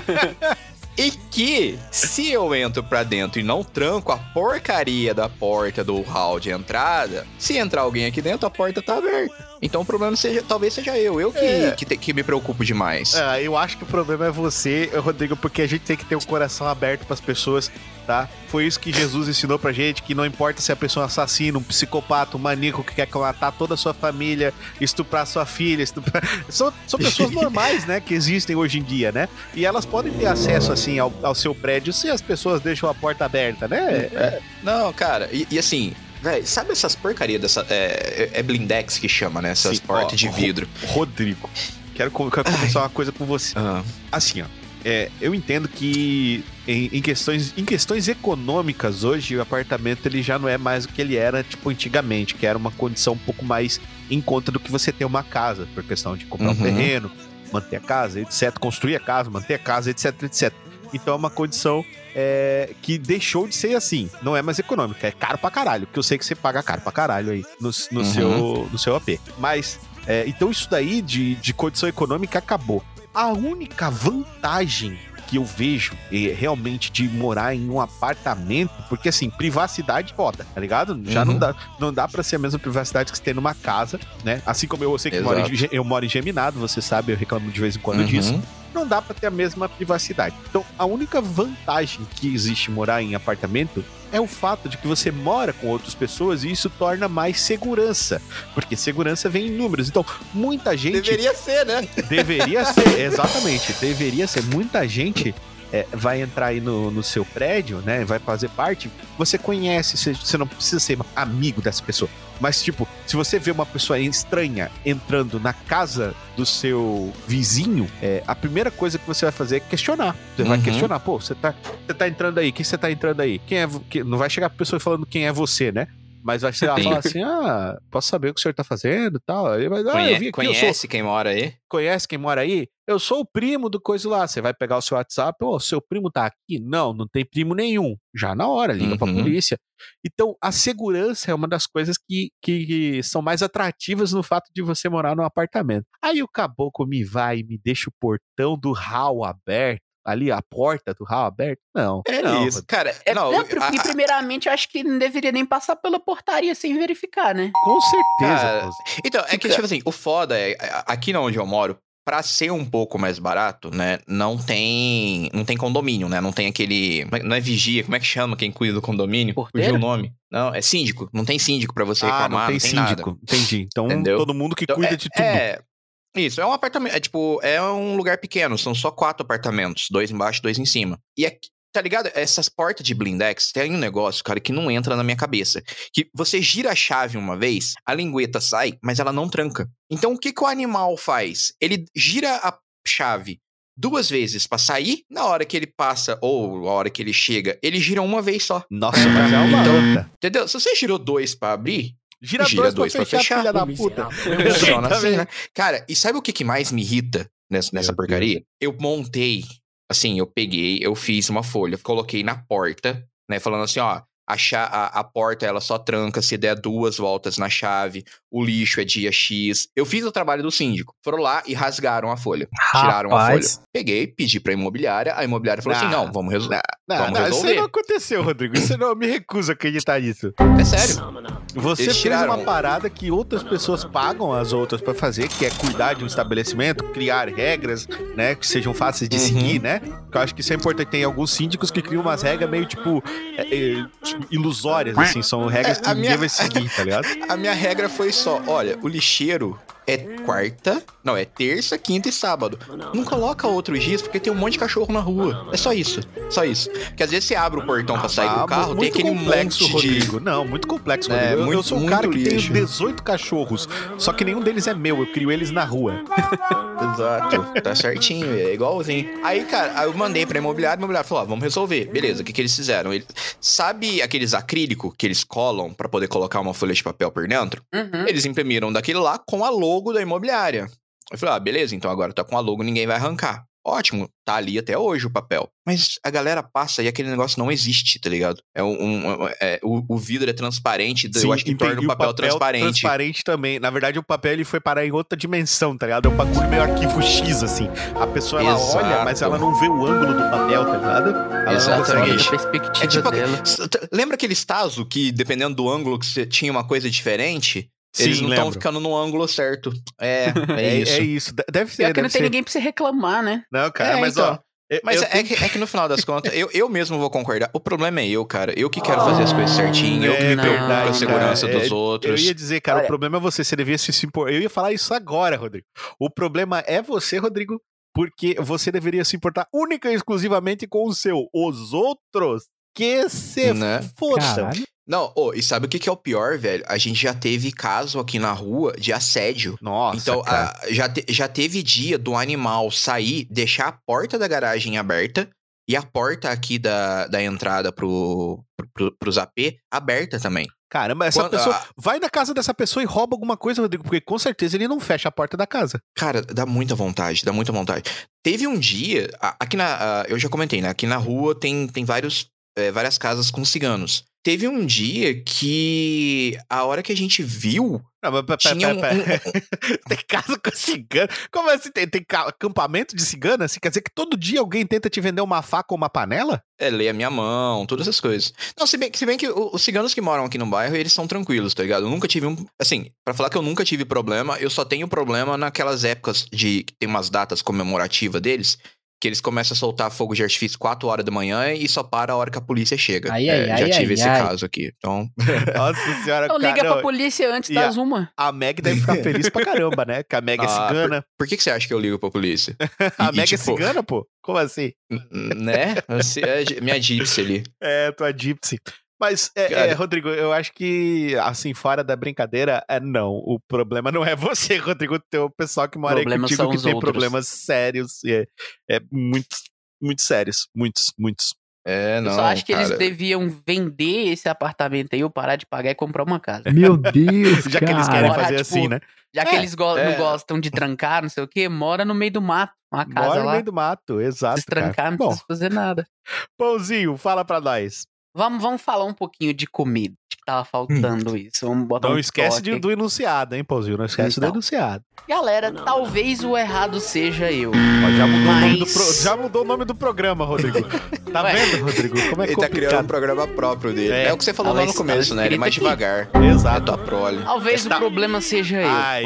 [LAUGHS] e que se eu entro pra dentro e não tranco a porcaria da porta do hall de entrada, se entrar alguém aqui dentro, a porta tá aberta. Então o problema seja, talvez seja eu, eu que, É. que, te- que me preocupo demais. É, eu acho que o problema é você, Rodrigo, porque a gente tem que ter o coração aberto pras pessoas, tá? Foi isso que Jesus ensinou pra gente, que não importa se a pessoa é um assassino, um psicopata, um maníaco que quer matar toda a sua família, estuprar sua filha, estuprar... [LAUGHS] São, são pessoas [LAUGHS] normais, né, que existem hoje em dia, né? E elas podem ter acesso, assim, ao, ao seu prédio se as pessoas deixam a porta aberta, né? É, Não, cara, e, e assim, velho, sabe essas porcarias dessa. É, é blindex que chama, né? Essas Sim, portas ó, de ro- vidro. Rodrigo, quero, quero conversar uma coisa com você. Ah, assim, ó. É, eu entendo que em, em questões, em questões econômicas hoje o apartamento ele já não é mais o que ele era tipo antigamente, que era uma condição um pouco mais em conta do que você ter uma casa, por questão de comprar Uhum. um terreno, manter a casa, etc, construir a casa, manter a casa, etc, etc. Então é uma condição é, que deixou de ser assim, não é mais econômica, é caro pra caralho, porque eu sei que você paga caro pra caralho aí no, no Uhum. seu, no seu AP. Mas é, então isso daí de, de condição econômica acabou. A única vantagem que eu vejo eh, realmente de morar em um apartamento, porque assim, privacidade foda, tá ligado? Já não Uhum. dá, não dá para ser a mesma privacidade que você tem numa casa, né? Assim como eu, sei que moro em, eu moro em Geminado, você sabe, eu reclamo de vez em quando uhum. disso. Não dá pra ter a mesma privacidade. Então, a única vantagem que existe morar em apartamento é o fato de que você mora com outras pessoas e isso torna mais segurança. Porque segurança vem em números. Então, muita gente. Deveria ser, né? Deveria ser, exatamente. Deveria ser. Muita gente é, vai entrar aí no, no seu prédio, né? Vai fazer parte. Você conhece, você, você não precisa ser amigo dessa pessoa. Mas, tipo, se você vê uma pessoa estranha entrando na casa do seu vizinho, é, a primeira coisa que você vai fazer é questionar. Você vai Uhum. questionar, pô, você tá, você tá entrando aí, quem você tá entrando aí? Quem é. que- não vai chegar a pessoa falando quem é você, né? Mas vai chegar e Sim. falar assim: ah, posso saber o que o senhor tá fazendo e tal. Aí vai, ah, Conhe- eu vi aqui, eu sou, conhece quem mora aí? conhece quem mora aí? Eu sou o primo do coisa lá. Você vai pegar o seu WhatsApp, ô, seu primo tá aqui? Não, não tem primo nenhum. Já na hora, liga pra Uhum. polícia. Então, a segurança é uma das coisas que, que são mais atrativas no fato de você morar num apartamento. Aí o caboclo me vai e me deixa o portão do hall aberto. Ali, a porta do hall aberta? Não. É não, isso. Cara, É, não, não, pri- a- primeiramente, eu acho que não deveria nem passar pela portaria sem verificar, né? Com certeza. Então, é que, tipo assim, o foda é, a- aqui onde eu moro, pra ser um pouco mais barato, né, não tem não tem condomínio, né, não tem aquele, não é vigia, como é que chama quem cuida do condomínio? Fugiu o nome. Não, é síndico, não tem síndico pra você ah, reclamar, não tem nada. síndico. Entendi. Então, Entendeu? todo mundo que Então, cuida é, de tudo. É, isso, é um apartamento, é tipo, é um lugar pequeno, são só quatro apartamentos, dois embaixo, dois em cima. E aqui, tá ligado? Essas portas de blindex, tem um negócio, cara, que não entra na minha cabeça. Que você gira a chave uma vez, a lingueta sai, mas ela não tranca. Então o que que o animal faz? Ele gira a chave duas vezes pra sair, na hora que ele passa, ou a hora que ele chega, ele gira uma vez só. Nossa, mas é uma Então. Entendeu? Se você girou dois pra abrir, Gira, gira dois, dois pra fechar, fechar. filha da puta. [LAUGHS] Funciona assim, Exatamente. né? Cara, e sabe o que, que mais me irrita nessa, nessa porcaria? Eu montei, assim, eu peguei, eu fiz uma folha, coloquei na porta, né? Falando assim, ó, a, a, a porta ela só tranca se der duas voltas na chave, o lixo é dia X. Eu fiz o trabalho do síndico. Foram lá e rasgaram a folha. Tiraram a folha. Rapaz, Peguei, pedi pra imobiliária, a imobiliária falou assim: Não. não, vamos resolver. Não, Vamos não, isso resolver. não aconteceu, Rodrigo. Isso não eu me recuso a acreditar nisso. É sério. Você Eles fez tiraram- uma parada que outras pessoas pagam as outras pra fazer, que é cuidar de um estabelecimento, criar regras, né, que sejam fáceis de Uhum. seguir, né? Eu acho que isso é importante. Tem alguns síndicos que criam umas regras meio tipo, é, é, tipo, ilusórias, assim, são regras É, que a ninguém minha- vai seguir, tá ligado? [LAUGHS] A minha regra foi só: olha, o lixeiro é quarta, não, é terça, quinta e sábado. Não coloca outros dias porque tem um monte de cachorro na rua. É só isso. Só isso. Porque às vezes você abre o portão pra sair Ah, do carro, tem muito aquele complexo, monte de. Rodrigo. Não, muito complexo, É, Rodrigo. Eu- eu, muito- sou um cara que tem 18 cachorros, só que nenhum deles é meu, eu crio eles na rua. [LAUGHS] Exato, tá certinho, é igualzinho. Aí, cara, aí eu mandei pra imobiliária, a imobiliária falou: ó, vamos resolver. Beleza, o que, que eles fizeram? Ele- sabe aqueles acrílicos que eles colam pra poder colocar uma folha de papel por dentro? Uhum. Eles imprimiram daquele lá com a logo da imobiliária. Eu falei, ah, beleza, então agora tá com a logo, ninguém vai arrancar. Ótimo, tá ali até hoje o papel. Mas a galera passa e aquele negócio não existe, tá ligado? É um, um- é- o, o vidro é transparente, eu acho que entendi. torna E o papel, transparente. transparente também. Na verdade, o papel ele foi parar em outra dimensão, tá ligado? É um bagulho meio arquivo X, assim. A pessoa, ela Exato. olha, mas ela não vê o ângulo do papel, tá ligado? Ela não Exatamente. Da perspectiva É tipo, lembra aquele Tazo que, dependendo do ângulo, que você tinha uma coisa diferente? Eles Sim, não estão ficando no ângulo certo. É, [LAUGHS] é, É isso. É isso. De- Deve ser, Pior que não tem ser. ninguém pra você reclamar, né? Não, cara, É, mas então. ó. eu- Mas eu é, que, é que no final das contas, eu, eu mesmo vou concordar. O problema é eu, cara. Eu que quero fazer as coisas certinho, eu que me É preocupo com a segurança cara. dos É, outros. Eu ia dizer, cara, Olha- o problema é você, você devia se se impor. Eu ia falar isso agora, Rodrigo. O problema é você, Rodrigo, porque você deveria se importar única e exclusivamente com o seu. Os outros que se Né? Caralho. Não, ô, e sabe o que, que é o pior, velho? A gente já teve caso aqui na rua de assédio. Nossa, então, cara. a- já, te- já teve dia do animal sair, deixar a porta da garagem aberta e a porta aqui da, da entrada pro, pro, pros AP aberta também. Caramba, essa Quando- pessoa. ah. Vai na casa dessa pessoa e rouba alguma coisa, Rodrigo, porque com certeza ele não fecha a porta da casa. Cara, dá muita vontade, dá muita vontade. Teve um dia, a- aqui na. a- eu já comentei, né? Aqui na rua tem, tem vários, é, várias casas com ciganos. Teve um dia que a hora que a gente viu, Não, mas, pera, tinha um. pera, pera. um- [LAUGHS] Tem casa com cigano. Como assim? Tem, tem ca- acampamento de cigana? Assim, quer dizer que todo dia alguém tenta te vender uma faca ou uma panela? é, lei a minha mão, todas essas coisas. Não, se bem, se bem que os ciganos que moram aqui no bairro, eles são tranquilos, tá ligado? Eu nunca tive um. Assim, pra falar que eu nunca tive problema, eu só tenho problema naquelas épocas de. que tem umas datas comemorativas deles. Que eles começam a soltar fogo de artifício 4 horas da manhã e só para a hora que a polícia chega. Ai, É, ai, já ai, tive ai, esse ai. caso aqui. Então, [LAUGHS] Nossa senhora, Então cara. liga não, pra polícia antes das a- uma. A Meg deve ficar [LAUGHS] feliz pra caramba, né? Que a Meg é Ah, cigana. por que, que você acha que eu ligo pra polícia? [LAUGHS] A e, Meg é tipo- cigana, pô? Como assim? Né? Você é minha gypsy ali. É, tua gypsy. Mas, é, Cara. é, Rodrigo, eu acho que, assim, fora da brincadeira, é não. O problema não é você, [LAUGHS] Rodrigo. Tem o pessoal que mora aí Problemas contigo são que tem outros. problemas sérios. É, é muitos, muito sérios. Muitos, muitos. É, não. eu só acho que cara. eles deviam vender esse apartamento aí, ou parar de pagar e comprar uma casa. Meu [LAUGHS] Deus, Já que eles cara. querem fazer tipo, assim, né? Já que É, eles go- é. não gostam de trancar, não sei o quê, mora no meio do mato. Uma casa Mora no lá. meio do mato, exato. Se trancar, cara. não Bom, precisa fazer nada. Pãozinho, fala pra nós. Vamos, vamos falar um pouquinho de comida. Acho que tava faltando isso. Vamos botar Não um esquece de- do enunciado, hein, Pãozinho? Não esquece do Então. enunciado. Galera, talvez o errado seja eu. Ó, já, mudou o nome do Mas- pro- já mudou o nome do programa, Rodrigo. Tá Ué. vendo, Rodrigo? Como é Ele tá criando um complicado. programa próprio dele. É. É, o que você falou Ah, lá no mas começo, né? Ele é mais escrito devagar. aqui. É Exato. tua prole. Talvez Está- o problema seja eu. Aê.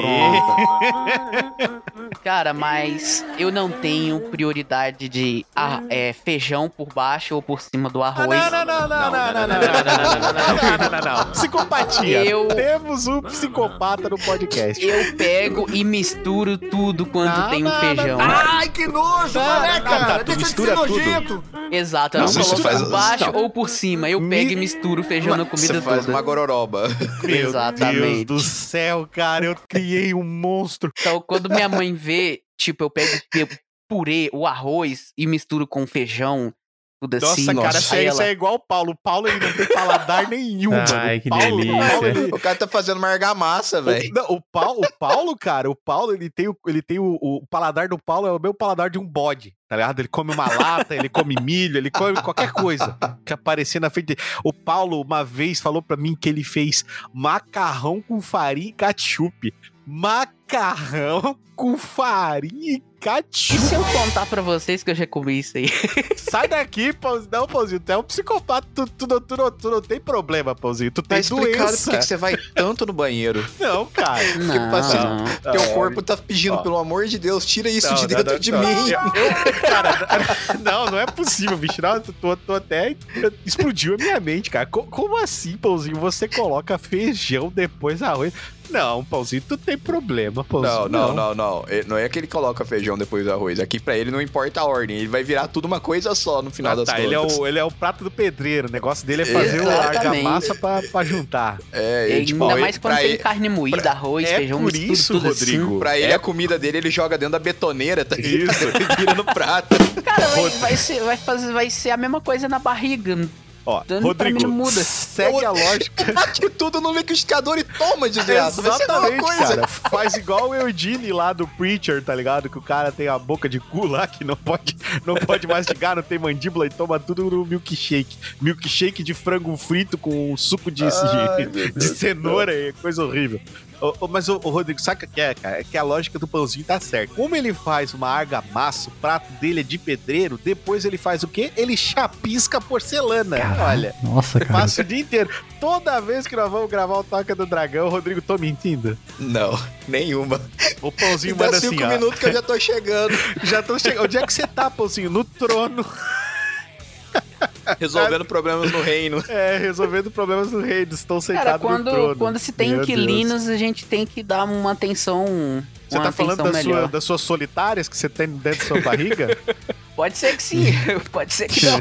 Cara, mas eu não tenho prioridade de ah, é, feijão por baixo ou por cima do Ah, arroz. não, não, não, não, não, não, não, não, não, não, não, não, não, não. [LAUGHS] Psicopatia. Eu- Temos um psicopata no podcast. Eu pego e misturo tudo quando Não, tem um não, feijão. não, não. Ai, que nojo! Não, não, não, cara? tu Deixa de mistura ser tudo. nojento. Exato, eu não Não, isso coloco faz- por baixo não. ou por cima. Eu pego Mi- e misturo o feijão na comida Você faz toda. uma gororoba. Meu Exatamente. Deus do céu, cara. Eu criei um monstro. Então, quando minha mãe vê, tipo, eu pego pe- purê, o arroz e misturo com feijão, tudo Nossa, assim. cara, aí isso é, ela- é igual o Paulo. O Paulo ele não tem paladar [LAUGHS] nenhum, Ai, mano. O que Paulo, delícia. O Paulo, ele- O cara tá fazendo uma argamassa, velho. O, o, Paulo, o Paulo, cara, o Paulo, ele tem, o, ele tem o, o paladar do Paulo é o meu paladar de um bode, tá ligado? Ele come uma lata, ele come milho, ele come qualquer coisa que aparecer na frente dele. O Paulo, uma vez, falou pra mim que ele fez macarrão com farinha e ketchup. Macarrão com farinha e E se eu contar pra vocês que eu já comi isso aí? [LAUGHS] Sai daqui, Pãozinho. Não, Pãozinho, tu é um psicopata. Tu, tu, não- tu, não- tu não tem problema, Pãozinho. Tu Tá tem explicado doença. por que que você vai tanto no banheiro. [LAUGHS] Não, cara. Não, assim, não. Teu É. corpo tá pedindo, Ó. pelo amor de Deus, tira isso Não, de dentro não, de não. mim. Eu, cara, [LAUGHS] não, não é possível, bicho. Não, tô, tô até. Explodiu a minha mente, cara. Co- como assim, Pãozinho? Você coloca feijão depois arroz? Não, Pãozinho, tu tem problema, Pãozinho. Não, não, não, não. Não é que ele coloca feijão depois do arroz. Aqui pra ele não importa a ordem. Ele vai virar tudo uma coisa só no final Ah, das tá, contas. ele é, o, ele é o prato do pedreiro. O negócio dele é fazer o Exatamente. argamassa pra, pra juntar. É, E ele, ainda tipo, mais ele- quando pra tem ele, carne moída, arroz, é feijão, por isso, tudo Rodrigo. assim. pra ele É- a comida dele ele joga dentro da betoneira, tá ligado? Isso. [LAUGHS] Vira no prato. Cara, vai, vai ser, vai, fazer, vai ser a mesma coisa na barriga. Ó, Então, Rodrigo, mim não muda. segue a lógica. [LAUGHS] Bate tudo no liquidificador e toma, desgraça. Exatamente, coisa. cara. Faz igual o Eugene lá do Preacher, tá ligado? Que o cara tem a boca de cu lá, que não pode, não pode mastigar, não tem mandíbula e toma tudo no milkshake. Milkshake de frango frito com suco de, Ai, de, de cenoura, é coisa horrível. Mas, o Rodrigo, sabe o que é, cara? É que a lógica do pãozinho tá certa. Como ele faz uma argamassa, o prato dele é de pedreiro, depois ele faz o quê? Ele chapisca porcelana. Olha. Nossa, cara. Passa o dia inteiro. Toda vez que nós vamos gravar o Toca do Dragão, Rodrigo, tô mentindo. Não, nenhuma. O pãozinho manda cinco assim, ó. minutos que eu já tô chegando. [LAUGHS] Já tô chegando. Onde é que você tá, pãozinho? No trono. [LAUGHS] [LAUGHS] Resolvendo problemas no reino. [LAUGHS] É, resolvendo problemas do rei. Estão Cara, sentados no quando, trono. quando se tem Meu inquilinos, a gente tem que dar uma atenção. Você uma tá falando da sua, das suas solitárias que você tem dentro da sua barriga? [LAUGHS] Pode ser que sim, pode ser que não.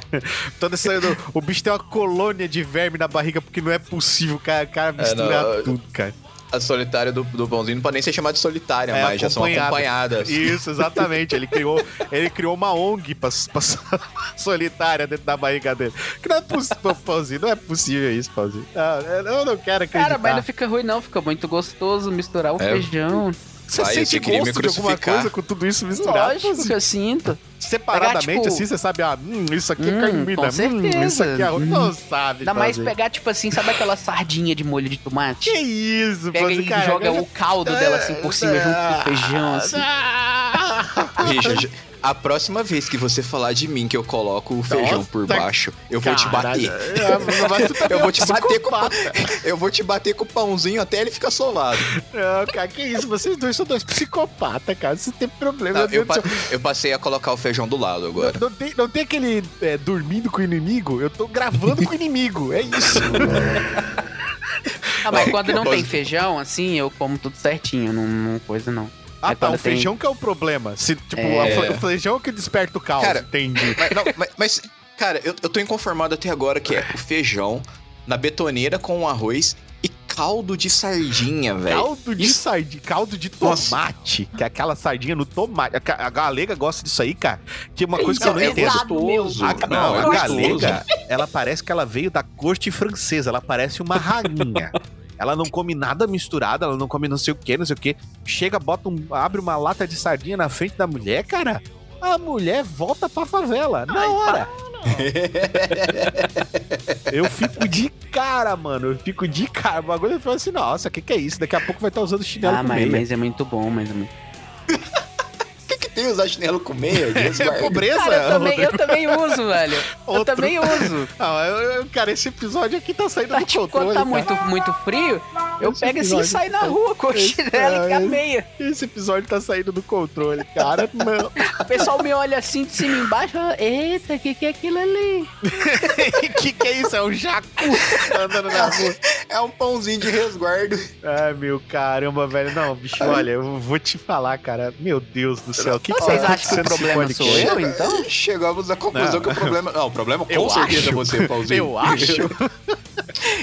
Toda essa, o bicho tem uma colônia de verme na barriga porque não é possível, cara. O cara mistura não, tudo, cara. A solitária do, do pãozinho não pode nem ser chamada de solitária, É, mas já são acompanhada. acompanhadas. Isso, exatamente. Ele criou, ele criou uma ONG pra, pra [LAUGHS] solitária dentro da barriga dele. Que não é possível, Pãozinho. Não é possível isso, Pãozinho. Não, eu não quero acreditar. Cara, mas não fica ruim não, fica muito gostoso misturar o É. feijão. Você sente gosto de alguma coisa com tudo isso misturado? Lógico Pãozinho? que eu sinto. Separadamente, Pegar, tipo, assim, você sabe, ah, hum, isso aqui é Hum, carne moída, com hum, isso aqui é arroz. Hum. Não sabe, Ainda mais pegar, tipo assim, sabe aquela sardinha de molho de tomate? Que isso, Pega Pãozinho, e cara, joga eu o caldo dela assim por cima junto com o feijão, assim. [LAUGHS] Richard, a próxima vez que você falar de mim que eu coloco o feijão por Nossa, baixo, eu vou te Caralho. bater. É, também [LAUGHS] Eu é vou te bater com. [LAUGHS] Eu vou te bater com o pãozinho até ele ficar solado. Não, cara, que isso? Vocês dois são dois psicopatas, cara. Você tem problema. Não, eu, pa- eu passei a colocar o feijão do lado agora. Não tem, não tem aquele é, dormindo com o inimigo? Eu tô gravando com o inimigo. É isso. Ah, mas [LAUGHS] quando não tem feijão, assim, eu como tudo certinho, não, não coisa não. Ah, É tá. O tem- feijão que é o problema. Se, tipo, É. a fe- o feijão é que desperta o caos. Cara, entendi. Mas, não, mas- mas, cara, eu, eu tô inconformado até agora que é o feijão na betoneira com arroz e caldo de sardinha, velho. Caldo de sardinha, caldo de Nossa. tomate. Que é aquela sardinha no tomate. A, galega gosta disso aí, cara. Que é uma coisa que eu não é entendo. gostoso. A, não, é a gostoso. galega, ela parece que ela veio da corte francesa. Ela parece uma rainha. [LAUGHS] Ela não come nada misturado, ela não come não sei o que, não sei o que. Chega, bota um, abre uma lata de sardinha na frente da mulher, cara. A mulher volta pra favela, na hora. [LAUGHS] Eu fico de cara, mano. Eu fico de cara. O bagulho eu falo assim, nossa, o que, que é isso? Daqui a pouco vai estar usando chinelo Ah, mas, mas é muito bom, mas é muito... O tem usar chinelo com meia? [LAUGHS] É pobreza, Cara, eu também, eu [LAUGHS] também uso, velho. Eu Outro. também uso. Ah, eu- eu- cara, esse episódio aqui tá saindo Tá, do tipo, controle. quando tá muito, muito frio, eu Esse pego assim e saio na tá- rua com o esse- chinelo e com a esse- meia. Esse episódio tá saindo do controle, cara. Não. O pessoal me olha assim de cima e embaixo, fala, eita, o que, que é aquilo ali? [LAUGHS] que que é isso? É um jacu andando na rua. É um pãozinho de resguardo. Ai, meu caramba, velho. Não, bicho, olha, eu vou te falar, cara. Meu Deus do céu. O que, que Vocês tá acham que o problema sou eu, então? Chegamos à conclusão Não. que o problema. Não, o problema com Eu certeza acho. é você, pãozinho. Eu acho. [LAUGHS]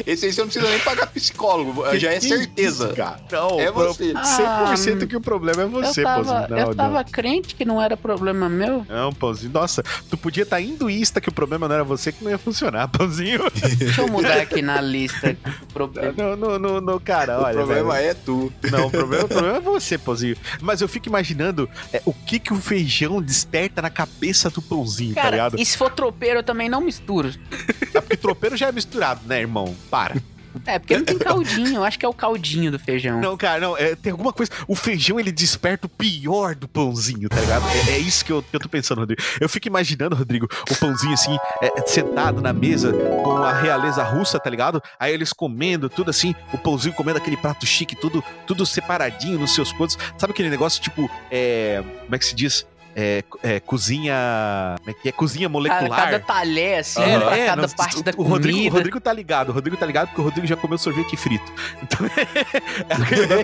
Esse aí você não precisa nem pagar psicólogo, já é Que certeza. cara? Não, É você. 100% que o problema é você, eu tava, Pãozinho. Não, eu não. tava crente que não era problema meu. Não, Pãozinho. Nossa, tu podia estar hinduísta que o problema não era você que não ia funcionar, [LAUGHS] Pãozinho. Deixa eu mudar aqui na lista o problema. Não, não, não, não, cara, O olha. problema velho. é tu. Não, o problema, o problema é você, Pãozinho. Mas eu fico imaginando é, o que que o feijão desperta na cabeça do Pãozinho, tá Cara, ligado? e se for tropeiro, eu também não misturo. É porque tropeiro já é misturado, né, irmão? Para. É, porque não tem caldinho. Eu acho que é o caldinho do feijão. Não, cara, não, é, tem alguma coisa. O feijão ele desperta o pior do pãozinho, tá ligado? É, é isso que eu, que eu tô pensando, Rodrigo. Eu fico imaginando, Rodrigo, o pãozinho assim, é, sentado na mesa com a realeza russa, tá ligado? Aí eles comendo, tudo assim, o pãozinho comendo aquele prato chique, tudo, tudo separadinho nos seus pontos. Sabe aquele negócio tipo, é, como é que se diz? É, é, cozinha. Como é que é? Cozinha molecular. cada talher, assim, pra é, cada nós- parte da o Rodrigo, o comida. Rodrigo tá ligado, o Rodrigo tá ligado porque o Rodrigo já comeu sorvete frito. Então, [LAUGHS]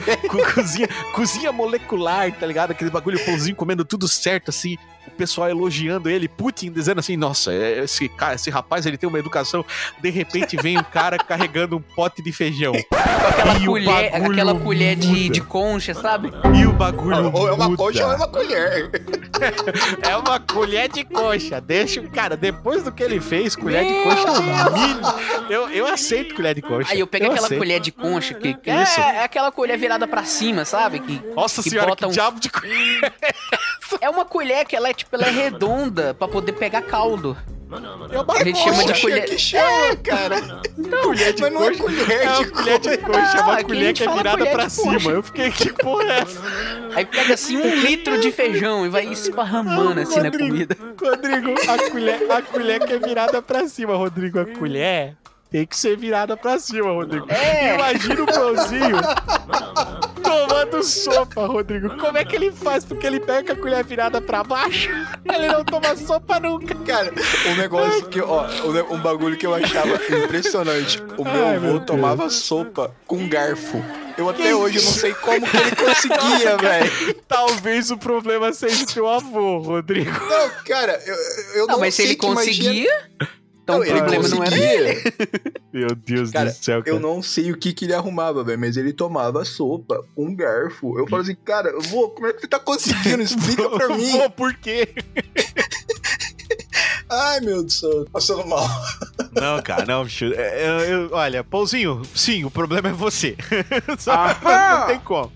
é cozinha, cozinha molecular, tá ligado? Aquele bagulho, o pãozinho comendo tudo certo, assim, o pessoal elogiando ele, Putin dizendo assim, nossa, é- esse, cara, esse rapaz, ele tem uma educação. De repente vem um cara carregando um pote de feijão. [LAUGHS] Aquela E colher, aquela colher de, de concha, sabe? E o bagulho Ou é uma muda. coxa ou é uma colher. [LAUGHS] É uma colher de coxa. Deixa, o cara, depois do que ele fez, colher de coxa é um mínimo. Eu, eu aceito colher de coxa. Aí eu pego aquela aceito. colher de concha que, que Isso. é, é aquela colher virada pra cima, sabe? Que Nossa que senhora, bota que um- diabo de [LAUGHS] colher. é uma colher que ela é tipo ela é redonda pra poder pegar caldo. É uma A gente chama de colher. que chama, cara. colher de Mas não é coxa. colher É uma de colher de coxa, é uma aqui a colher que é virada pra de coxa. cima. Eu fiquei, que porra é essa? Aí pega assim um litro de feijão e vai esparramando assim na Rodrigo, comida. Rodrigo, a colher, a colher que é virada pra cima, Rodrigo. A colher tem que ser virada pra cima, Rodrigo. É. Imagina o pãozinho tomando sopa, Rodrigo. Como é que ele faz? Porque ele pega a colher virada pra baixo. Ele não toma sopa nunca. Cara, um negócio que, ó, um bagulho que eu achava impressionante. O meu Ai, avô meu tomava sopa com garfo. Eu até hoje não sei como que ele conseguia, velho. Talvez o problema seja o teu avô, Rodrigo. Não, cara, eu, eu Não, não mas se sei ele que magia- conseguia, então Não, o ele problema não era conseguia. ele. [LAUGHS] Meu Deus Cara, do céu, cara. Eu não sei o que que ele arrumava, velho, mas ele tomava sopa com garfo. Eu falo assim, cara, vô, como é que você tá conseguindo? Explica pra [LAUGHS] mim. Vô, por quê? [LAUGHS] Ai, meu Deus do céu, tô passando mal. Não, cara, não, bicho. É, eu- eu- olha, Pãozinho, sim, o problema é você. Só- Aham. não tem como.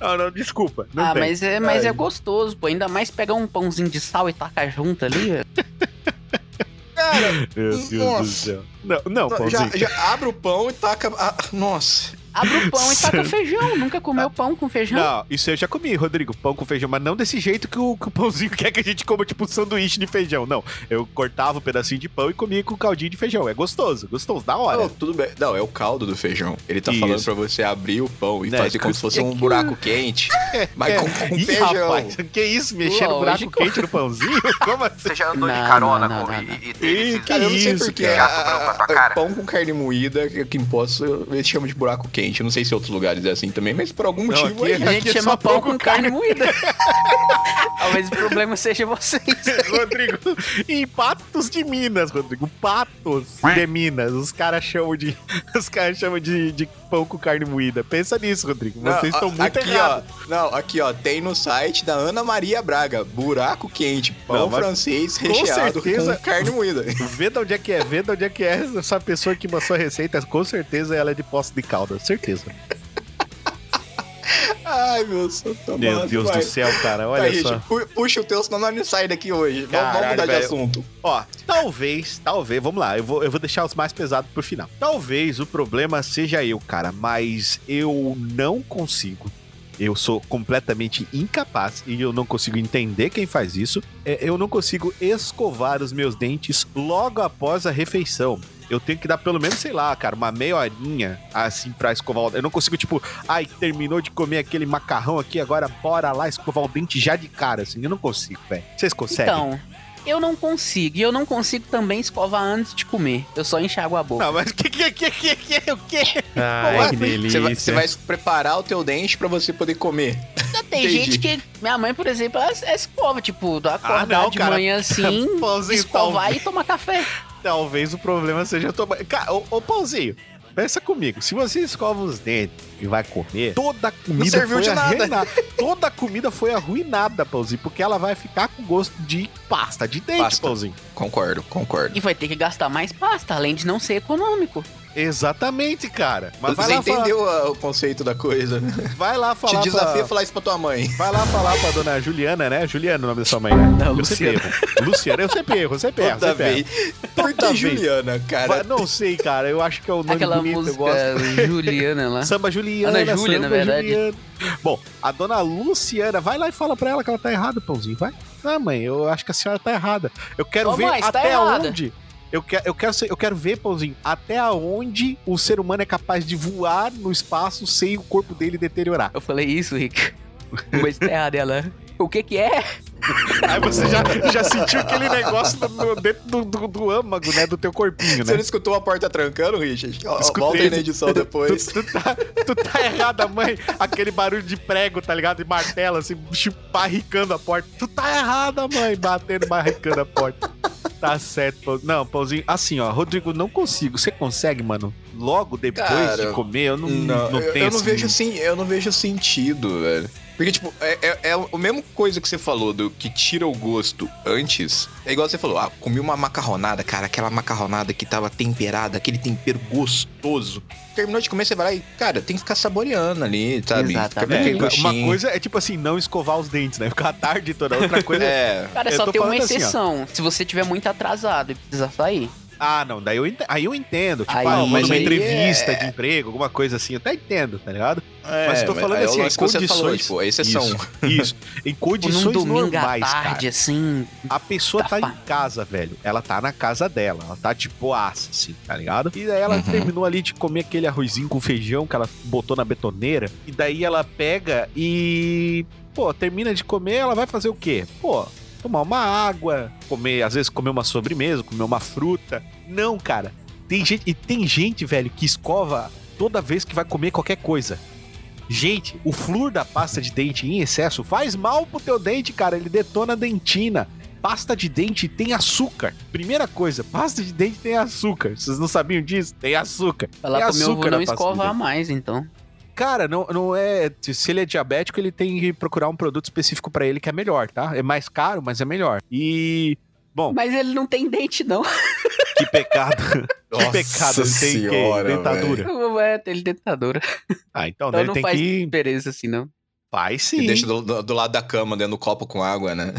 Não, não, desculpa. Não ah, tem. mas é, mas Ai. é gostoso, pô. Ainda mais pegar um pãozinho de sal e tacar junto ali. Cara, Meu Deus do Nossa. céu. Não, não, já, Pãozinho. já abre o pão e taca. ah, nossa. Abre o pão e taca feijão. Nunca comeu pão com feijão? Não, isso eu já comi, Rodrigo. Pão com feijão, mas não desse jeito que o, que o pãozinho [LAUGHS] quer que a gente coma, tipo, um sanduíche de feijão. Não. Eu cortava um pedacinho de pão e comia com caldinho de feijão. É gostoso, gostoso, da hora. Não, tudo bem. Não, é o caldo do feijão. Ele tá Isso. falando pra você abrir o pão e Né, fazer como se fosse um que- buraco quente, mas com, com Ih, feijão. rapaz, que isso? Mexer no buraco quente no pãozinho? [LAUGHS] Como assim? Você já andou Não, de carona não, com não, e, não. e teve Ih, esses- que Cara, eu não sei isso, porque pão com carne moída, que aqui em Poços eles chamam de buraco quente. Eu não sei se outros lugares é assim também, mas por algum Não, motivo aqui- é. A gente é chama só pão com carne moída. [LAUGHS] Talvez o problema seja vocês. [LAUGHS] Rodrigo, em Patos de Minas, Rodrigo. Patos de Minas. Os caras chamam de. [LAUGHS] Os caras chamam de, de pão com carne moída. Pensa nisso, Rodrigo. Não, Vocês estão muito aqui, errados. ó. Não, aqui, ó. Tem no site da Ana Maria Braga. Buraco quente. Pão Não, francês com recheado certeza- com carne moída. Vê de onde é que é, vê de onde é que é essa pessoa que mandou a receita. Com certeza ela é de Poço de Caldas, certeza. Ai, meu santo Meu Deus vai. do céu, cara, Tá, olha gente, só. pu- puxa o teu, senão nós não saímos daqui hoje. Vamos- vamos Caralho, mudar de assunto. Ó, talvez, talvez, vamos lá, eu vou, eu vou deixar os mais pesados pro final. Talvez o problema seja eu, cara, mas eu não consigo. Eu sou completamente incapaz e eu não consigo entender quem faz isso. É, eu não consigo escovar os meus dentes logo após a refeição. Eu tenho que dar pelo menos, sei lá, cara, uma meia horinha assim pra escovar o Eu não consigo, tipo, ai, terminou de comer aquele macarrão aqui, agora bora lá escovar o dente já de cara, assim. Eu não consigo, velho. Vocês conseguem? Então, eu não consigo. E eu não consigo também escovar antes de comer. Eu só enxago a boca. Não, mas o que, que, que, que, que, o quê? Ué, Ai, que Você delícia. vai, você vai preparar o teu dente pra você poder comer. Tem Entendi. gente que. Minha mãe, por exemplo, ela, ela escova, tipo, acordar Ah, não, de cara. manhã assim, [LAUGHS] Pãozinho, escovar e tomar café. Talvez o problema seja tomar. Ô, ô Pãozinho, pensa comigo. Se você escova os dentes e vai comer, toda a comida serviu foi de nada. arruinada. Toda a comida foi arruinada, Pãozinho, porque ela vai ficar com gosto de pasta, de dente, Pasta. Pãozinho. Concordo, concordo. E vai ter que gastar mais pasta, além de não ser econômico. Exatamente, cara. Mas vai Você lá, falar, entendeu a- o conceito da coisa. né? vai lá Te falar. desafio pra- a falar isso pra tua mãe. Vai lá falar pra dona Juliana, né? Juliana, o nome da sua mãe, né? Não, eu sempre erro. Luciana, eu sempre erro, eu sempre erro. Toda vez. Por que. Juliana, cara? Vai- não sei, cara. Eu acho que é o nome Aquela bonito, eu música gosto. Juliana lá. Samba Juliana. Ana Júlia, na verdade. Juliana. Bom, a dona Luciana, vai lá e fala pra ela que ela tá errada, pãozinho, vai. Ah, mãe, eu acho que a senhora tá errada. Eu quero Ô, ver mãe, tá até errada. onde. Eu quero, eu, quero ser- eu quero ver, pãozinho, até onde o ser humano é capaz de voar no espaço sem o corpo dele deteriorar. Eu falei isso, Rick. [LAUGHS] Mas tá errado ela. O que que é? [LAUGHS] Aí você já, já sentiu aquele negócio no- dentro do, do, do âmago, né? Do teu corpinho, Você né? não escutou a porta trancando, Richard? Escutei. Volta aí na edição depois. Tu, tu tá, tu tá errada, mãe. Aquele barulho de prego, tá ligado? De martelo, assim, barricando a porta. Tu tá errada, mãe. Batendo, barricando a porta. Tá certo, pão. Não, pãozinho. Assim, ó, Rodrigo, não consigo. Você consegue, mano? Logo depois Cara, de comer, eu não, Não, não, tenho eu não esse- vejo sim, eu não vejo sentido, velho. Porque, tipo, é, é, é a mesma coisa que você falou do que tira o gosto antes. É igual você falou, ah, comi uma macarronada, cara, aquela macarronada que tava temperada, aquele tempero gostoso. Terminou de comer, você vai lá e, cara, tem que ficar saboreando ali, sabe? Exatamente. É, uma coisa é tipo assim, não escovar os dentes, né? Ficar a tarde toda. Outra [LAUGHS] coisa É. Cara, Eu só tem uma assim, exceção. se você tiver muito atrasado e precisar sair. Ah, não, daí eu aí eu entendo. Tipo, Aí- ah, mas manda uma aí entrevista é- de emprego, alguma coisa assim, eu até entendo, tá ligado? É, Mas tô falando é o assim, em lance que você falou, condições- tipo, a exceção. Isso, isso. Em [LAUGHS] Tipo, condições à normais, tarde, cara. assim. A pessoa Tá tá em casa, velho. Ela tá na casa dela. Ela tá tipo aço, assim, tá ligado? E daí ela Uhum. terminou ali de comer aquele arrozinho com feijão que ela botou na betoneira. E daí ela pega e. Pô, termina de comer, ela vai fazer o quê? Pô, tomar uma água, comer, às vezes comer uma sobremesa, comer uma fruta. Não, cara. Tem gente. E tem gente, velho, que escova toda vez que vai comer qualquer coisa. Gente, o flúor da pasta de dente em excesso faz mal pro teu dente, cara. Ele detona a dentina. Pasta de dente tem açúcar. Primeira coisa, pasta de dente tem açúcar. Vocês não sabiam disso? Tem açúcar. Falar tem pro meu avô açúcar não pasta de mais, então. Cara, não, não é. Se ele é diabético, ele tem que procurar um produto específico pra ele que é melhor, tá? É mais caro, mas é melhor. E. Bom, Mas ele não tem dente, não. [LAUGHS] que pecado. que pecado ele tem senhora, que dentadura. É, tem dentadura. Ah, então, Então ele não tem faz que. diferença assim, não. Faz E sim. deixa do, do- do lado da cama, dentro do copo com água, né?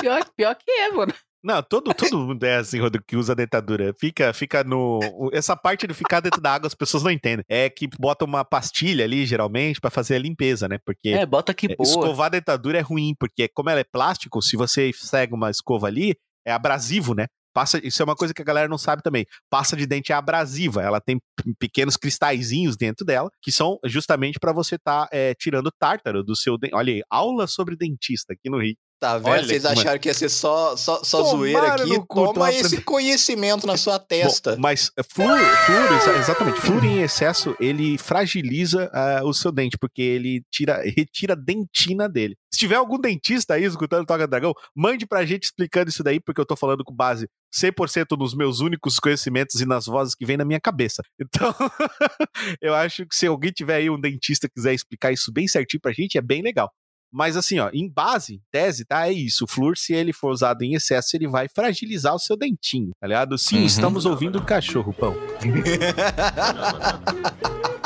Pior, pior que é, mano. Não, todo, todo mundo é assim, Rodrigo, que usa dentadura. Fica, fica no. Essa parte de ficar dentro da água as pessoas não entendem. É que bota uma pastilha ali, geralmente, pra fazer a limpeza, né? Porque É, bota que é, boa. escovar a dentadura é ruim, porque como ela é plástico, se você segue uma escova ali, é abrasivo, né? Passa, isso é uma coisa que a galera não sabe também. Pasta de dente é abrasiva, ela tem pequenos cristalzinhos dentro dela, que são justamente pra você estar tirando tártaro do seu dente. Olha aí, aula sobre dentista aqui no Rio. Tá vendo? Olha Vocês que acharam que ia ser só, só, só zoeira aqui? cu, Toma esse conhecimento na sua testa. Bom, mas é, flúor, flúor, exa- exatamente, flúor em excesso, ele fragiliza ah, o seu dente, porque ele tira, [LAUGHS] retira a dentina dele. Se tiver algum dentista aí escutando Toca Dragão, mande pra gente explicando isso daí, porque eu tô falando com base 100% nos meus únicos conhecimentos e nas vozes que vem na minha cabeça. [LAUGHS] Então, [LAUGHS] eu acho que se alguém tiver aí um dentista quiser explicar isso bem certinho pra gente, é bem legal. Mas assim, ó, em base, em tese, tá? É isso. O flúor, se ele for usado em excesso, ele vai fragilizar o seu dentinho, tá ligado? Sim, Uhum. estamos ouvindo o cachorro, pão. [LAUGHS]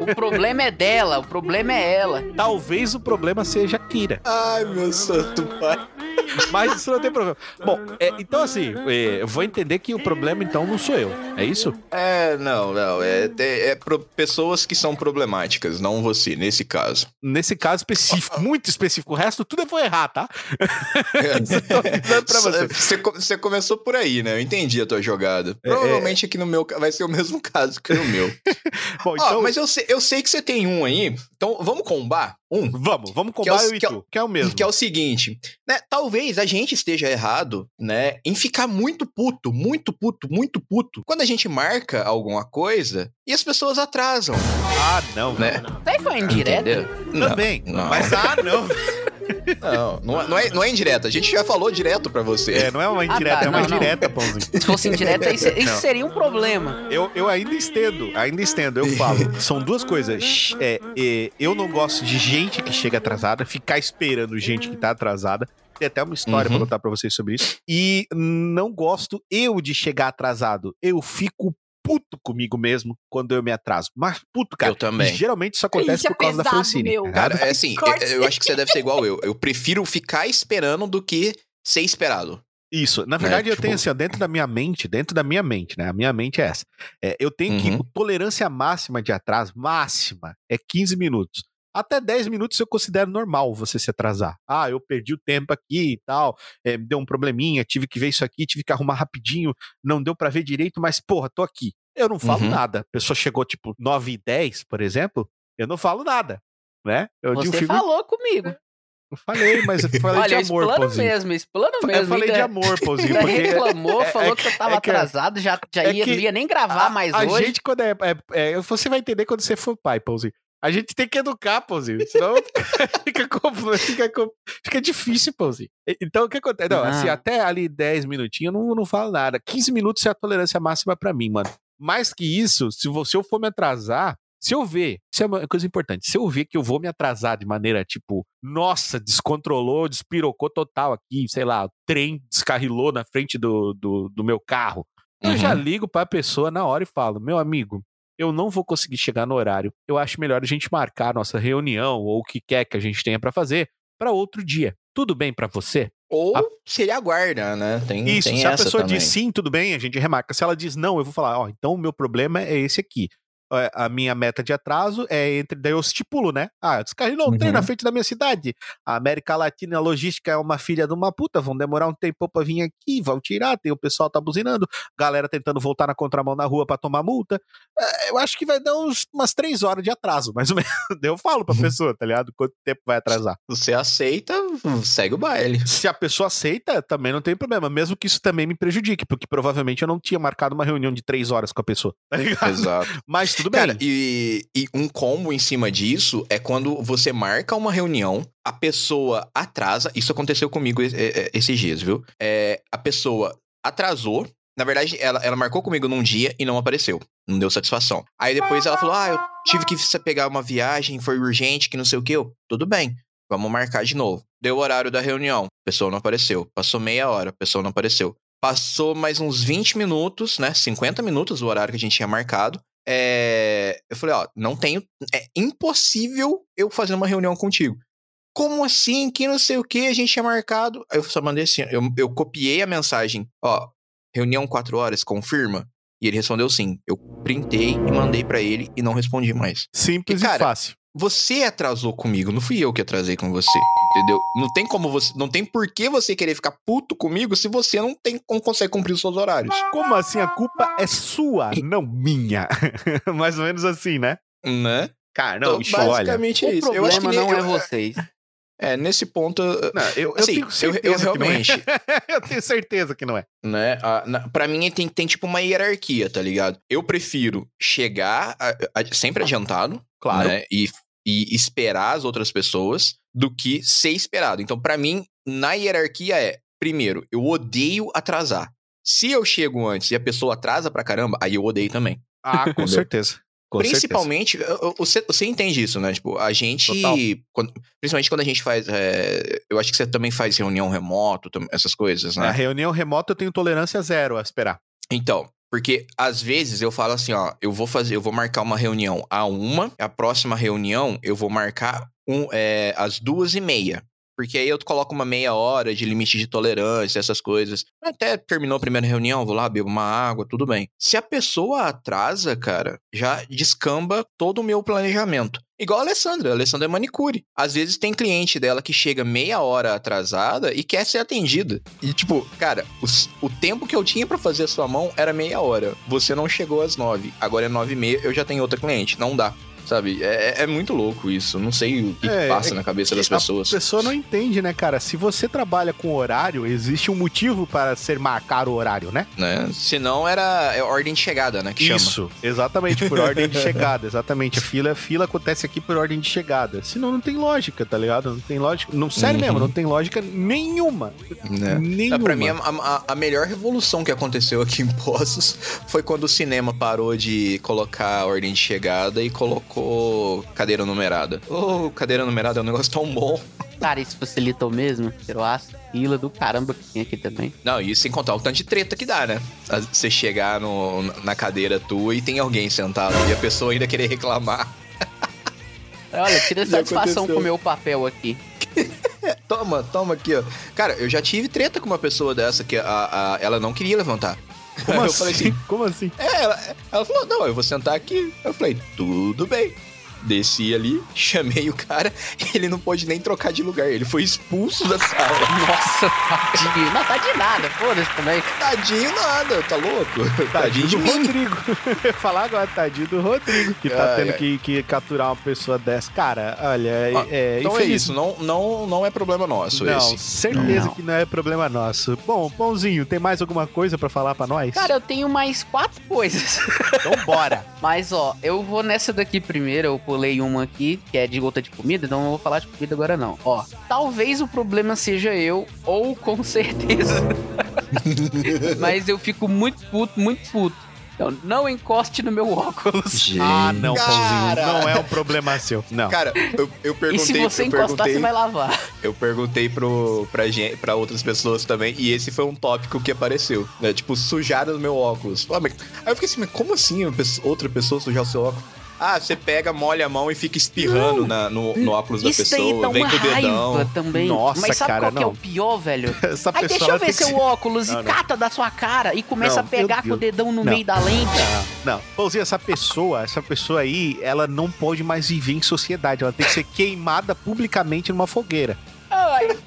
O problema é dela, o problema é ela. Talvez o problema seja Kira. Ai, meu santo pai. Mas isso não tem problema. Bom, é, então assim, é, eu vou entender que o problema então não sou eu. É isso? É, não, não. É, é, é pro- pessoas que são problemáticas, não você, nesse caso. Nesse caso específico, [LAUGHS] muito específico. O resto tudo eu vou errar, tá? [LAUGHS] Tô avisando pra você. Você, você começou por aí, né? Eu entendi a tua jogada. É, Provavelmente aqui no meu vai ser o mesmo caso que no meu. [LAUGHS] Bom, então. mas eu sei, eu sei que você tem um aí. Então vamos combar? Um? Vamos, vamos Que é o- combar eu e que é tu, que é o mesmo. Que é o seguinte, né? Talvez a gente esteja errado, né? Em ficar muito puto, muito puto, muito puto. Quando a gente marca alguma coisa e as pessoas atrasam, Ah, não. né? Daí foi indireto. Não, Também. não. Mas ah, não. [LAUGHS] Não, não, é- não é, não é indireta. A gente já falou direto pra você. É, não é uma indireta, tá, é uma não, não. direta, pãozinho. Se fosse indireto, isso, isso seria um problema. Eu, eu ainda estendo, ainda estendo, eu falo. [LAUGHS] São duas coisas. É, é, eu não gosto de gente que chega atrasada, ficar esperando gente que tá atrasada. Tem até uma história Uhum. pra contar pra vocês sobre isso. E não gosto eu de chegar atrasado. Eu fico puto comigo mesmo quando eu me atraso. Mas puto, cara. Eu também. E geralmente isso acontece Isso é por causa da pesado, Francine. meu. Cara, é assim, Corte. eu, eu acho que você deve ser igual eu. Eu prefiro ficar esperando do que ser esperado. Isso. Na verdade, eu tipo- tenho assim, ó, dentro da minha mente, dentro da minha mente, né? A minha mente é essa. É, eu tenho que. Uhum. o tolerância máxima de atraso, máxima, é 15 minutos. Até 10 minutos eu considero normal você se atrasar. Ah, eu perdi o tempo aqui e tal, é, deu um probleminha, tive que ver isso aqui, tive que arrumar rapidinho, não deu pra ver direito, mas porra, tô aqui. Eu não falo Uhum. nada. A pessoa chegou tipo 9 e 10, por exemplo, eu não falo nada, né? Eu digo, Você fico- falou comigo. eu falei, mas eu falei Olha, de amor, explano Pãozinho. mesmo, explano mesmo. Eu falei de ainda- amor, ainda [LAUGHS] porque reclamou, é- falou é que eu tava é que- atrasado, já, já é ia, que não ia nem gravar mais a hoje. gente, quando é, é- é, Você vai entender quando você for pai, Pãozinho. A gente tem que educar, Pãozinho. Senão [LAUGHS] fica, fica, fica difícil, Pãozinho. Então, o que acontece? Não, Ah. assim, até ali 10 minutinhos eu não, não falo nada. 15 minutos é a tolerância máxima pra mim, mano. Mais que isso, se você eu for me atrasar, Se eu ver, isso é uma coisa importante, se eu ver que eu vou me atrasar de maneira tipo, nossa, descontrolou, despirocou total aqui, sei lá, o trem descarrilou na frente do, do, do meu carro, eu Uhum. já ligo pra pessoa na hora e falo, meu amigo, eu não vou conseguir chegar no horário. Eu acho melhor a gente marcar a nossa reunião ou o que quer que a gente tenha pra fazer pra outro dia. Tudo bem pra você? Ou A- se ele aguarda, né? Tem, Isso, tem se a pessoa também. diz sim, tudo bem, a gente remarca. Se ela diz não, eu vou falar, ó, então o meu problema é esse aqui. É, A minha meta de atraso é entre. Daí eu estipulo, né? Ah, descarrilou um trem Uhum. na frente da minha cidade. A América Latina a logística é uma filha de uma puta. Vão demorar um tempo pra vir aqui, vão tirar. Tem o pessoal tá buzinando, galera tentando voltar na contramão na rua pra tomar multa. É, Eu acho que vai dar uns, umas três horas de atraso, [LAUGHS] mais ou menos. Daí eu falo pra pessoa, tá ligado? Quanto tempo vai atrasar. Você aceita, segue o baile. Se a pessoa aceita, também não tem problema, mesmo que isso também me prejudique, porque provavelmente eu não tinha marcado uma reunião de três horas com a pessoa, tá ligado? Exato. Mas tudo bem. Cara, e, e um combo em cima disso é quando você marca uma reunião, a pessoa atrasa. Isso aconteceu comigo é, é, esses dias, viu? É, a pessoa atrasou. Na verdade, ela, ela marcou comigo num dia e não apareceu. Não deu satisfação. Aí depois ela falou: Ah, eu tive que pegar uma viagem, foi urgente, que não sei o que. Eu, tudo bem, vamos marcar de novo. Deu o horário da reunião, a pessoa não apareceu. Passou meia hora, a pessoa não apareceu. Passou mais uns 20 minutos, né? 50 minutos o horário que a gente tinha marcado. É, Eu falei, ó, não tenho. É impossível eu fazer uma reunião contigo. Como assim? Que não sei o que, a gente tinha marcado. Aí eu só mandei assim, eu, eu copiei a mensagem, ó, reunião 4 horas, confirma? E ele respondeu sim. Eu printei e mandei pra ele e não respondi mais. Simples E, cara, e fácil. Você atrasou comigo, não fui eu que atrasei com você, entendeu? Não tem como você, não tem por que você querer ficar puto comigo se você não tem não consegue cumprir os seus horários, Como assim? A culpa é sua, [LAUGHS] não minha. [LAUGHS] Mais ou menos assim, né? né? Cara, não, Então, bicho, olha. basicamente é O isso. Eu acho que problema não é eu- vocês. É, nesse ponto, eu- Não, eu, eu Assim, tenho eu- certeza eu que não realmente- é. [LAUGHS] eu tenho certeza que não é. né? A, na, pra mim tem, tem tipo uma hierarquia, tá ligado? Eu prefiro chegar a- a- sempre adiantado, Claro. né? E, e esperar as outras pessoas do que ser esperado. Então, pra mim, na hierarquia é, primeiro, eu odeio atrasar. Se eu chego antes e a pessoa atrasa pra caramba, aí eu odeio também. Ah, com certeza. Com Principalmente, você, você entende isso, né? Tipo, a gente. Quando- principalmente quando a gente faz. é, eu acho que você também faz reunião remoto, essas coisas, né? Na reunião remota eu tenho tolerância zero a esperar. Então, porque às vezes eu falo assim, ó, eu vou fazer, eu vou marcar uma reunião a uma, a próxima reunião eu vou marcar um, é, às duas e meia. Porque aí eu coloco uma meia hora de limite de tolerância, essas coisas. Até terminou a primeira reunião, vou lá, bebo uma água, tudo bem. Se a pessoa atrasa, cara, já descamba todo o meu planejamento. Igual a Alessandra, a Alessandra é manicure. Às vezes tem cliente dela que chega meia hora atrasada e quer ser atendida. E tipo, cara, os- o, tempo que eu tinha pra fazer a sua mão era meia hora. Você não chegou às nove. Agora é nove e meia, eu já tenho outra cliente. Não dá. Sabe? É, é muito louco isso. Não sei o que É, passa é na cabeça que das pessoas. A pessoa não entende, né, cara? Se você trabalha com horário, existe um motivo para ser marcar o horário, né? Né? Senão era é ordem de chegada, né? Que chama. Isso, exatamente, por ordem de chegada, exatamente. A fila, a fila acontece aqui por ordem de chegada. Senão não tem lógica, tá ligado? Não tem lógica. Não, sério Uhum. mesmo, não tem lógica nenhuma. Né? Nenhuma. Ah, Pra mim, a, a- a melhor revolução que aconteceu aqui em Poços [LAUGHS] foi quando o cinema parou de colocar a ordem de chegada e colocou cadeira numerada. Ô, cadeira numerada é um negócio tão bom. [LAUGHS] Cara, isso facilitou mesmo. Tirou a fila do caramba que tinha aqui também. Não, e sem contar o tanto de treta que dá, né? Você chegar no- na cadeira tua e tem alguém sentado e a pessoa ainda querer reclamar. Olha, tira satisfação com o meu papel aqui. [LAUGHS] Toma, toma aqui, ó. Cara, eu já tive treta com uma pessoa dessa que a, a- ela não queria levantar. Como [LAUGHS] eu assim? falei assim, Como assim? É, ela, ela falou, não, eu vou sentar aqui. Eu falei, tudo bem. Desci ali, [LAUGHS] chamei o cara, ele não pôde nem trocar de lugar, ele foi expulso da sala. [LAUGHS] Nossa, tadinho. Não, tá de nada, foda-se também. Tadinho nada, tá louco? Tadinho do mim. Rodrigo. [LAUGHS] Eu ia falar agora, tadinho do Rodrigo, que tá Ai, tendo ai. que, que capturar uma pessoa dessa. Cara, olha, é, Ah, é Então é infeliz- isso, não, não, não é problema nosso Não, esse. certeza Não. que não é problema nosso. Bom, Pãozinho, tem mais alguma coisa pra falar pra nós? Cara, eu tenho mais quatro coisas. então bora. Mas, ó, eu vou nessa daqui primeiro. Eu pulei uma aqui, que é de gota de comida, então eu não vou falar de comida agora, não. Ó, talvez o problema seja eu, ou com certeza. [LAUGHS] Mas eu fico muito puto, muito puto. Então, não encoste no meu óculos. Ah, não, Cara. Pãozinho. Não é um problema seu. Não. Cara, eu, eu E perguntei, se você eu encostar, você vai lavar. eu perguntei pro, pra, gente, pra outras pessoas também, e esse foi um tópico que apareceu, né? Tipo, sujaram o meu óculos. Ah, mas- Aí eu fiquei assim, mas como assim pessoa- outra pessoa sujar o seu óculos? Ah, você pega, molha a mão e fica espirrando na- no, no óculos da Isso daí pessoa, dá vem uma com o dedão. também. Nossa, Mas sabe cara, qual que é não. o pior, velho? [LAUGHS] Essa Aí deixa eu ver seu que- óculos Não, e não. cata da sua cara e começa Não, a pegar com o dedão no Não. meio da lente. Não, Pãozinho, essa pessoa, essa pessoa aí, ela não pode mais viver em sociedade. Ela tem que ser queimada publicamente numa fogueira.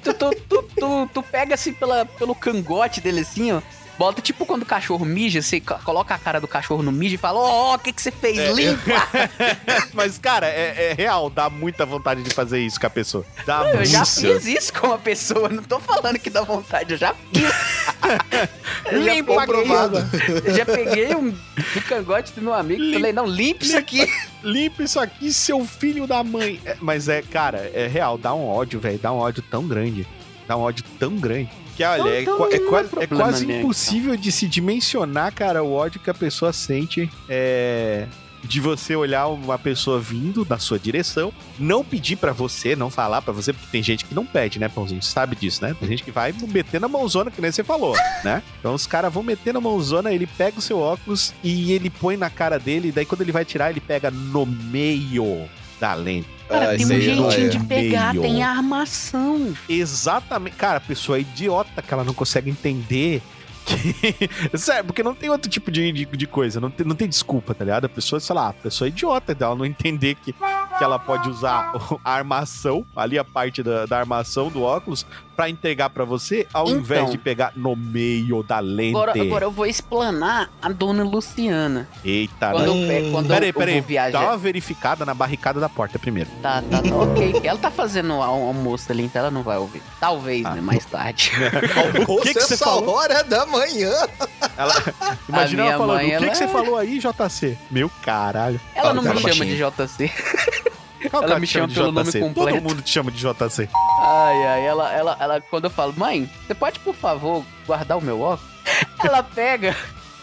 Tu, tu, tu, tu, tu pega assim pela, pelo cangote dele assim, ó. Bota tipo quando o cachorro mija, você co- coloca a cara do cachorro no mijo e fala: Ó, o que, que você fez? É, Limpa! [LAUGHS] Mas, cara, é, é real, dá muita vontade de fazer isso com a pessoa. Dá Eu já fiz isso com uma pessoa, não tô falando que dá vontade, eu já fiz. [LAUGHS] Eu já Limpa aquilo. eu já peguei um, um cangote do meu amigo e falei, não, limpa isso aqui. [LAUGHS] Limpa isso aqui, seu filho da mãe. É, mas é, cara, é real, dá um ódio, velho. Dá um ódio tão grande. Dá um ódio tão grande. Que olha, é, Então, é não é quase, é problema quase nenhum, impossível de se dimensionar, cara, o ódio que a pessoa sente. É. De você olhar uma pessoa vindo na sua direção, não pedir pra você, não falar pra você, porque tem gente que não pede, né, Pãozinho? Você sabe disso, né? Tem gente que vai meter na mãozona, que nem você falou, né? Então os caras vão meter na mãozona, ele pega o seu óculos e ele põe na cara dele, e daí quando ele vai tirar, ele pega no meio da lente. Cara, Ah, tem um aí, jeitinho olha. de pegar, Meio. tem armação. Exatamente. Cara, a pessoa é idiota que ela não consegue entender. [LAUGHS] Sério, porque não tem outro tipo de, de, de coisa, não tem, não tem desculpa, tá ligado? A pessoa, sei lá, a pessoa é idiota dela não entender que, que ela pode usar [LAUGHS] a armação, ali a parte da, da armação do óculos, pra entregar pra você, ao Então. invés de pegar no meio da lente. Agora, agora eu vou explanar a dona Luciana. Eita, Quando, né? eu, quando Peraí, eu, peraí, eu vou viajar. dá uma verificada na barricada da porta primeiro. Tá, tá, tá, [LAUGHS] ok. Ela tá fazendo o al- almoço ali, então ela não vai ouvir. Talvez, Ah. né? Mais tarde. [LAUGHS] O que que você essa falou? hora da manhã? Ela, imagina ela falando, mãe, o que, ela que você é- falou aí, JC? Meu caralho. Ela não me chama baixinho. de JC. Qual Ela me chama de pelo nome JC? completo. Todo mundo te chama de JC. Ai, ai, ela, ela, ela, quando eu falo, mãe, você pode, por favor, guardar o meu óculos? [LAUGHS] Ela pega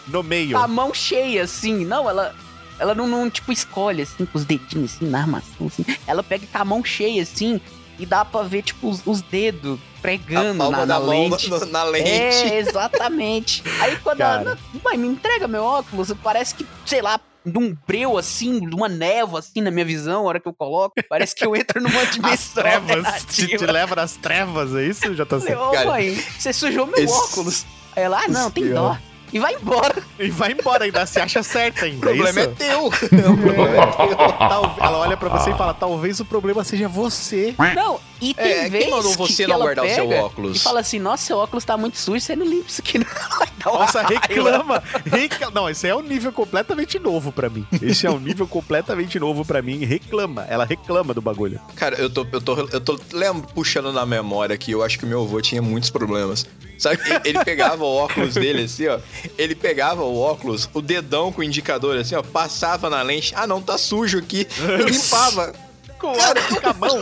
No meio. com a mão cheia, assim. Não, ela. Ela não, não, tipo, escolhe, assim, com os dedinhos, assim, na armação, assim. Ela pega com a mão cheia, assim, e dá pra ver, tipo, os, os dedos A pregando palma na, da na mão lente. na, [LAUGHS] na lente. É, exatamente. Aí quando Cara. ela. Mãe, me entrega meu óculos, parece que, sei lá, de um breu assim, de uma névoa assim na minha visão, a hora que eu coloco, parece que eu entro numa [LAUGHS] As dimensão trevas. Te, te leva nas trevas, é isso, JC? Falei, ô Cara, mãe, você sujou meu esse- óculos. Aí ela, ah, não, tem dó. E vai embora. E vai embora ainda, se acha certa O ainda. problema é isso? teu. [LAUGHS] O problema é teu. Tal- ela olha pra você e fala: talvez o problema seja você. Não, e tem É, vezes quem mandou você que não ela guardar o seu óculos? E fala assim, nossa, seu óculos tá muito sujo, você não limpa isso aqui não. [LAUGHS] Nossa, reclama. reclama. Não, esse é um nível completamente novo pra mim. Esse é um nível completamente novo pra mim. Reclama. Ela reclama do bagulho. Cara, eu tô, eu tô, eu tô lembro, puxando na memória que eu acho que meu avô tinha muitos problemas. Sabe? Ele- Ele pegava o óculos dele assim, ó. Ele pegava o óculos, o dedão com o indicador assim, ó, passava na lente. Ah, não, tá sujo aqui. E [LAUGHS] limpava. Com, com a mão.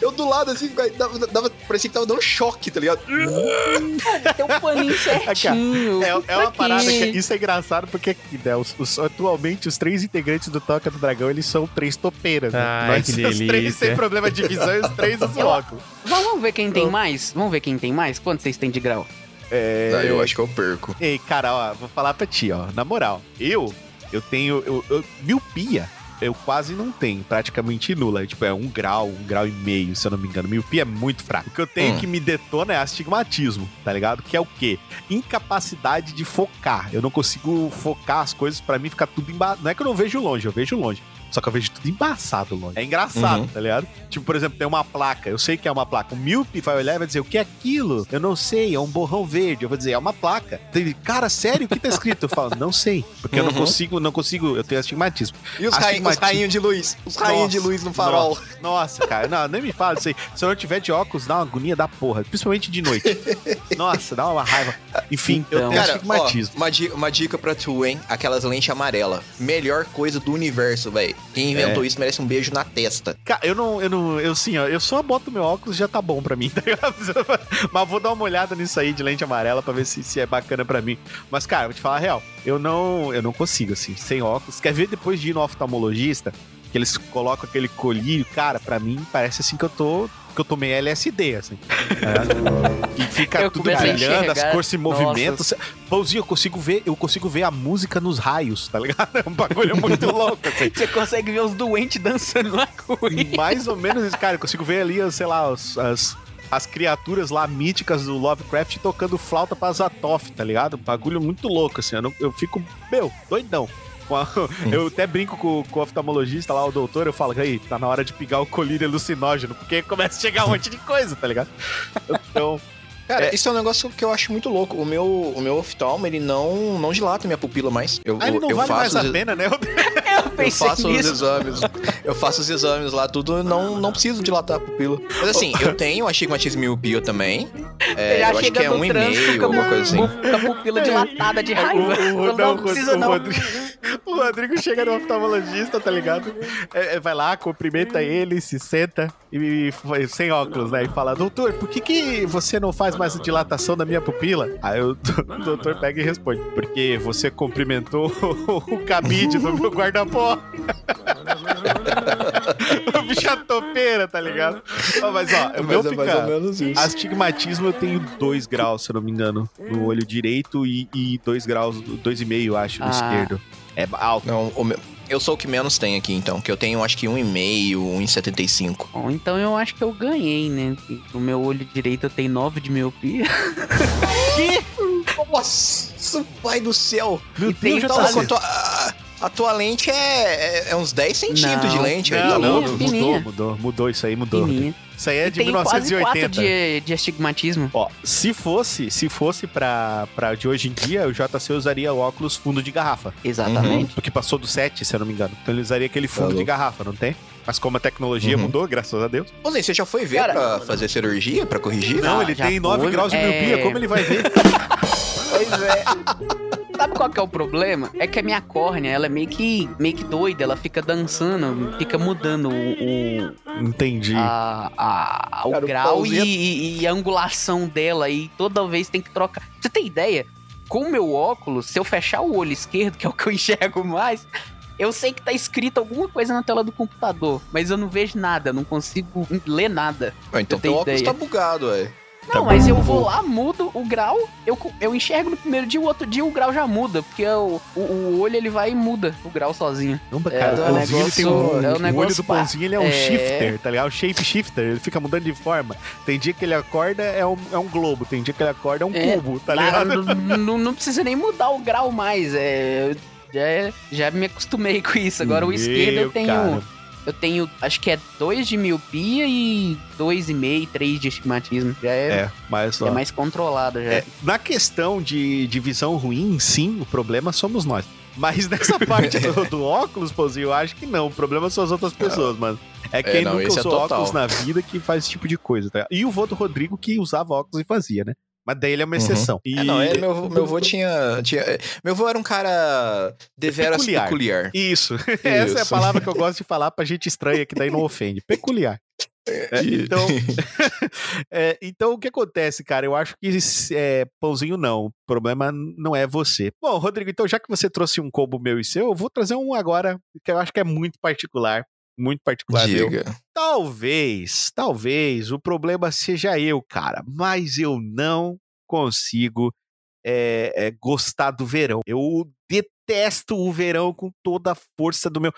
Eu do lado assim, dava, dava, parecia que tava dando choque, tá ligado? Tem um paninho certinho. É, é uma parada que. Isso é engraçado porque aqui, né, os- os- atualmente os três integrantes do Toca do Dragão eles são três topeiras. Né? Ai, que Os três delícia. têm problema de visão e os três [LAUGHS] usam óculos. Vamos ver quem tem mais? Vamos ver quem tem mais? Quanto vocês têm de grau? É... Ah, eu acho que eu perco. Ei, cara, ó, vou falar pra ti, ó. Na moral, eu, eu tenho. Eu, eu- miopia, eu quase não tenho, praticamente nula. Tipo, é um grau, um grau e meio, se eu não me engano. Miopia é muito fraco. O que eu tenho Hum. que me detona é astigmatismo, tá ligado? Que é o quê? Incapacidade de focar. Eu não consigo focar as coisas, pra mim fica tudo embaixo. Não é que eu não vejo longe, eu vejo longe. Só que eu vejo tudo embaçado longe. É engraçado, Uhum. tá ligado? Tipo, por exemplo, tem uma placa. Eu sei que é uma placa. O míope vai olhar e vai dizer, o que é aquilo? Eu não sei, é um borrão verde. Eu vou dizer, é uma placa. Ele, cara, sério, o que tá escrito? Eu falo, não sei. Porque eu não Uhum. consigo, não consigo, eu tenho astigmatismo. E os, rainhos, os Astigmatismo. rainhos de luz? Os rainhos de Nossa, luz no farol. Nossa, cara, não, nem me fala isso aí. Se eu não tiver de óculos, dá uma agonia da porra, principalmente de noite. Nossa, dá uma raiva. Enfim, eu Então. tenho Cara, ó, astigmatismo. uma, dica, uma dica pra tu, hein? Aquelas lentes amarelas. Melhor coisa do universo, velho. Quem inventou É. isso merece um beijo na testa. Cara, eu não, eu não, eu sim, ó, eu só boto meu óculos já tá bom pra mim, [LAUGHS] tá ligado? Mas vou dar uma olhada nisso aí de lente amarela pra ver se, se é bacana pra mim. Mas, cara, vou te falar a real, eu não, eu não consigo, assim, sem óculos. Quer ver depois de ir no oftalmologista, que eles colocam aquele colírio, cara, pra mim parece assim que eu tô, que eu tomei LSD, assim. É. [LAUGHS] E fica Eu tudo brilhando, as cores se movimentam. Pãozinho, eu consigo ver, eu consigo ver a música nos raios, tá ligado? [LAUGHS] É um bagulho muito louco, assim. Você consegue ver os doentes dançando na corrida. Mais ou menos isso, cara. Eu consigo ver ali, sei lá, os- as, as criaturas lá míticas do Lovecraft tocando flauta pra Zatoff, tá ligado? Bagulho muito louco, assim. Eu, não- eu fico, meu, doidão. Eu até brinco com, com o oftalmologista lá, o doutor, eu falo, aí, tá na hora de pegar o colírio alucinógeno, porque começa a chegar um monte de coisa, tá ligado? [LAUGHS] Então, Cara, É. isso é um negócio que eu acho muito louco. O meu, o meu oftalmo, ele não, não dilata minha pupila mais. Eu, aí não eu vale mais faço a os- pena, né? [LAUGHS] Eu Eu pensei faço os nisso. exames. Eu faço os exames lá, tudo. Não, não preciso dilatar a pupila. Mas assim, eu tenho astigmatismo miopia também. É, Já eu acho que é um e meio, a alguma coisa assim. Com a pupila dilatada de raiva. O, o, não, não, precisa o, não. Rodrigo, o Rodrigo chega no oftalmologista, tá ligado? É, é, vai lá, cumprimenta ele, se senta e, e- sem óculos, né? E fala, doutor, por que, que você não faz mais dilatação da minha pupila? Aí o, o doutor pega e responde, porque você cumprimentou o cabide do meu guarda-pó. [LAUGHS] o bicho é topeira, tá ligado? Ó, Mas ó, o meu Mas é mais fica... ou menos isso. Astigmatismo eu tenho 2 graus, se eu não me engano, no olho direito e 2 graus, 2,5, acho, no Ah. esquerdo. É alto. Não, o meu- eu sou o que menos tem aqui, então. Que eu tenho, acho que um e meio, um e setenta e cinco. Bom, então eu acho que eu ganhei, né? No meu olho direito eu tenho 9 de miopia. [LAUGHS] Nossa, pai do céu! Meu E tem Deus, já Então, tá Tá a tua, a, tua lente é, é, é uns 10 centímetros de Não. lente aí, Não, tá não, mudou, mudou, mudou isso aí, mudou. Fininha. Isso aí é E de tem quase 4 1980. de, de astigmatismo. Ó, se fosse, se fosse pra, pra de hoje em dia, o JC usaria o óculos fundo de garrafa. Exatamente. Porque passou do 7, se eu não me engano. Então ele usaria aquele fundo de louco. garrafa, não tem? Mas como a tecnologia Uhum. mudou, graças a Deus. Ô, Zé, você já foi ver Cara- pra fazer cirurgia, pra corrigir? Não, Ah, ele já tem 9 foi, graus de é. miopia, como ele vai ver? Pois é. Sabe qual que é o problema? É que a minha córnea, ela é meio que, meio que doida, ela fica dançando, fica mudando o, o- Entendi. a, a- o Cara, o grau e, pauzinho- e- e a angulação dela e toda vez tem que trocar. Você tem ideia? Com o meu óculos, se eu fechar o olho esquerdo, que é o que eu enxergo mais, eu sei que tá escrito alguma coisa na tela do computador, mas eu não vejo nada, eu não consigo ler nada. Ah, então teu óculos ideia. tá bugado, ué. Não, mas eu vou lá, mudo o grau, eu, eu enxergo no primeiro dia, o outro dia o grau já muda, porque o, o, o olho ele vai e muda o grau sozinho. Caramba, É, cara, é o um ele tem um, negócio- é um o olho negócio do pãozinho ele é um é- shifter, tá ligado? O shape shifter, ele fica mudando de forma. Tem dia que ele acorda é um, é um globo, tem dia que ele acorda é um É, cubo, tá ligado? não, não- não precisa nem mudar o grau mais, é... Já, é- já me acostumei com isso. Agora o Meu esquerdo eu tenho. cara. Eu tenho, acho que é 2 de miopia e 2,5, 3 de estigmatismo. Já é, É, mas é ó, mais controlado já. é, na questão de, de visão ruim, sim, o problema somos nós. Mas nessa [LAUGHS] parte do, do óculos, pãozinho, eu acho que não. O problema são as outras pessoas, mano. É quem não, nunca é usou total. óculos na vida que faz esse tipo de coisa, tá? E o vô do Rodrigo que usava óculos e fazia, né? Mas daí ele é uma Uhum. exceção. E... É, não, é, meu, meu avô [LAUGHS] tinha, tinha. Meu avô era um cara deveras Peculiar. peculiar. Isso. [LAUGHS] Essa é a Isso. palavra que eu gosto de falar pra gente estranha, que daí não ofende. Peculiar. É, então, [LAUGHS] é, então, o que acontece, cara? Eu acho que é, pãozinho não. O problema não é você. Bom, Rodrigo, então já que você trouxe um combo meu e seu, eu vou trazer um agora que eu acho que é muito particular. Muito particular meu. Talvez, talvez o problema seja eu, cara, mas eu não consigo é, é, gostar do verão. Eu detesto o verão com toda a força do meu.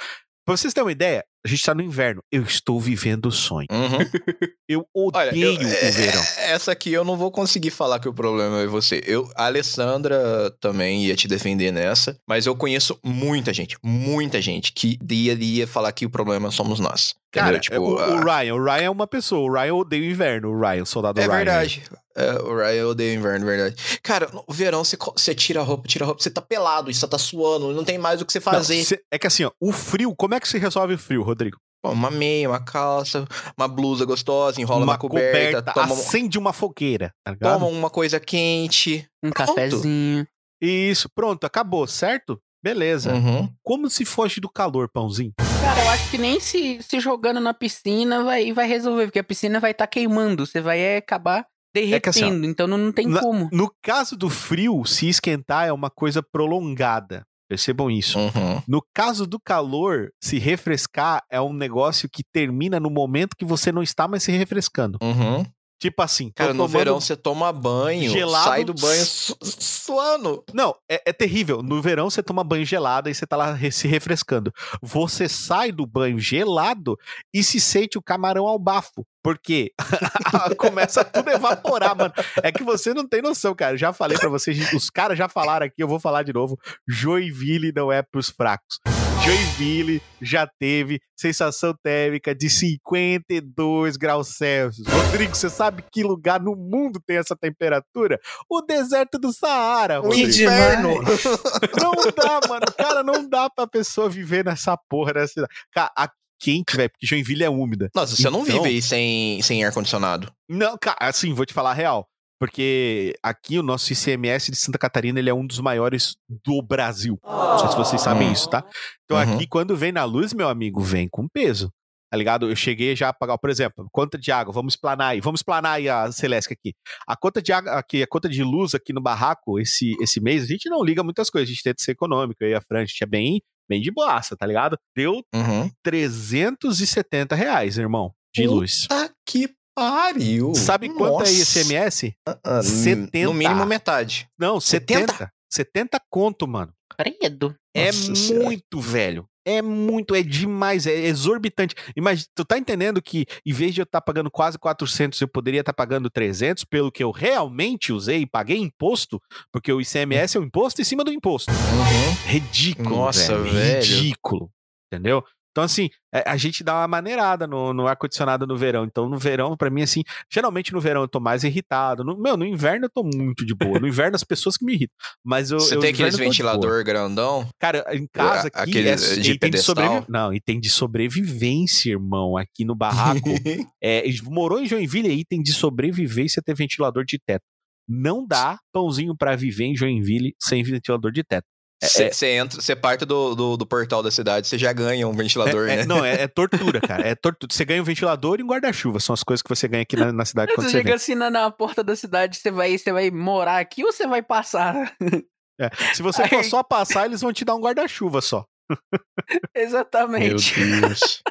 Pra vocês terem uma ideia, a gente tá no inverno. Eu estou vivendo o sonho. Uhum. [LAUGHS] Eu Olha, odeio eu- é- o verão. é- Essa aqui eu não vou conseguir falar que o problema é você. Eu, a Alessandra também ia te defender nessa, mas eu conheço muita gente, muita gente que ia, ia falar que o problema somos nós. Cara? Tipo, o, o a- Ryan, o Ryan é uma pessoa. O Ryan odeia o inverno. O Ryan, o soldado É Ryan. verdade. É, o Ryan odeia o inverno, verdade. Cara, no verão você, você tira a roupa, tira a roupa, você tá pelado, você tá suando, não tem mais o que você Não, fazer. cê- é que assim, ó, o frio, como é que se resolve o frio, Rodrigo? Uma meia, uma calça, uma blusa gostosa, enrola uma, uma coberta, toma, um- acende uma fogueira, tá toma uma coisa quente. Um Pronto. cafezinho. Isso, pronto, acabou, certo? Beleza. Uhum. Como se foge do calor, pãozinho? Cara, eu acho que nem se, se jogando na piscina vai, vai resolver, porque a piscina vai estar queimando, você vai é, acabar derretendo, que assim, então não, não tem na- como. No caso do frio, se esquentar é uma coisa prolongada. Percebam isso. Uhum. No caso do calor, se refrescar é um negócio que termina no momento que você não está mais se refrescando. Uhum. Tipo assim, Cara, no verão você toma banho, gelado, sai do banho su suando. Não, é, é terrível. No verão você toma banho gelado e você tá lá re- se refrescando. Você sai do banho gelado e se sente o camarão ao bafo. Porque [LAUGHS] começa tudo a evaporar, mano. É que você não tem noção, cara. Já falei pra vocês, os caras já falaram aqui, eu vou falar de novo. Joinville não é pros fracos. Joinville já teve sensação térmica de 52 graus Celsius. Rodrigo, você sabe que lugar no mundo tem essa temperatura? O deserto do Saara, O inferno. [LAUGHS] Não dá, mano. Cara, não dá pra pessoa viver nessa porra dessa cidade. Cara, a quente, velho, porque Joinville é úmida. Nossa, você não Então- vive aí sem, sem ar-condicionado. Não, cara, assim, vou te falar a real. Porque aqui o nosso ICMS de Santa Catarina ele é um dos maiores do Brasil. Não sei se vocês sabem Hum. isso, tá? Então Uhum. aqui, quando vem na luz, meu amigo, vem com peso. Tá ligado? Eu cheguei já a pagar, por exemplo, conta de água, vamos planar aí, vamos planar aí a Celeste aqui. A conta de água aqui, a conta de luz aqui no barraco esse, esse mês, a gente não liga muitas coisas, a gente tenta ser econômico. Eu e a Fran, a gente é bem, bem de boaça, tá ligado? Deu Uhum. 370 reais, irmão, de luz. Tá que pariu. Sabe quanto é Nossa. ICMS? Ah, 70. No mínimo metade. Não, 70? 70. 70 conto, mano. Credo. É Nossa Senhora. muito, velho. É muito, é demais, é exorbitante. Imagina, tu tá entendendo que em vez de eu estar pagando quase 400, eu poderia estar pagando 300 pelo que eu realmente usei e paguei imposto, porque o ICMS é o imposto em cima do imposto. Uhum. Ridículo, Nossa, velho. velho. Ridículo. Entendeu? Então, assim, é, a gente dá uma maneirada no, no ar-condicionado no verão. Então, no verão, pra mim, assim, geralmente no verão eu tô mais irritado. No, meu, no inverno eu tô muito de boa. No inverno as pessoas que me irritam. Mas eu. Você eu, tem aqueles ventilador grandão? Cara, em casa aqui aquele é, de e tem de sobrevi... Não, e tem de sobrevivência, irmão. Aqui no barraco. [LAUGHS] é, morou em Joinville aí, tem de sobrevivência ter ventilador de teto. Não dá pãozinho pra viver em Joinville sem ventilador de teto. É- Você entra, você parte do, do, do portal da cidade, você já ganha um ventilador, É- é- né? Não, é, é [LAUGHS] tortura, cara. É tortura. Você ganha um ventilador e um guarda-chuva. São as coisas que você ganha aqui na, na cidade quando Você você chega vem. assim na, na porta da cidade, você vai, você vai morar aqui ou você vai passar? É. Se você for Aí- só passar, eles vão te dar um guarda-chuva só. Exatamente. Deus.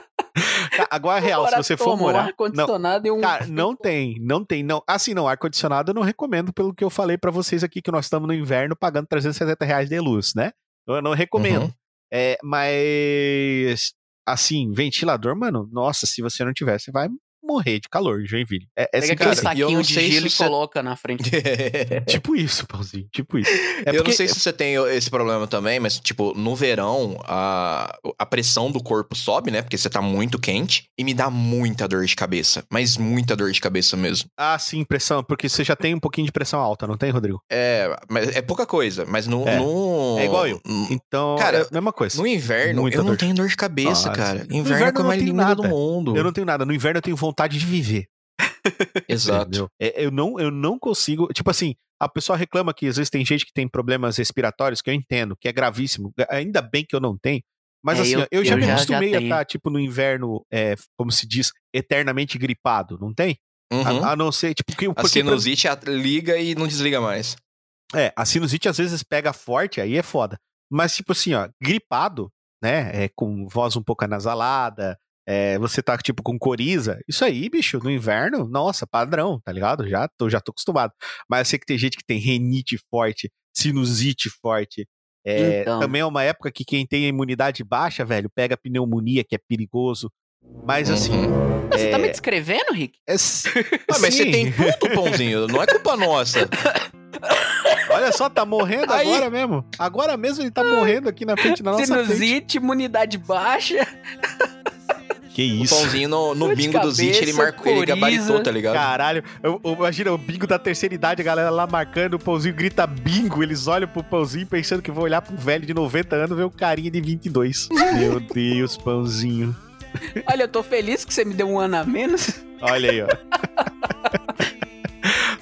Agora, real, se você for um morar. Não, ar-condicionado e um. Cara, não [LAUGHS] tem, não tem, não. Assim, não, ar-condicionado eu não recomendo pelo que eu falei pra vocês aqui, que nós estamos no inverno pagando 370 reais de luz, né? Eu não recomendo. Uhum. É, mas, assim, ventilador, mano, nossa, se você não tiver, você vai morrer de calor em Joinville. É, é Pega aquele assim. cara, e eu saquinho de gelo e você- coloca na frente. [LAUGHS] [LAUGHS] Tipo isso, pãozinho, tipo isso. É eu porque- não sei se você tem esse problema também, mas, tipo, no verão, a, a pressão do corpo sobe, né? Porque você tá muito quente. E me dá muita dor de cabeça. Mas muita dor de cabeça mesmo. Ah, sim, pressão, porque você já tem um pouquinho de pressão alta, não tem, Rodrigo? É, mas é pouca coisa. Mas no. É. no- É igual eu. Então, Cara, é a mesma coisa. No inverno, Muita eu não dor. tenho dor de cabeça, Nossa. cara. Inverno, inverno é a não mais nada. do mundo. Eu não tenho nada. No inverno eu tenho vontade de viver. [LAUGHS] Exato. É, eu, não, eu não consigo. Tipo assim, a pessoa reclama que às vezes tem gente que tem problemas respiratórios, que eu entendo, que é gravíssimo. Ainda bem que eu não tenho. Mas É, assim, eu- eu, já eu me já- já acostumei a estar, tipo, no inverno, é, como se diz, eternamente gripado, não tem? Uhum. A, a não ser, tipo, que, A porque, sinusite a- liga e não desliga mais. É, a sinusite às vezes pega forte, aí é foda. Mas, tipo assim, ó, gripado, né? É, com voz um pouco anasalada, é, você tá, tipo, com coriza. Isso aí, bicho, no inverno, nossa, padrão, tá ligado? Já tô, já tô acostumado. Mas eu sei que tem gente que tem renite forte, sinusite forte. É, Então. Também é uma época que quem tem a imunidade baixa, velho, pega pneumonia, que é perigoso. Mas assim. Uhum. Você tá é- me descrevendo, Rick? é- Ah, [LAUGHS] mas você tem tudo, pãozinho. Não é culpa nossa. [LAUGHS] Olha só, tá morrendo Aí. agora mesmo. Agora mesmo ele tá morrendo aqui na frente, na nossa frente. Sinusite, imunidade baixa. Que O isso. pãozinho no, no bingo do Zit, ele, cabeça, marcou, ele gabaritou, tá ligado? Caralho, eu, eu- imagina o bingo da terceira idade, a galera lá marcando, o pãozinho grita bingo, eles olham pro pãozinho pensando que vão olhar pro velho de 90 anos e ver o carinha de 22. Meu Deus, pãozinho. Olha, eu tô feliz que você me deu um ano a menos. Olha aí, ó. [LAUGHS]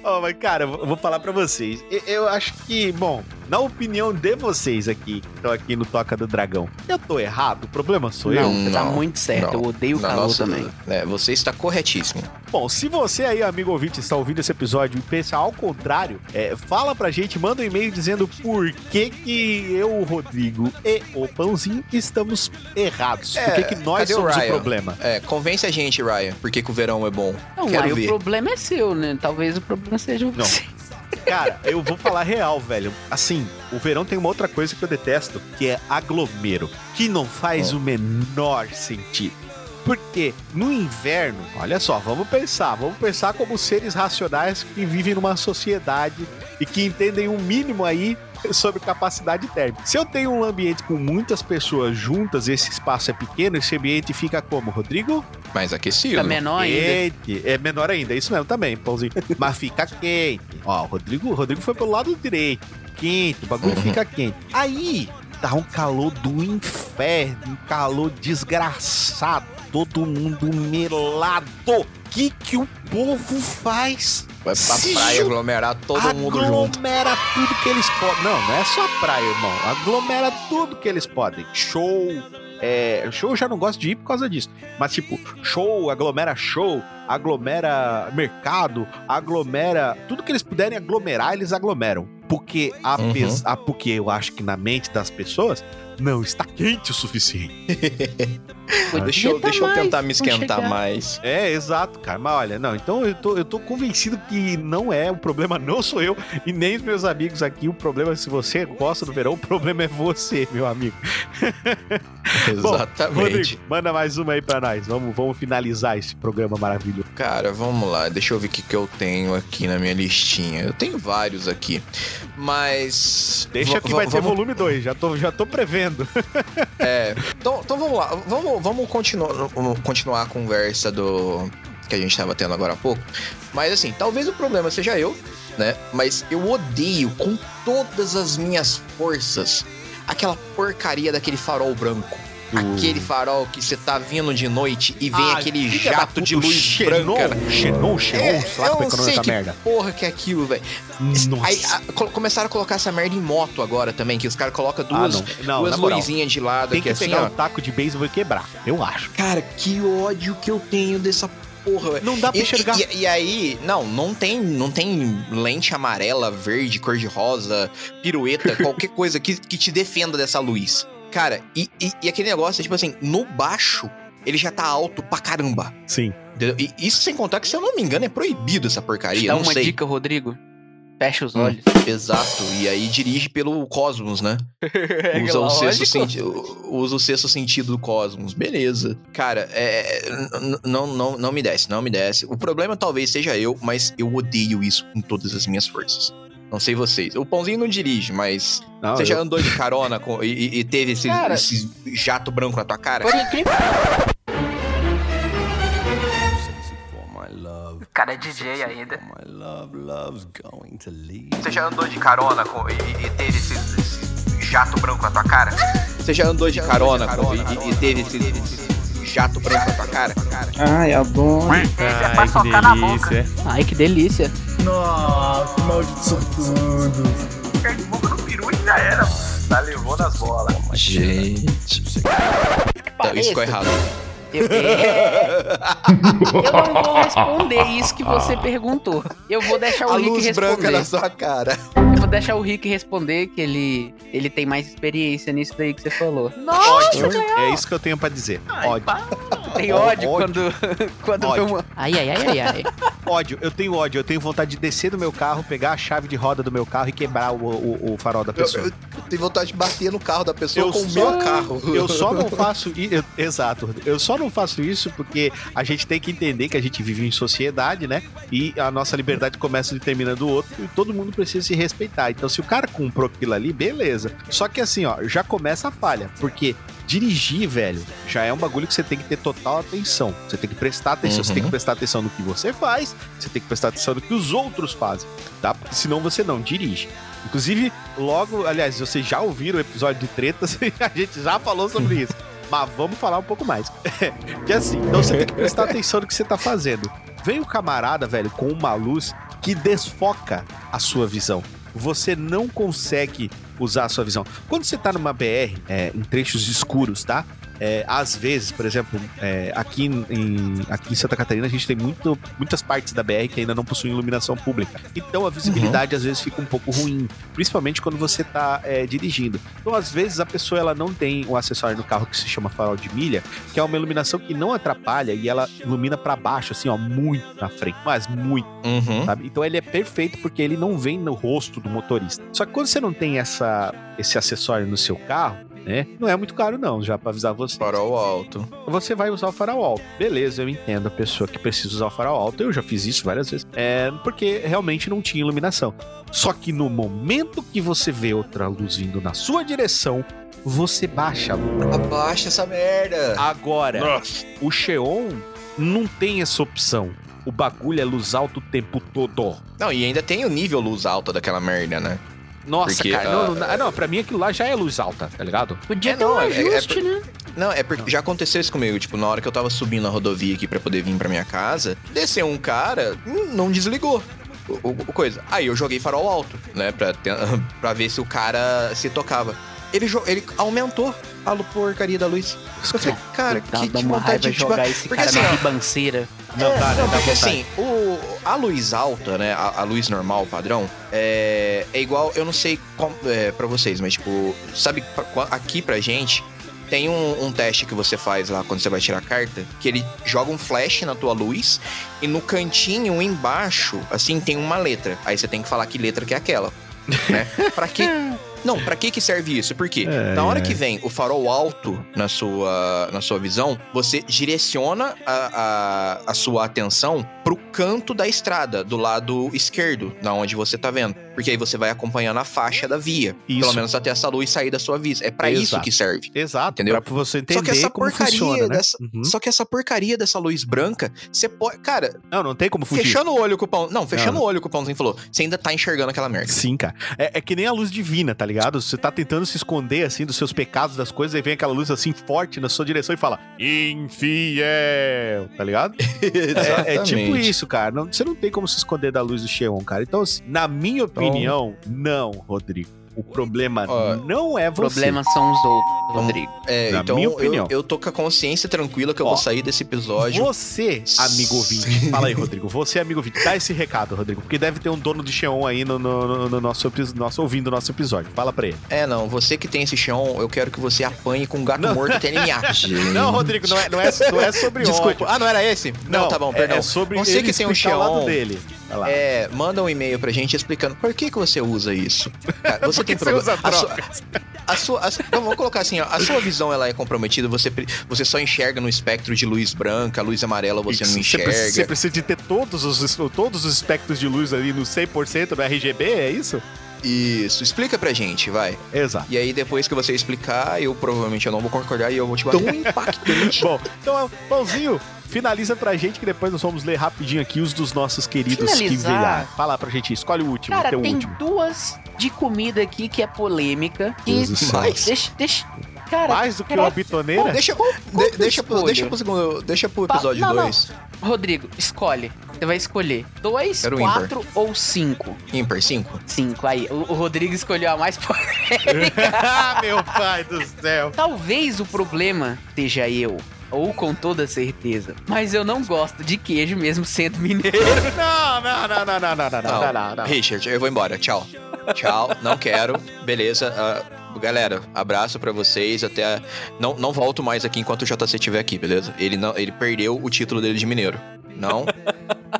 Ó, mas cara, eu vou falar pra vocês. Eu, eu acho que, bom, na opinião de vocês aqui, que estão aqui no Toca do Dragão, eu tô errado? O problema sou eu? Não, você tá Não, muito certo. não. Eu odeio o calor nossa- também. É, você está corretíssimo. Bom, se você aí, amigo ouvinte, está ouvindo esse episódio e pensa ao contrário, é, fala pra gente, manda um e-mail dizendo por que que eu, o Rodrigo e o Pãozinho estamos errados. É, por que que nós o somos o, Ryan? problema? É, convence a gente, Ryan, por que, que o verão é bom. Não, Quero aí o problema é seu, né? Talvez o problema seja Não. Cara, eu vou falar real, velho. Assim, o verão tem uma outra coisa que eu detesto, que é aglomero, que não faz Oh. o menor sentido. Porque no inverno, olha só, vamos pensar, vamos pensar como seres racionais que vivem numa sociedade e que entendem um mínimo aí [LAUGHS] sobre capacidade térmica. Se eu tenho um ambiente com muitas pessoas juntas, esse espaço é pequeno, esse ambiente fica como, Rodrigo? Mais aquecido. Fica menor ainda. É menor ainda, é isso mesmo também, pãozinho. [LAUGHS] Mas fica quente. Ó, o Rodrigo, o Rodrigo foi pelo lado direito. Quente, o bagulho Uhum. fica quente. Aí, tá um calor do inferno, um calor desgraçado. Todo mundo melado. O que que o povo faz? Vai pra Se praia ju- aglomerar todo mundo junto. Aglomera tudo que eles podem. Não, não é só praia, irmão. Aglomera tudo que eles podem. Show. É, show eu já não gosto de ir por causa disso. Mas, tipo, show, aglomera show, aglomera mercado, aglomera. Tudo que eles puderem aglomerar, eles aglomeram. Porque, apes- ah, porque eu acho que na mente das pessoas não está quente o suficiente. [LAUGHS] Deixa eu, Aguenta deixa eu mais, tentar me esquentar mais. É, exato, cara. Mas olha, não, então eu tô, eu tô convencido que não é, o problema não sou eu e nem os meus amigos aqui. O problema, se você gosta do verão, o problema é você, meu amigo. [LAUGHS] Bom, Exatamente. Rodrigo, manda mais uma aí pra nós. Vamos, vamos finalizar esse programa maravilhoso. Cara, vamos lá. Deixa eu ver o que, que eu tenho aqui na minha listinha. Eu tenho vários aqui. Mas. Deixa que va- vai ter volume 2, já tô, já tô prevendo. [LAUGHS] É. Então, então vamos lá. Vamos, vamos continuar, continuar a conversa do. Que a gente tava tendo agora há pouco. Mas assim, talvez o problema seja eu, né? Mas eu odeio com todas as minhas forças aquela porcaria daquele farol branco. Aquele farol que você tá vindo de noite e vem Ah, aquele da jato de luz Xenon, branca. Xenon, Xenon, É, sei lá como é que é que merda. porra que é aquilo, velho. Aí a- co- começaram a colocar essa merda em moto agora também, que os caras colocam Ah, duas, não. Não, duas luzinhas de lado Tem que assim, pegar um taco de beisebol e quebrar, eu acho. Cara, que ódio que eu tenho dessa porra, velho. Não dá pra E, enxergar. e- e aí, não, não tem, não tem lente amarela, verde, cor de rosa, pirueta, [LAUGHS] qualquer coisa que, que te defenda dessa luz. Cara, e, e- e aquele negócio, tipo assim, no baixo, ele já tá alto pra caramba. Sim. entendeu? E isso sem contar que, se eu não me engano, é proibido essa porcaria. Dá não uma sei. dica, Rodrigo. Fecha os Hum. olhos. Exato. E aí dirige pelo cosmos, né? [LAUGHS] Usa o, sexto senti- usa o sexto sentido do cosmos. Beleza. Cara, é, não, não, não me desce, não me desce. O problema talvez seja eu, mas eu odeio isso com todas as minhas forças. Não sei vocês. O pãozinho não dirige, mas Não, você já eu- andou de carona com- e, e- teve esse, Cara. esse jato branco na tua cara? Por incrível. O cara é DJ ainda. Você já andou de carona com- e, e- teve esse, esse jato branco na tua cara? Você já andou de carona com- e, e- e teve esse, esse jato branco na tua cara? Ai, é bom. Ai, que delícia. Ai, que delícia. Nossa, que maldito tudo. Gente. Tá, isso ficou errado. Eu, é, eu não vou responder isso que você perguntou. Eu vou deixar o A Rick luz responder. branca na sua cara. Eu vou deixar o Rick responder que ele, ele tem mais experiência nisso daí que você falou. Ódio. É isso que eu tenho pra dizer. Ódio. Tem ódio, Ódio. quando, [LAUGHS] quando vê Ódio. uma. Ai, ai, ai, ai, ai. Ódio. Eu tenho ódio. Eu tenho vontade de descer do meu carro, pegar a chave de roda do meu carro e quebrar o, o, o farol da Eu, pessoa. eu tenho vontade de bater no carro da pessoa Eu com o meu carro. Eu só não [LAUGHS] faço isso. Exato. Eu só não faço isso porque a gente tem que entender que a gente vive em sociedade, né? E a nossa liberdade começa e termina do outro e todo mundo precisa se respeitar. Então, se o cara comprou aquilo ali, beleza. Só que assim, ó, já começa a falha. Porque dirigir, velho, já é um bagulho que você tem que ter total atenção. Você tem que prestar atenção. Você Uhum. tem que prestar atenção no que você faz, você tem que prestar atenção no que os outros fazem, tá? Porque senão você não dirige. Inclusive, logo, aliás, vocês já ouviram o episódio de tretas e [LAUGHS] a gente já falou sobre isso. Mas vamos falar um pouco mais. [LAUGHS] que assim, então você tem que prestar atenção no que você tá fazendo. Vem o camarada, velho, com uma luz que desfoca a sua visão. Você não consegue usar a sua visão. Quando você tá numa BR, é, em trechos escuros, tá? É, às vezes, por exemplo, é, aqui, em, aqui em Santa Catarina, a gente tem muito, muitas partes da BR que ainda não possuem iluminação pública. Então a visibilidade às vezes fica um pouco ruim, principalmente quando você tá é, dirigindo. Então, às vezes, a pessoa ela não tem um acessório no carro que se chama farol de milha, que é uma iluminação que não atrapalha e ela ilumina para baixo, assim, ó, muito na frente, mas muito Uhum. sabe? Então ele é perfeito porque ele não vem no rosto do motorista. Só que quando você não tem essa, esse acessório no seu carro, né? Não é muito caro não, já pra avisar você. Farol alto. Você vai usar o farol alto. Beleza, eu entendo a pessoa que precisa usar o farol alto. Eu já fiz isso várias vezes. É porque realmente não tinha iluminação. Só que no momento que você vê outra luz vindo na sua direção, você baixa a luz. Abaixa essa merda. Agora, o Xeon não tem essa opção. O bagulho é luz alta o tempo todo. Não, e ainda tem o nível luz alta daquela merda, né? Nossa, Porque, cara, ah, não, não, não, pra mim aquilo lá já é luz alta, tá ligado? Podia É, ter um é- é ajuste, por- né? Não, é porque já aconteceu isso comigo. Tipo, na hora que eu tava subindo a rodovia aqui pra poder vir pra minha casa, desceu um cara, não desligou. O, o- o coisa. Aí eu joguei farol alto, né? Pra, ter- [LAUGHS] pra ver se o cara se tocava. Ele, ele aumentou a porcaria da luz. Eu falei, cara, Dá, que, dá que vontade de jogar tipo, esse porque cara assim, na ribanceira. Não, é, né? não, porque vontade. assim, o, a luz alta, né? A, a luz normal, padrão, é, é igual, eu não sei como, é, pra vocês, mas tipo, sabe, pra- aqui pra gente, tem um, um teste que você faz lá quando você vai tirar a carta, que ele joga um flash na tua luz e no cantinho embaixo, assim, tem uma letra. Aí você tem que falar que letra que é aquela, né? pra que... Não, pra que que serve isso? Porque É, na hora é. que vem o farol alto na sua, na sua visão, você direciona a, a, a sua atenção pro canto da estrada, do lado esquerdo, da onde você tá vendo. Porque aí você vai acompanhando a faixa da via. Isso. Pelo menos até essa luz sair da sua vista. É pra isso que serve. Exato, Entendeu? pra você entender Só que essa como porcaria funciona, né? dessa. Uhum. Só que essa porcaria dessa luz branca, você pode. Cara, Não, não tem como fugir. fechando o olho com o pão. Não, fechando Não. o olho com o pãozinho falou. Você ainda tá enxergando aquela merda. Sim, cara. É, é que nem a luz divina, tá ligado? Você tá tentando se esconder, assim, dos seus pecados, das coisas, aí vem aquela luz, assim, forte na sua direção e fala, infiel, tá ligado? [LAUGHS] É, é tipo isso, cara. Não- você não tem como se esconder da luz do Xeon, cara. Então, assim, na minha opinião, não, Rodrigo. O problema Ó, não é O você. problema são os outros, Rodrigo. É, Na então minha eu, opinião. eu tô com a consciência tranquila que eu Ó, vou sair desse episódio. Você, amigo ouvinte, fala aí, Rodrigo. Você, amigo ouvinte, dá esse recado, Rodrigo, porque deve ter um dono de Xeon aí no, no- no- no nosso, nosso ouvindo o nosso episódio. Fala pra ele. É, não, você que tem esse chão, eu quero que você apanhe com um gato Não. morto até ele miar. Não, Rodrigo, não é, não é, não é sobre Desculpa. ódio. Ah, não era esse? Não, tá bom, é- perdão. É sobre Você ele que tem um o Xeon. dele. É, manda um e-mail pra gente explicando por que, que você usa isso. Você [LAUGHS] tem você problema. usa a sua, a sua, a então, vamos colocar assim, ó, a sua visão ela é comprometida, você, você só enxerga no espectro de luz branca, luz amarela você não Isso, enxerga. precisa, você precisa de ter todos os, todos os espectros de luz ali no 100% do RGB, é isso? Isso, explica pra gente, vai. Exato. E aí depois que você explicar, eu provavelmente eu não vou concordar e eu vou te bater um impactante. [LAUGHS] Bom, então, Pãozinho, finaliza pra gente que depois nós vamos ler rapidinho aqui os dos nossos queridos que Finalizar. enviaram. Fala pra gente, escolhe o último, Cara, teu tem último. duas de comida aqui que é polêmica. Que Deus. Mais? deixa, deixa. Cara, Mais do que uma bitoneira? Deixa, de- que deixa, pro, deixa, pro segundo, deixa pro episódio não, não. 2. Rodrigo, escolhe. Você vai escolher dois, Quero o ímpar. quatro ou cinco. Ímpar 5? Cinco. Aí, o, o Rodrigo escolheu a mais [LAUGHS] polêmica. ah, [LAUGHS] meu pai do céu. Talvez o problema seja eu. Ou com toda certeza. Mas eu não gosto de queijo mesmo sendo mineiro. Não, [LAUGHS] não, não, não, não, não, não, não, não, não, não. Richard, eu vou embora. Tchau. Tchau, não quero. Beleza. ah, galera, abraço pra vocês. Até. Não, não volto mais aqui enquanto o JC estiver aqui, beleza? Ele, não, ele perdeu o título dele de mineiro. Não.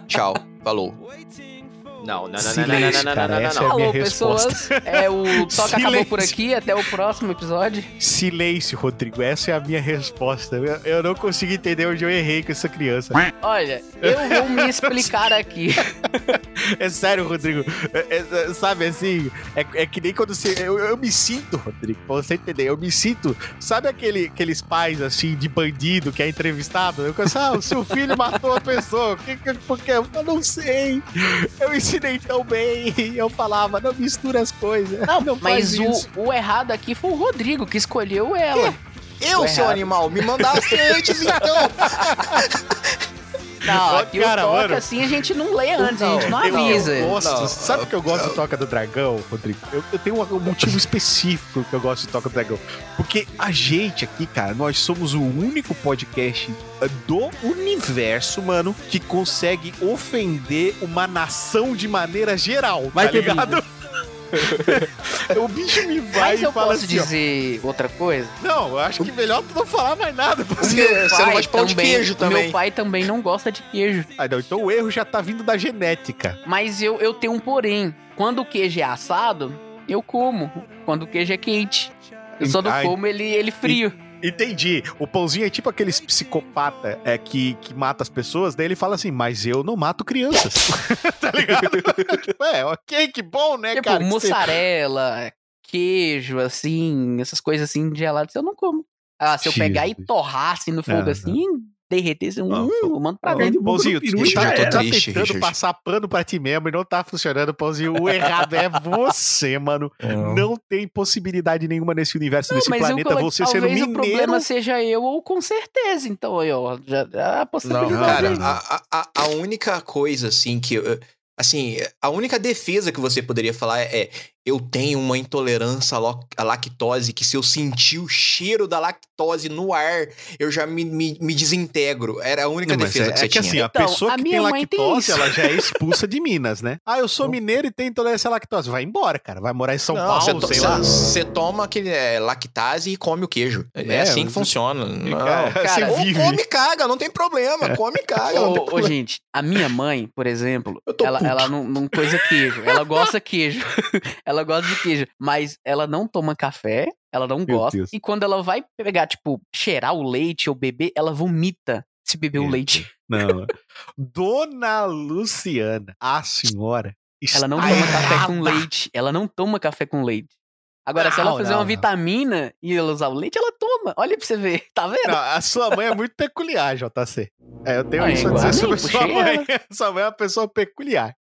Tchau. Falou. Não, não, não, não, não, Silêncio, não, não, cara, não, não, essa não. é Alô, pessoas. É, o Toca acabou por Silêncio. aqui. Até o próximo episódio. Silêncio, Rodrigo. Essa é a minha resposta. Eu, eu não consigo entender onde eu errei com essa criança. Olha, eu vou me explicar aqui. [LAUGHS] É sério, Rodrigo. É- é- é- sabe assim? É, é que nem quando você. Eu, eu me sinto, Rodrigo, pra você entender. Eu me sinto. Sabe aquele, aqueles pais assim de bandido que é entrevistado? Eu penso, ah, o seu filho matou a pessoa. Que, que, por quê? Eu não sei. Eu ensinei tão bem. Eu falava, não mistura as coisas. Não, Não mas faz o, o errado aqui foi o Rodrigo que escolheu ela. Eu, Tô seu errado. animal, me mandasse antes, então. [LAUGHS] Não, Ó, aqui cara, o mano. assim a gente não lê antes, a gente não avisa. Eu gosto, Não. sabe que eu gosto de Toca do Dragão, Rodrigo? Eu, eu tenho um motivo específico que eu gosto de Toca do Dragão. Porque a gente aqui, cara, nós somos o único podcast eh, do universo, mano, que consegue ofender uma nação de maneira geral, Vai tá ligado? [LAUGHS] o bicho me vai Mas e eu fala posso assim, ó, dizer outra coisa? Não, eu acho que melhor tu não falar mais nada. Porque Meu você não gosta de pão de queijo também. Meu pai também não gosta de queijo. Ah, não, então o erro já tá vindo da genética. Mas eu, eu tenho um porém. Quando o queijo é assado, eu como. Quando o queijo é quente. Eu só não Ai. como ele, ele frio. Entendi. O pãozinho é tipo aqueles psicopata é, que, que mata as pessoas, daí ele fala assim, mas eu não mato crianças. [LAUGHS] tá ligado? [LAUGHS] Tipo, é, ok, que bom, né, tipo, cara? mussarela, queijo, assim, essas coisas assim geladas, eu não como. Ah, se eu pegar e torrar assim no fogo, Aham. assim, derreter, hum, eu mando pra dentro. Pãozinho, tu, peru tá, tá Triste, tentando Richard. passar pano pra ti mesmo e não tá funcionando, Pãozinho. O errado é você, [LAUGHS] mano. Não tem possibilidade nenhuma nesse universo, Não, nesse eu planeta, você sendo talvez o mineiro. problema seja eu ou com certeza. Então, aí, ó, já, já a Não, possibilidade. cara, aí. a, a- a, a única coisa, assim, que. eu- Assim, a única defesa que você poderia falar é: é, eu tenho uma intolerância à lactose, que se eu sentir o cheiro da lactose no ar, eu já me, me, me desintegro. Era a única Não, defesa é, que você é que tinha. assim, a Então, pessoa a que tem minha mãe tem lactose, isso. ela já é expulsa de Minas, né? Ah, eu sou mineiro e tenho intolerância à lactose. Vai embora, cara. Vai morar em São Não, Paulo, você to- sei você- lá. Você toma aquele é, lactase e come o queijo. É, É, assim que você- funciona. Não. Cara, Cara, você Ou vive. come e caga, não tem problema. Come e caga. tem Ô, gente, a minha mãe, por exemplo, ela, puto. ela não, não coisa queijo. Ela gosta queijo. [LAUGHS] ela gosta de queijo. Mas ela não toma café, ela não Meu gosta. Deus. E quando ela vai pegar, tipo, cheirar o leite ou beber, ela vomita se beber o leite. Não. Dona Luciana, a senhora. Ela não toma café errada. com leite. Ela não toma café com leite. Agora, se Não, ela fazer não, uma não. vitamina e ela usar o leite, ela toma. Olha pra você ver. [LAUGHS] Tá vendo? A sua mãe é muito peculiar, JC. É, eu tenho Ah, é isso a dizer a mim, sobre sua puxei mãe. [LAUGHS] Sua mãe é uma pessoa peculiar.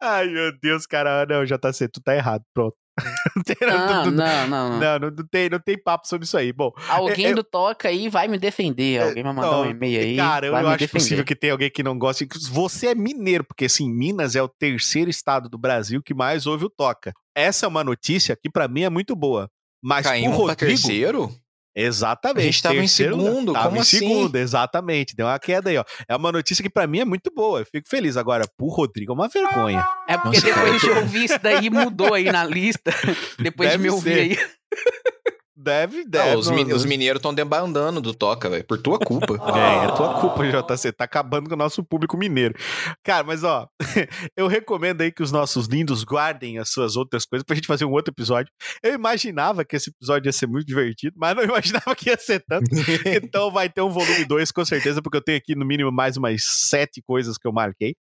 Ai, meu Deus, cara. Não, JC, tu tá errado. Pronto. [LAUGHS] Não tem, Não, não, não, não, não, não. não, não tem, não tem papo sobre isso aí. Bom, Alguém É, é- do Toca aí vai me defender. Alguém vai mandar não, um e-mail aí. Cara, eu acho defender. possível que tenha alguém que não goste. Você é mineiro, porque assim, Minas é o terceiro estado do Brasil que mais ouve o Toca. Essa é uma notícia que pra mim é muito boa. Mas Caímos pro pra Rodrigo, terceiro? Exatamente. A gente tava em segundo, Tava como em assim? segundo, exatamente. Deu uma queda aí, ó. É uma notícia que pra mim é muito boa. Eu fico feliz. Agora, pro Rodrigo é uma vergonha. É porque Nossa, cara, depois eu de tô- ouvir isso daí, mudou aí na lista. [LAUGHS] depois Deve de me ouvir ser. aí. [LAUGHS] Deve, deve. Não, os, não- os mineiros estão debandando do Toca, velho. Por tua culpa. [LAUGHS] É, é tua culpa, JC. Tá acabando com o nosso público mineiro. Cara, mas ó, [LAUGHS] eu recomendo aí que os nossos lindos guardem as suas outras coisas pra gente fazer um outro episódio. Eu imaginava que esse episódio ia ser muito divertido, mas não [LAUGHS] imaginava que ia ser tanto. Então vai ter um volume 2, com certeza, porque eu tenho aqui no mínimo mais umas sete coisas que eu marquei.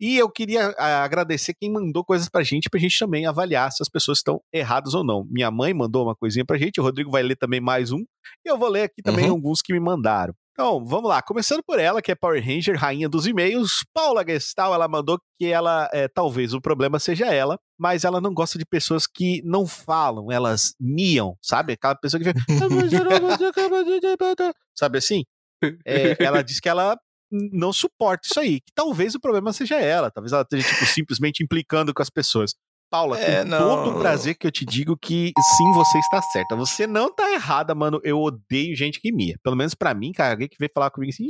E eu queria ah, agradecer quem mandou coisas pra gente, pra gente também avaliar se as pessoas estão erradas ou não. Minha mãe mandou uma coisinha pra gente, o Rodrigo vai ler também mais um, e eu vou ler aqui também Uhum. alguns que me mandaram. Então, vamos lá. Começando por ela, que é Power Ranger, rainha dos e-mails. Paula Gestal, ela mandou que ela, é, talvez o problema seja ela, mas ela não gosta de pessoas que não falam, elas miam, sabe? Aquela pessoa que fica. sabe assim? É, ela diz que ela não suporta isso aí. Que talvez o problema seja ela. Talvez ela esteja, tipo, simplesmente implicando com as pessoas. Paula, É, com não. todo o prazer que eu te digo que sim, você está certa. Você não tá errada, mano. Eu odeio gente que mia. Pelo menos pra mim, cara, alguém que vem falar comigo assim.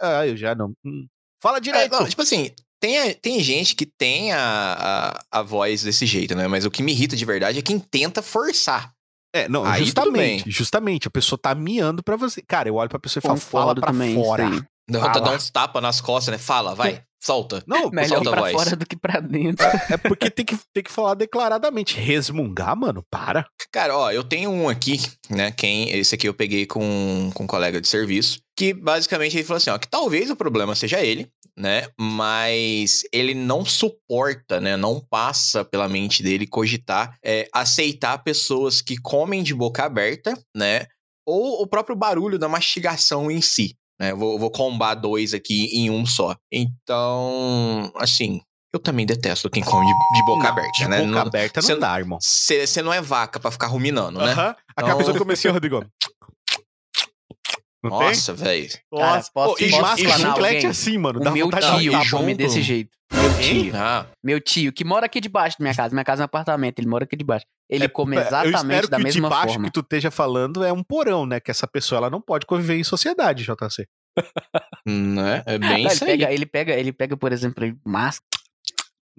Ah, eu já não. Hum. Fala É, direito. não, tipo assim, tem, tem gente que tem a, a, a voz desse jeito, né? Mas o que me irrita de verdade é quem tenta forçar. É, não, Aí justamente. Justamente. A pessoa tá miando pra você. Cara, eu olho pra pessoa e falo, fala pra também. fora. isso aí. Dá uns tapas nas costas, né? Fala, vai, solta. Não, Melhor solta a pra voz. fora do que pra dentro. é porque tem que, tem que falar declaradamente. Resmungar, mano, para. Cara, ó, eu tenho um aqui, né? Quem, esse aqui eu peguei com, com um colega de serviço, que basicamente ele falou assim, ó, que talvez o problema seja ele, né? Mas ele não suporta, né? Não passa pela mente dele cogitar é, aceitar pessoas que comem de boca aberta, né? Ou o próprio barulho da mastigação em si. Né? Eu Vou, vou combar dois aqui em um só. Então, assim, Eu também detesto quem come de, de boca Não, aberta, de né? boca Não- aberta não você- dá, irmão. Você não é vaca pra ficar ruminando, né? Aham. Então- Acaba o comecinho, Rodrigo. Não Nossa, velho. Nossa. posso- e posso explanar chiclete assim, mano. O dá meu tio dar come bom, desse mano. jeito. Hein? Ah, Meu tio, que mora aqui debaixo da minha casa. Minha casa é um apartamento, ele mora aqui debaixo. Ele come É, Eu exatamente espero da que o de mesma baixo forma. que tu esteja falando é um porão, né? Que essa pessoa ela não pode conviver em sociedade, JC. né? É bem Não, ele, isso aí. pega, ele pega, ele pega, por exemplo, ele masca,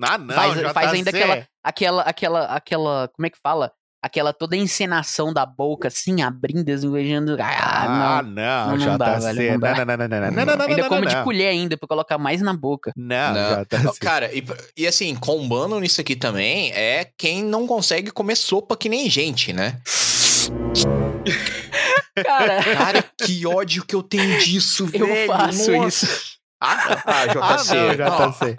Ah, não, faz, JC. faz ainda aquela, aquela, aquela, aquela, como é que fala? Aquela toda encenação da boca, assim, abrindo, desenvolvendo. Ah, Ah, não. não, Não, JC. não dá, velho, não dá. Não, não, não, não, não, não, não, não, ainda não, come não. de colher ainda, pra colocar mais na boca. Não, Não. JC. Ó, Cara, e, e assim, combando nisso aqui também é quem não consegue comer sopa que nem gente, né? [LAUGHS] Cara, Cara, que ódio que eu tenho disso, eu velho. faço Nossa. isso. Ah, ah, Ah, JC. não, JC.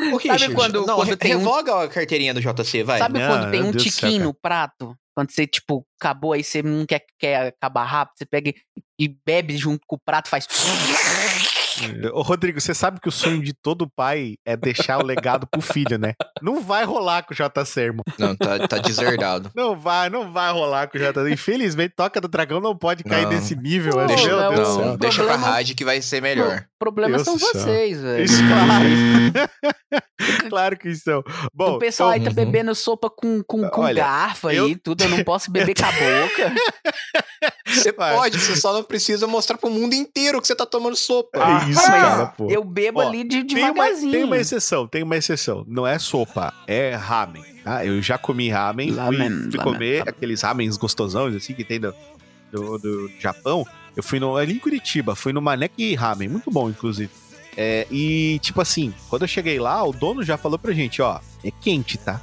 Ô, Richard, quando- não, quando re- tem um- revoga a carteirinha do JC, vai. Sabe Não, quando tem meu um Deus do céu, tiquinho no prato? Quando você, tipo, acabou aí, você não quer, quer acabar rápido, você pega e- bebe junto com o prato, faz. Ô, Rodrigo, você sabe que o sonho de todo pai é deixar o legado pro filho, né? Não vai rolar com o JC, irmão. Não, tá, tá deserdado. Não vai, não vai rolar com o JC. Infelizmente, Toca do Dragão não pode cair Não. nesse nível. Não, Deixa, meu é o- Deus não, céu. deixa pra rádio que vai ser melhor. O problema Deus são vocês, velho. Isso, claro. [LAUGHS] claro que são. Bom, o pessoal aí então- tá bebendo sopa com, com, com Olha, garfo aí, eu- tudo. Eu não posso [LAUGHS] beber com a boca. [LAUGHS] Você Vai. pode, você só não precisa mostrar pro mundo inteiro que você tá tomando sopa. É isso, Ah, cara, pô. Eu bebo Ó, ali de Tem uma, devagarzinho. tem uma exceção, tem uma exceção. Não é sopa, é ramen. Tá? Eu já comi ramen, fui- Ramen, fui, ramen, comer ramen. aqueles ramens gostosões assim que tem do, do, do Japão. Eu fui no, ali em Curitiba, fui no Manek Ramen, muito bom, inclusive. É, e, tipo assim, quando eu cheguei lá, o dono já falou pra gente, ó, é quente, tá?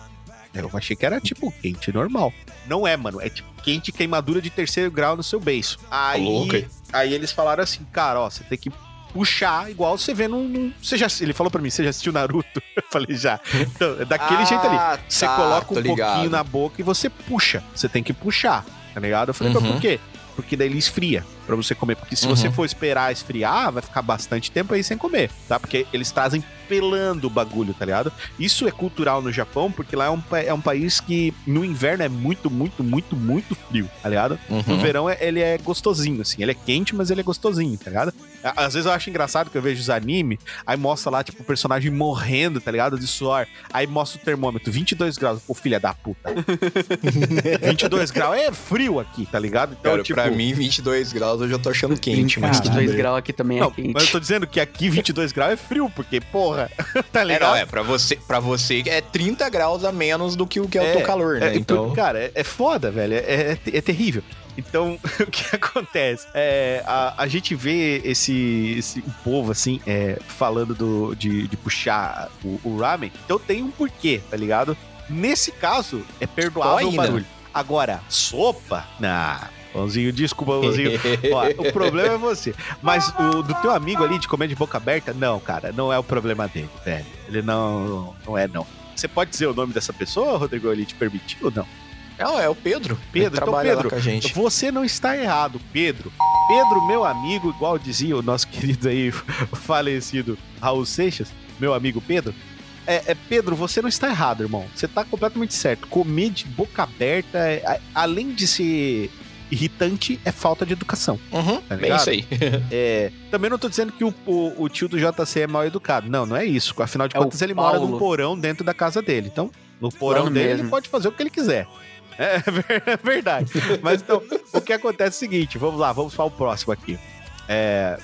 Eu achei que era, tipo, quente normal. Não é, mano, é tipo quente queimadura de terceiro grau no seu beiço. Aí, hein? aí eles falaram assim, cara, ó, você tem que puxar igual você vê num... num- Você já, ele falou pra mim, você já assistiu Naruto? [LAUGHS] Eu falei, já. Então, é daquele [LAUGHS] jeito ali. Ah, Você tá, coloca um ligado. pouquinho na boca e você puxa. Você tem que puxar, tá ligado? Eu falei, Uhum. por quê? Porque daí ele esfria pra você comer. Porque se Uhum. você for esperar esfriar, vai ficar bastante tempo aí sem comer, tá? Porque eles trazem pelando o bagulho, tá ligado? Isso é cultural no Japão, porque lá é um, é um país que no inverno é muito, muito, muito, muito frio, tá ligado? No Uhum. verão é- ele é gostosinho, assim. Ele é quente, mas ele é gostosinho, tá ligado? Às vezes eu acho engraçado que eu vejo os anime, aí mostra lá, tipo, o personagem morrendo, tá ligado? De suor. Aí mostra o termômetro, 22 graus. Pô, filha da puta. [LAUGHS] 22 graus é frio aqui, tá ligado? Então, Cara, tipo. pra mim, 22 graus eu já tô achando quente, mas... Caralho. 22 graus aqui também Não, é quente. mas eu tô dizendo que aqui 22 graus é frio, porque, porra, [LAUGHS] tá É, ligado? não, é, pra você, pra você é 30 graus a menos do que o que é, o É, teu calor, né? É, então... Cara, é, é foda, velho. É, é- é terrível. Então, [LAUGHS] o que acontece? É, a, a gente vê esse, esse o povo, assim, é, falando do, de, de puxar o, o ramen. Então tem um porquê, tá ligado? Nesse caso, é perdoável o barulho. Agora, sopa? Nah. Pãozinho, desculpa, Pãozinho. [LAUGHS] Ó, o problema é você. Mas o do teu amigo ali de comer de boca aberta, não, cara, não é o problema dele, velho. Ele não, não é, não. Você pode dizer o nome dessa pessoa, Rodrigo? Ele te permitiu ou não? Não, é o Pedro. Pedro, então, Pedro, com a gente. Você não está errado, Pedro. Pedro, meu amigo, igual dizia o nosso [LAUGHS] querido aí, falecido Raul Seixas, meu amigo Pedro. É, é, Pedro, você não está errado, irmão. Você está completamente certo. Comer de boca aberta, é- além de ser irritante, é falta de educação. Uhum, Tá ligado? isso aí. [LAUGHS] É, também não tô dizendo que o, o- o tio do JC é mal educado. Não, não é isso. Afinal de É contas, ele mora num porão dentro da casa dele. Então, no porão Plano dele, mesmo. ele pode fazer o que ele quiser. É, [LAUGHS] é verdade. Mas então, o que acontece é o seguinte: vamos lá, vamos para o próximo aqui. É,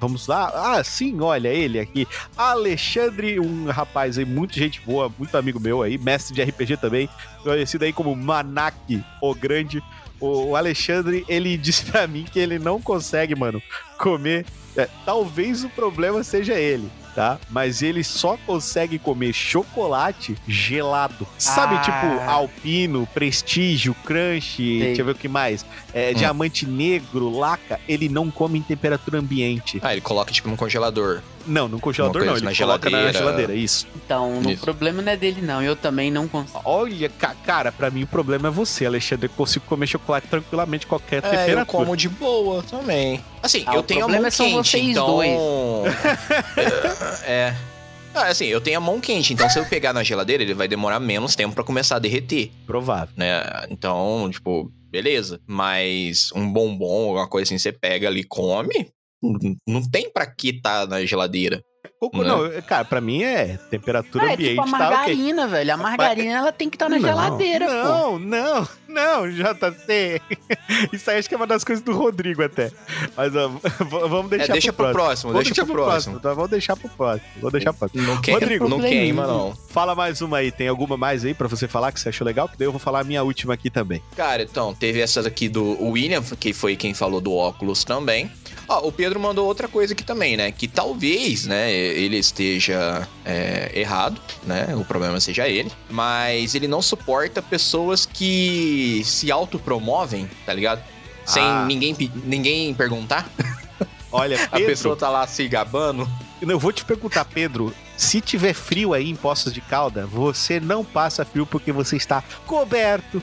Vamos lá? Ah, sim, olha ele aqui. Alexandre, um rapaz aí, muito gente boa, muito amigo meu aí, mestre de RPG também, conhecido aí como Manak, o Grande. O o Alexandre, ele [LAUGHS] disse pra mim que ele não consegue, mano, comer. é, talvez o problema seja ele, tá? Mas ele só consegue comer chocolate gelado. Sabe, Ah. tipo, alpino, prestígio, crunch, deixa eu ver o que mais. É, Hum. Diamante negro, laca, ele não come em temperatura ambiente. Ah, ele coloca tipo no congelador. Não, no congelador não, ele na coloca na geladeira. geladeira, isso. Então, o problema não é dele, não. Eu também não consigo. Olha, ca- cara, pra mim o problema é você, Alexandre. Eu consigo comer chocolate tranquilamente qualquer É, eu temperatura. como de boa também. Assim, Ah, eu tenho a problema mão são quente, vocês então... dois. [LAUGHS] é, Ah, assim, eu tenho a mão quente, então se eu pegar na geladeira, ele vai demorar menos tempo pra começar a derreter, Provável. né? Então, tipo, beleza. Mas um bombom, alguma coisa assim, você pega ali e come, não- não tem pra que tá na geladeira. Coco, Né? não, cara, pra mim é temperatura Ah, é ambiente, tipo a tá ok. margarina, velho. A margarina, ela tem que estar na Não, geladeira, pô. Não, não, não, JC. Isso aí acho que é uma das coisas do Rodrigo até. Mas ó, vamos deixar é, deixa pro próximo, Vamos deixa pro próximo. Tá, vamos deixar pro próximo. Vou deixar pro próximo. Não queima, Rodrigo, não queima, não. Fala mais uma aí. Tem alguma mais aí pra você falar que você achou legal? Que daí eu vou falar a minha última aqui também. Cara, então, teve essa daqui do William, que foi quem falou do óculos também. Ó, o Pedro mandou outra coisa aqui também, né? Que talvez, né, ele esteja é, errado, né? O problema seja ele. Mas ele não suporta pessoas que se autopromovem, tá ligado? Sem Ah. ninguém, ninguém perguntar. Olha, [LAUGHS] A Pedro, pessoa tá lá se gabando. eu vou te perguntar, Pedro. Se tiver frio aí em Poços de Calda, você não passa frio porque você está coberto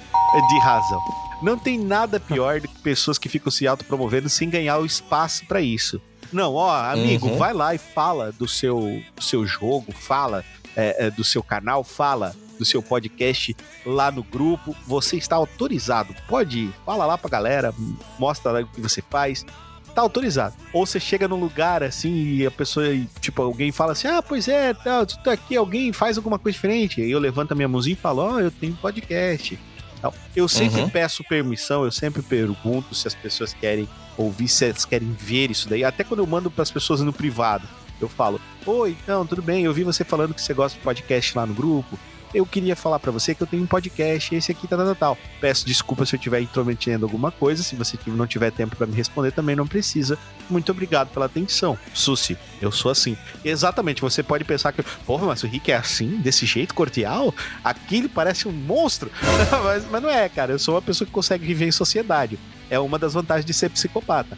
de razão. Não tem nada pior do que pessoas que ficam se autopromovendo sem ganhar o espaço pra isso. Não, ó, amigo, Uhum. vai lá e fala do seu, do seu jogo, fala é, é, do seu canal, fala do seu podcast lá no grupo. Você está autorizado. Pode ir, fala lá pra galera, mostra lá o que você faz. Tá autorizado. Ou você chega num lugar assim e a pessoa, tipo, alguém fala assim: Ah, pois é, tá, tu tá aqui, alguém faz alguma coisa diferente. Aí eu levanto a minha mãozinha e falo: Ó, eu tenho podcast. Tal. Eu sempre Uhum. peço permissão, eu sempre pergunto se as pessoas querem ouvir, se elas querem ver isso daí. Até quando eu mando para as pessoas no privado, eu falo: Oi, então, tudo bem? Eu vi você falando que você gosta de podcast lá no grupo. Eu queria falar pra você que eu tenho um podcast, esse aqui, tal, tal, tal. Peço desculpa se eu estiver intrometendo alguma coisa. Se você não tiver tempo pra me responder, também não precisa. Muito obrigado pela atenção. Susi, eu sou assim. Exatamente, você pode pensar que, porra, mas o Rick é assim, desse jeito, cordial? Aqui ele parece um monstro. [LAUGHS] mas, mas não é, cara. Eu sou uma pessoa que consegue viver em sociedade. É uma das vantagens de ser psicopata.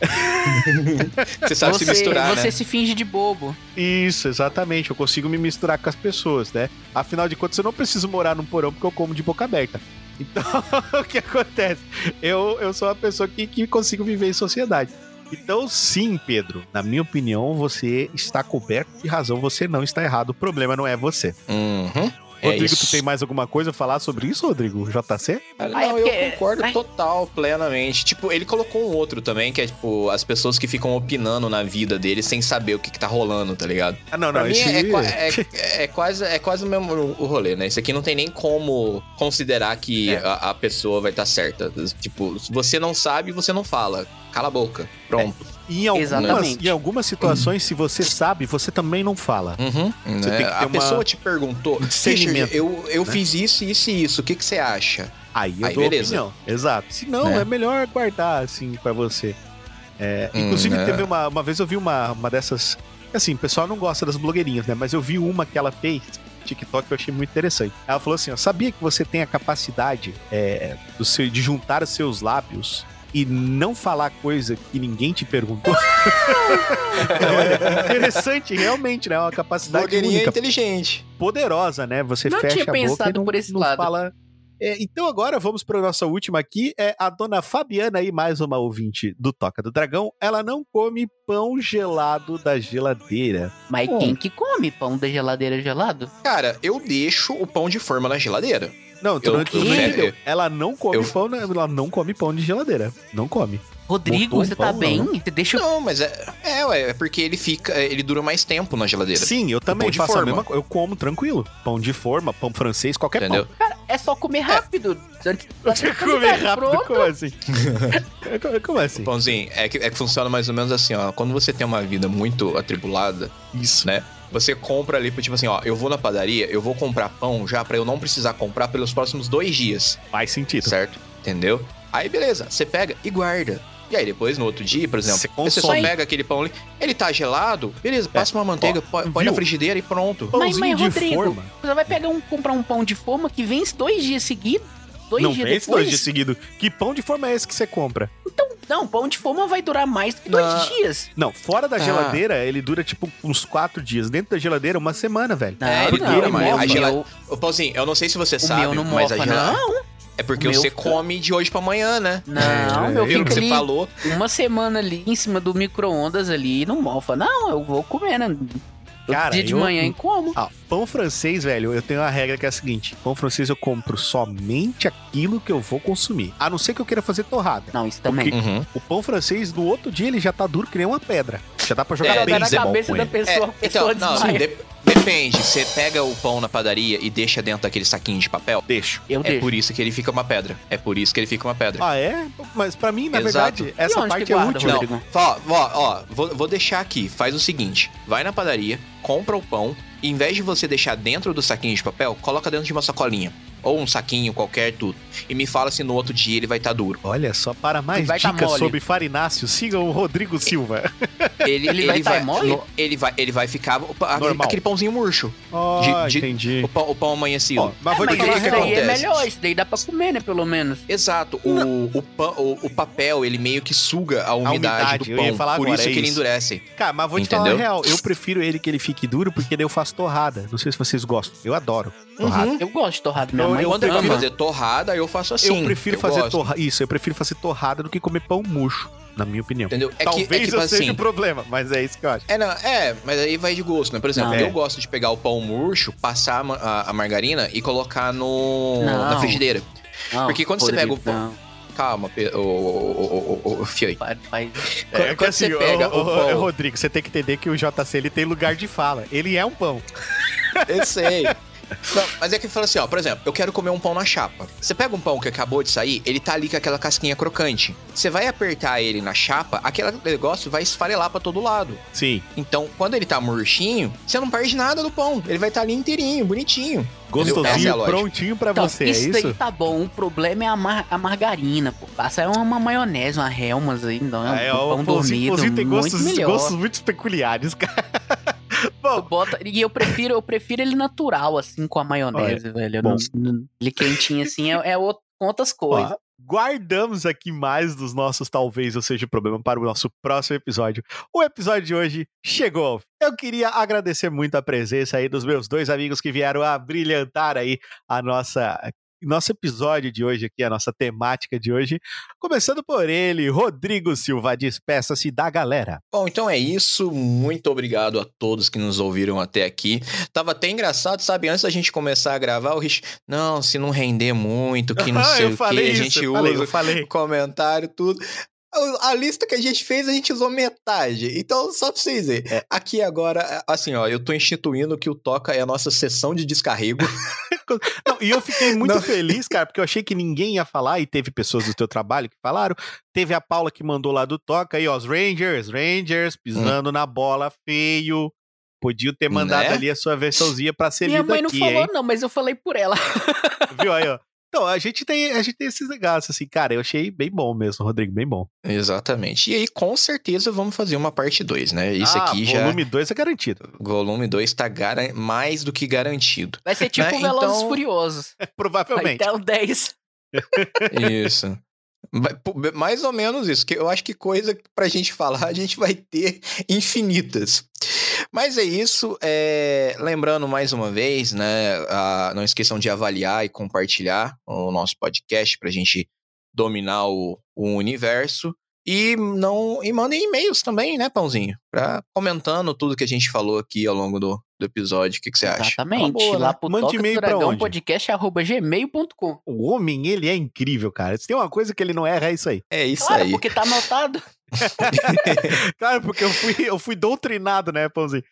[LAUGHS] Você sabe você, se misturar, você né? se finge de bobo. Isso, exatamente. Eu consigo me misturar com as pessoas, né? Afinal de contas, eu não preciso morar num porão porque eu como de boca aberta. Então, [LAUGHS] o que acontece? Eu, eu sou uma pessoa que, que consigo viver em sociedade. Então, sim, Pedro, na minha opinião, você está coberto de razão, você não está errado. O problema não é você. Uhum. É Rodrigo, isso. tu tem mais alguma coisa a falar sobre isso, Rodrigo? JC? Ah, é não, porque- eu concordo Ai. total, plenamente. Tipo, ele colocou um outro também, que é, tipo, as pessoas que ficam opinando na vida dele sem saber o que, que tá rolando, tá ligado? Ah, não, Pra não. mim Esse... é, [LAUGHS] é- é quase, é quase o mesmo o rolê, né? Isso aqui não tem nem como considerar que É. a, a pessoa vai estar certa. Tipo, se você não sabe, você não fala. Cala a boca. Pronto. Em, algumas, Exatamente. em algumas situações, se você sabe, você também não fala. Uhum. Você né? tem que ter a uma- pessoa te perguntou, "Richard, eu, eu né? fiz isso, isso e isso. O que, que você acha? Aí eu Aí, dou beleza. opinião. Exato. Se não, Né? é melhor guardar, assim, pra você. É, Hum, inclusive, é. teve uma, uma vez eu vi uma, uma dessas. Assim, o pessoal não gosta das blogueirinhas, né? Mas eu vi uma que ela fez. TikTok que eu achei muito interessante. Ela falou assim: ó, sabia que você tem a capacidade é, do seu, de juntar os seus lábios e não falar coisa que ninguém te perguntou? [LAUGHS] Olha, interessante, realmente, né? É uma capacidade Blogueirinha única inteligente. poderosa, né? Você Não fecha tinha a boca pensado e não, por esse não lado. fala. É, então agora vamos para nossa última aqui, é a dona Fabiana aí, mais uma ouvinte do Toca do Dragão. Ela não come pão gelado da geladeira. Mas Hum. quem que come pão da geladeira gelado? Cara, eu deixo o pão de forma na geladeira. Não, tu Eu- eu- entendeu. Ela não come eu- pão, ela não come pão de geladeira. Não come. Rodrigo, Botou um você tá pão, bem? não, Você deixa o Não, mas é, é, ué, é porque ele fica, ele dura mais tempo na geladeira. Sim, eu também pão de faço a forma. mesma coisa. Eu como tranquilo. Pão de forma, pão francês, qualquer Entendeu? Cara, é só comer rápido. Antes [LAUGHS] pão. Comer rápido, Pronto. como assim? [LAUGHS] como assim? Pãozinho, é que, é que funciona mais ou menos assim, ó. Quando você tem uma vida muito atribulada, Isso. né? Você compra ali, tipo assim, ó, eu vou na padaria, eu vou comprar pão já pra eu não precisar comprar pelos próximos dois dias, Faz sentido. certo? Entendeu? Aí beleza, você pega e guarda. E aí depois, no outro dia, por exemplo, Você você, só pega aquele pão ali, ele tá gelado, beleza, passa uma manteiga, Ó, põe, viu? na frigideira e pronto. Mas, mas de Rodrigo, forma. você vai pegar um, comprar um pão de forma que vence dois dias seguidos? Dois Não dias vence depois? dois dias seguidos. Que pão de forma é esse que você compra? Não, pão de forma vai durar mais do que dois Não. dias. Não, fora da Ah. geladeira, ele dura tipo uns quatro dias. Dentro da geladeira, uma semana, velho. É, ele não, dura, mas meu- a gela- meu- Ô, Pãozinho, eu não sei se você O sabe, meu não mas a mofa, geladeira... não. É porque O você fica- come de hoje pra amanhã, né? Não, É, meu viu fica que você falou. uma semana ali em cima do micro-ondas ali e não mofa. Não, eu vou comer, Cara, dia de eu- manhã em como? Ah, pão francês, velho, eu tenho uma regra que é a seguinte: pão francês eu compro somente aquilo que eu vou consumir. A não ser que eu queira fazer torrada. Não, isso também. Uhum. O pão francês, no outro dia, ele já tá duro que nem uma pedra. Já dá pra jogar É, bem na beisebol cabeça com da pessoa, É, então, pessoa não, assim, de- depende. Você pega o pão na padaria e deixa dentro daquele saquinho de papel. Deixo. Eu É deixo. por isso que ele fica uma pedra. É por isso que ele fica uma pedra. Ah, é? Mas pra mim, na Exato. verdade, essa parte é útil. Não, ó, ó, ó, vou, vou deixar aqui. Faz o seguinte: vai na padaria, compra o pão, em vez de você deixar dentro do saquinho de papel, coloca dentro de uma sacolinha. Ou um saquinho qualquer, tudo. E me fala se no outro dia ele vai estar duro. Olha só, para mais Vai tá dicas mole. sobre farináceo, sigam o Rodrigo Silva. Ele, Ele vai tá mole? ele vai Ele vai ficar. aquele- Normal. Aquele pãozinho murcho. Ó, De- de- entendi. O pão, o pão amanhecido. Ó, mas vou É, te falar a isso que daí é acontece. melhor, isso daí dá pra comer, né, pelo menos. Exato. O, o, pão- o, o papel, ele meio que suga a umidade, umidade, eu do ia pão. falar por agora, isso é que ele endurece. Cara, mas vou te falar a Entendeu? real. Eu prefiro ele que ele fique duro, porque daí eu faço torrada. Não sei se vocês gostam. Eu adoro torrada. Eu gosto de torrado, minha Eu- mãe eu Quando ele vai ama. fazer torrada, eu faço assim. eu prefiro fazer gosto. torrada. Isso, eu prefiro fazer torrada do que comer pão murcho, na minha opinião. Entendeu? É Talvez que, é que, tipo eu seja assim, o problema, mas é isso que eu acho. É, não, é, mas aí vai de gosto, né? Por exemplo, Não. eu É. gosto de pegar o pão murcho, passar a, a- a margarina e colocar no, Não. na frigideira. Não, Porque quando você pega o pão- não, Calma, o, o, o, o, o Fioi. faz- faz- Quando- quando você pega o ô, pão- ô, Rodrigo, você tem que entender que o JC ele tem lugar de fala. Ele é um pão. Eu sei. [LAUGHS] Não, mas é que fala assim, ó, por exemplo, eu quero comer um pão na chapa. Você pega um pão que acabou de sair, ele tá ali com aquela casquinha crocante. Você vai apertar ele na chapa, aquele negócio vai esfarelar pra todo lado. Sim. Então, quando ele tá murchinho, você não perde nada do pão. Ele vai estar ali inteirinho, bonitinho. É Gostosinho, lógica. prontinho pra Então, você, é isso isso? daí tá bom. O problema é a, mar- a margarina, pô. Passa uma maionese, uma helmas aí, não é um Ah, é, pão o pãozinho, dormido, tem muito gostos, melhor. gostos muito peculiares, cara. [LAUGHS] [LAUGHS] Bom, boto- e eu prefiro, eu prefiro ele natural, assim, com a maionese, velho. Eu bom. não- ele quentinho, assim, é, é outro, com outras coisas. ó, guardamos aqui mais dos nossos talvez ou seja problema para o nosso próximo episódio. O episódio de hoje chegou. Eu queria agradecer muito a presença aí dos meus dois amigos que vieram a brilhantar aí a nossa nosso episódio de hoje aqui, a nossa temática de hoje. Começando por ele, Rodrigo Silva, despeça-se da galera. Bom, então é isso. Muito obrigado a todos que nos ouviram até aqui. Tava até engraçado, sabe? Antes da gente começar a gravar, o Rich. Não, se não render muito, que não [LAUGHS] Ah, sei eu o que, falei a isso, gente eu usa falei, eu falei. comentário, tudo. A- A lista que a gente fez, a gente usou metade. Então, só pra vocês verem. É. Aqui agora, assim, ó, eu tô instituindo que o Toca é a nossa sessão de descarrego. [LAUGHS] Não, e eu fiquei muito Não. feliz, cara, porque eu achei que ninguém ia falar e teve pessoas do teu trabalho que falaram. Teve a Paula que mandou lá do Toca aí, ó, os Rangers, Rangers, pisando na bola feio. Podiam ter mandado Né? ali a sua versãozinha pra ser Minha lida mãe não aqui, falou, hein? não, mas eu falei por ela. Viu aí, ó? Então, a gente tem, a gente tem esses negócios, assim, cara, eu achei bem bom mesmo, Rodrigo, bem bom. Exatamente. E aí, com certeza, vamos fazer uma parte 2, né? Isso ah, aqui já. volume 2 é garantido. Volume 2 tá garan- mais do que garantido. Vai ser tipo Né, Velozes então- Furiosos. [LAUGHS] Provavelmente. até o 10. Isso. Mais ou menos isso, que eu acho que coisa pra gente falar, a gente vai ter infinitas. Mas é isso, é, lembrando mais uma vez, né, a- não esqueçam de avaliar e compartilhar o nosso podcast pra gente dominar o, o universo. E não e mandem e-mails também, né, Pãozinho? Pra, comentando tudo que a gente falou aqui ao longo do, do episódio. O que, que você acha? Exatamente. Boa, lá né? pro Mande e-mail pra onde? podcast arroba gmail.com. O homem, ele é incrível, cara. Se tem uma coisa que ele não erra, é isso aí. É isso Claro, aí. porque tá anotado. [LAUGHS] Claro, porque eu fui, eu fui doutrinado, né, Pãozinho?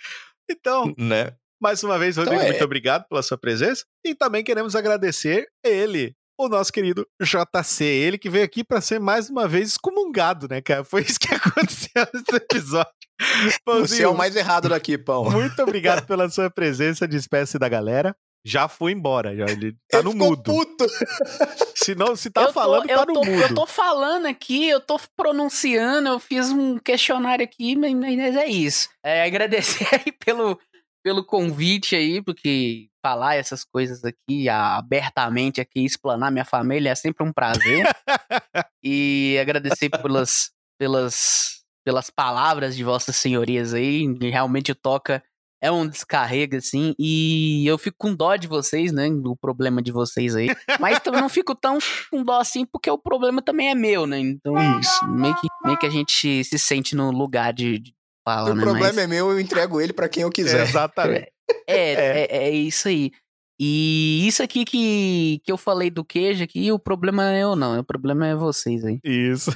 Então, Né? Mais uma vez, Rodrigo, Então é. muito obrigado pela sua presença. E também queremos agradecer ele, o nosso querido JC, ele que veio aqui para ser mais uma vez excomungado, né, cara? Foi isso que [LAUGHS] aconteceu nesse episódio. Você Pãozinho, é o mais errado daqui, Pão. muito obrigado [LAUGHS] pela sua presença, despeça da galera. Já foi embora, já ele tá Ele no ficou mudo. puto. [LAUGHS] Se não, se tá tô, falando, tá no tô, mudo. Eu tô falando aqui, eu tô pronunciando, eu fiz um questionário aqui, mas, mas é isso. É, agradecer aí pelo, pelo convite aí, porque falar essas coisas aqui abertamente aqui, explanar minha família é sempre um prazer. e agradecer pelas, pelas, pelas palavras de vossas senhorias aí, realmente Toca é um descarrego, assim, e eu fico com dó de vocês, né, do problema de vocês aí. Mas também não fico tão com dó assim, porque o problema também é meu, né? Então, meio que, meio que a gente se sente no lugar de, de fala, o né? problema Mas- é meu, eu entrego ele pra quem eu quiser. Exatamente. [LAUGHS] É, é, é isso aí. E isso aqui que, que eu falei do queijo aqui, o problema é eu não, o problema é vocês aí. Isso.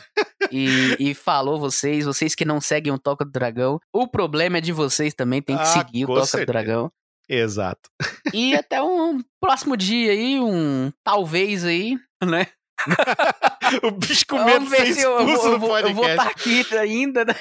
E, e falou vocês, vocês que não seguem o Toca do Dragão, o problema é de vocês também, tem que Ah, seguir o Toca certeza. do Dragão. Exato. E até um próximo dia aí, um talvez aí, né? [LAUGHS] o bicho com medo de ser eu, eu expulso vou, do eu vou- eu vou podcast. estar aqui ainda, né?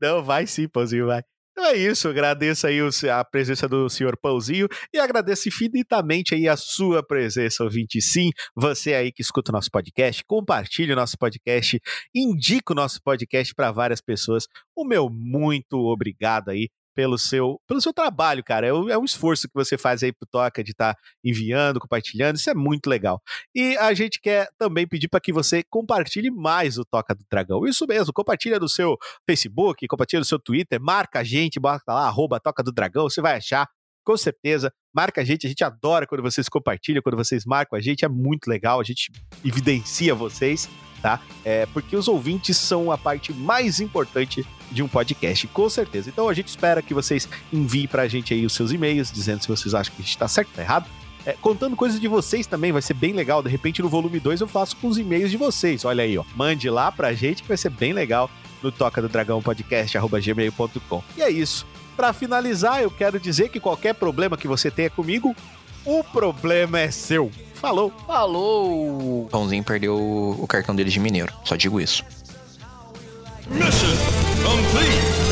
Não, vai sim, Pãozinho, vai. Então é isso, agradeço aí a presença do senhor Pãozinho e agradeço infinitamente aí a sua presença, ouvinte. Sim, você aí que escuta o nosso podcast, compartilhe o nosso podcast, indica o nosso podcast para várias pessoas. O meu muito obrigado aí pelo seu, pelo seu trabalho, cara. É, um- é um esforço que você faz aí pro Toca de estar enviando, compartilhando, isso é muito legal. E a gente quer também pedir para que você compartilhe mais o Toca do Dragão. Isso mesmo, compartilha no seu Facebook, compartilha no seu Twitter, marca a gente, bota lá, arroba Toca do Dragão, você vai achar, com certeza. Marca a gente, a gente adora quando vocês compartilham, quando vocês marcam a gente, é muito legal, a gente evidencia vocês, tá? É, porque os ouvintes são a parte mais importante de um podcast, com certeza. Então a gente espera que vocês enviem pra gente aí os seus e-mails, dizendo se vocês acham que a gente tá certo ou tá errado. É, contando coisas de vocês também, vai ser bem legal. De repente, no volume 2 eu faço com os e-mails de vocês. Olha aí, ó. Mande lá pra gente que vai ser bem legal no Toca do Dragão Podcast, arroba gmail.com. E é isso. Pra finalizar, eu quero dizer que qualquer problema que você tenha comigo, o problema é seu. Falou! Falou! Pãozinho perdeu o cartão dele de mineiro. Só digo isso. Mission complete.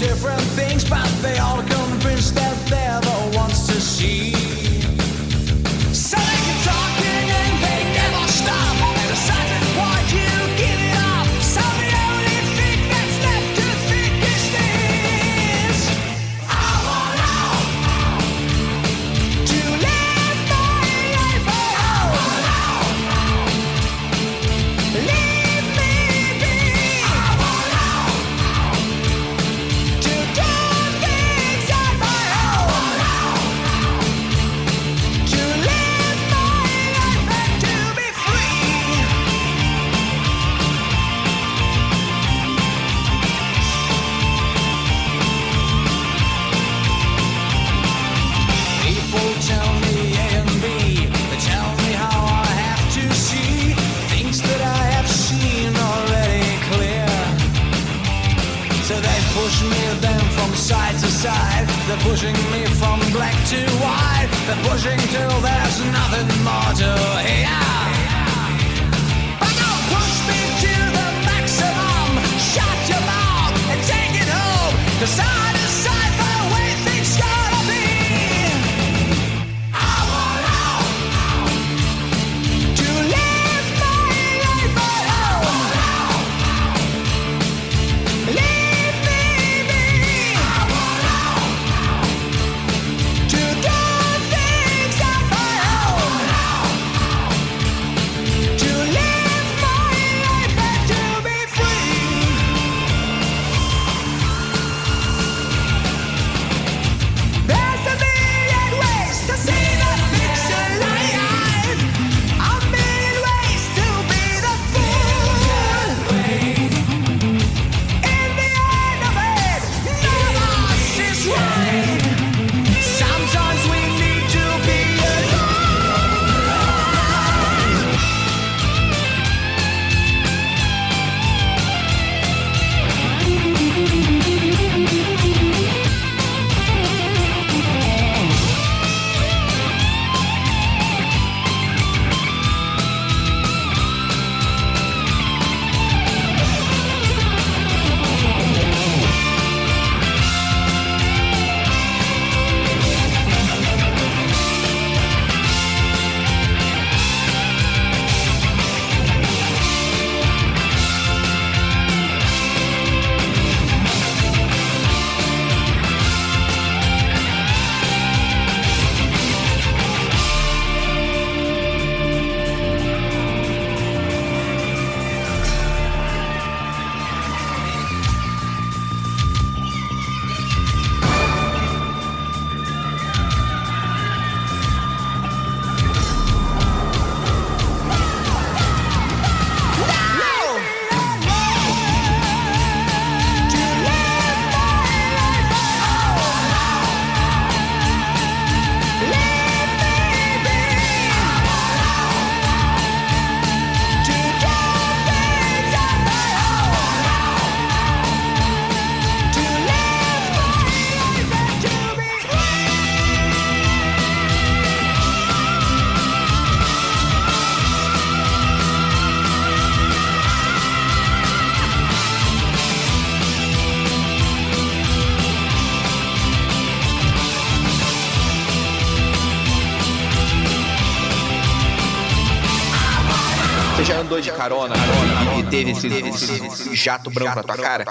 Different things, but they all convinced that they're the ones to see. Teve esse, esse jato branco na tua cara?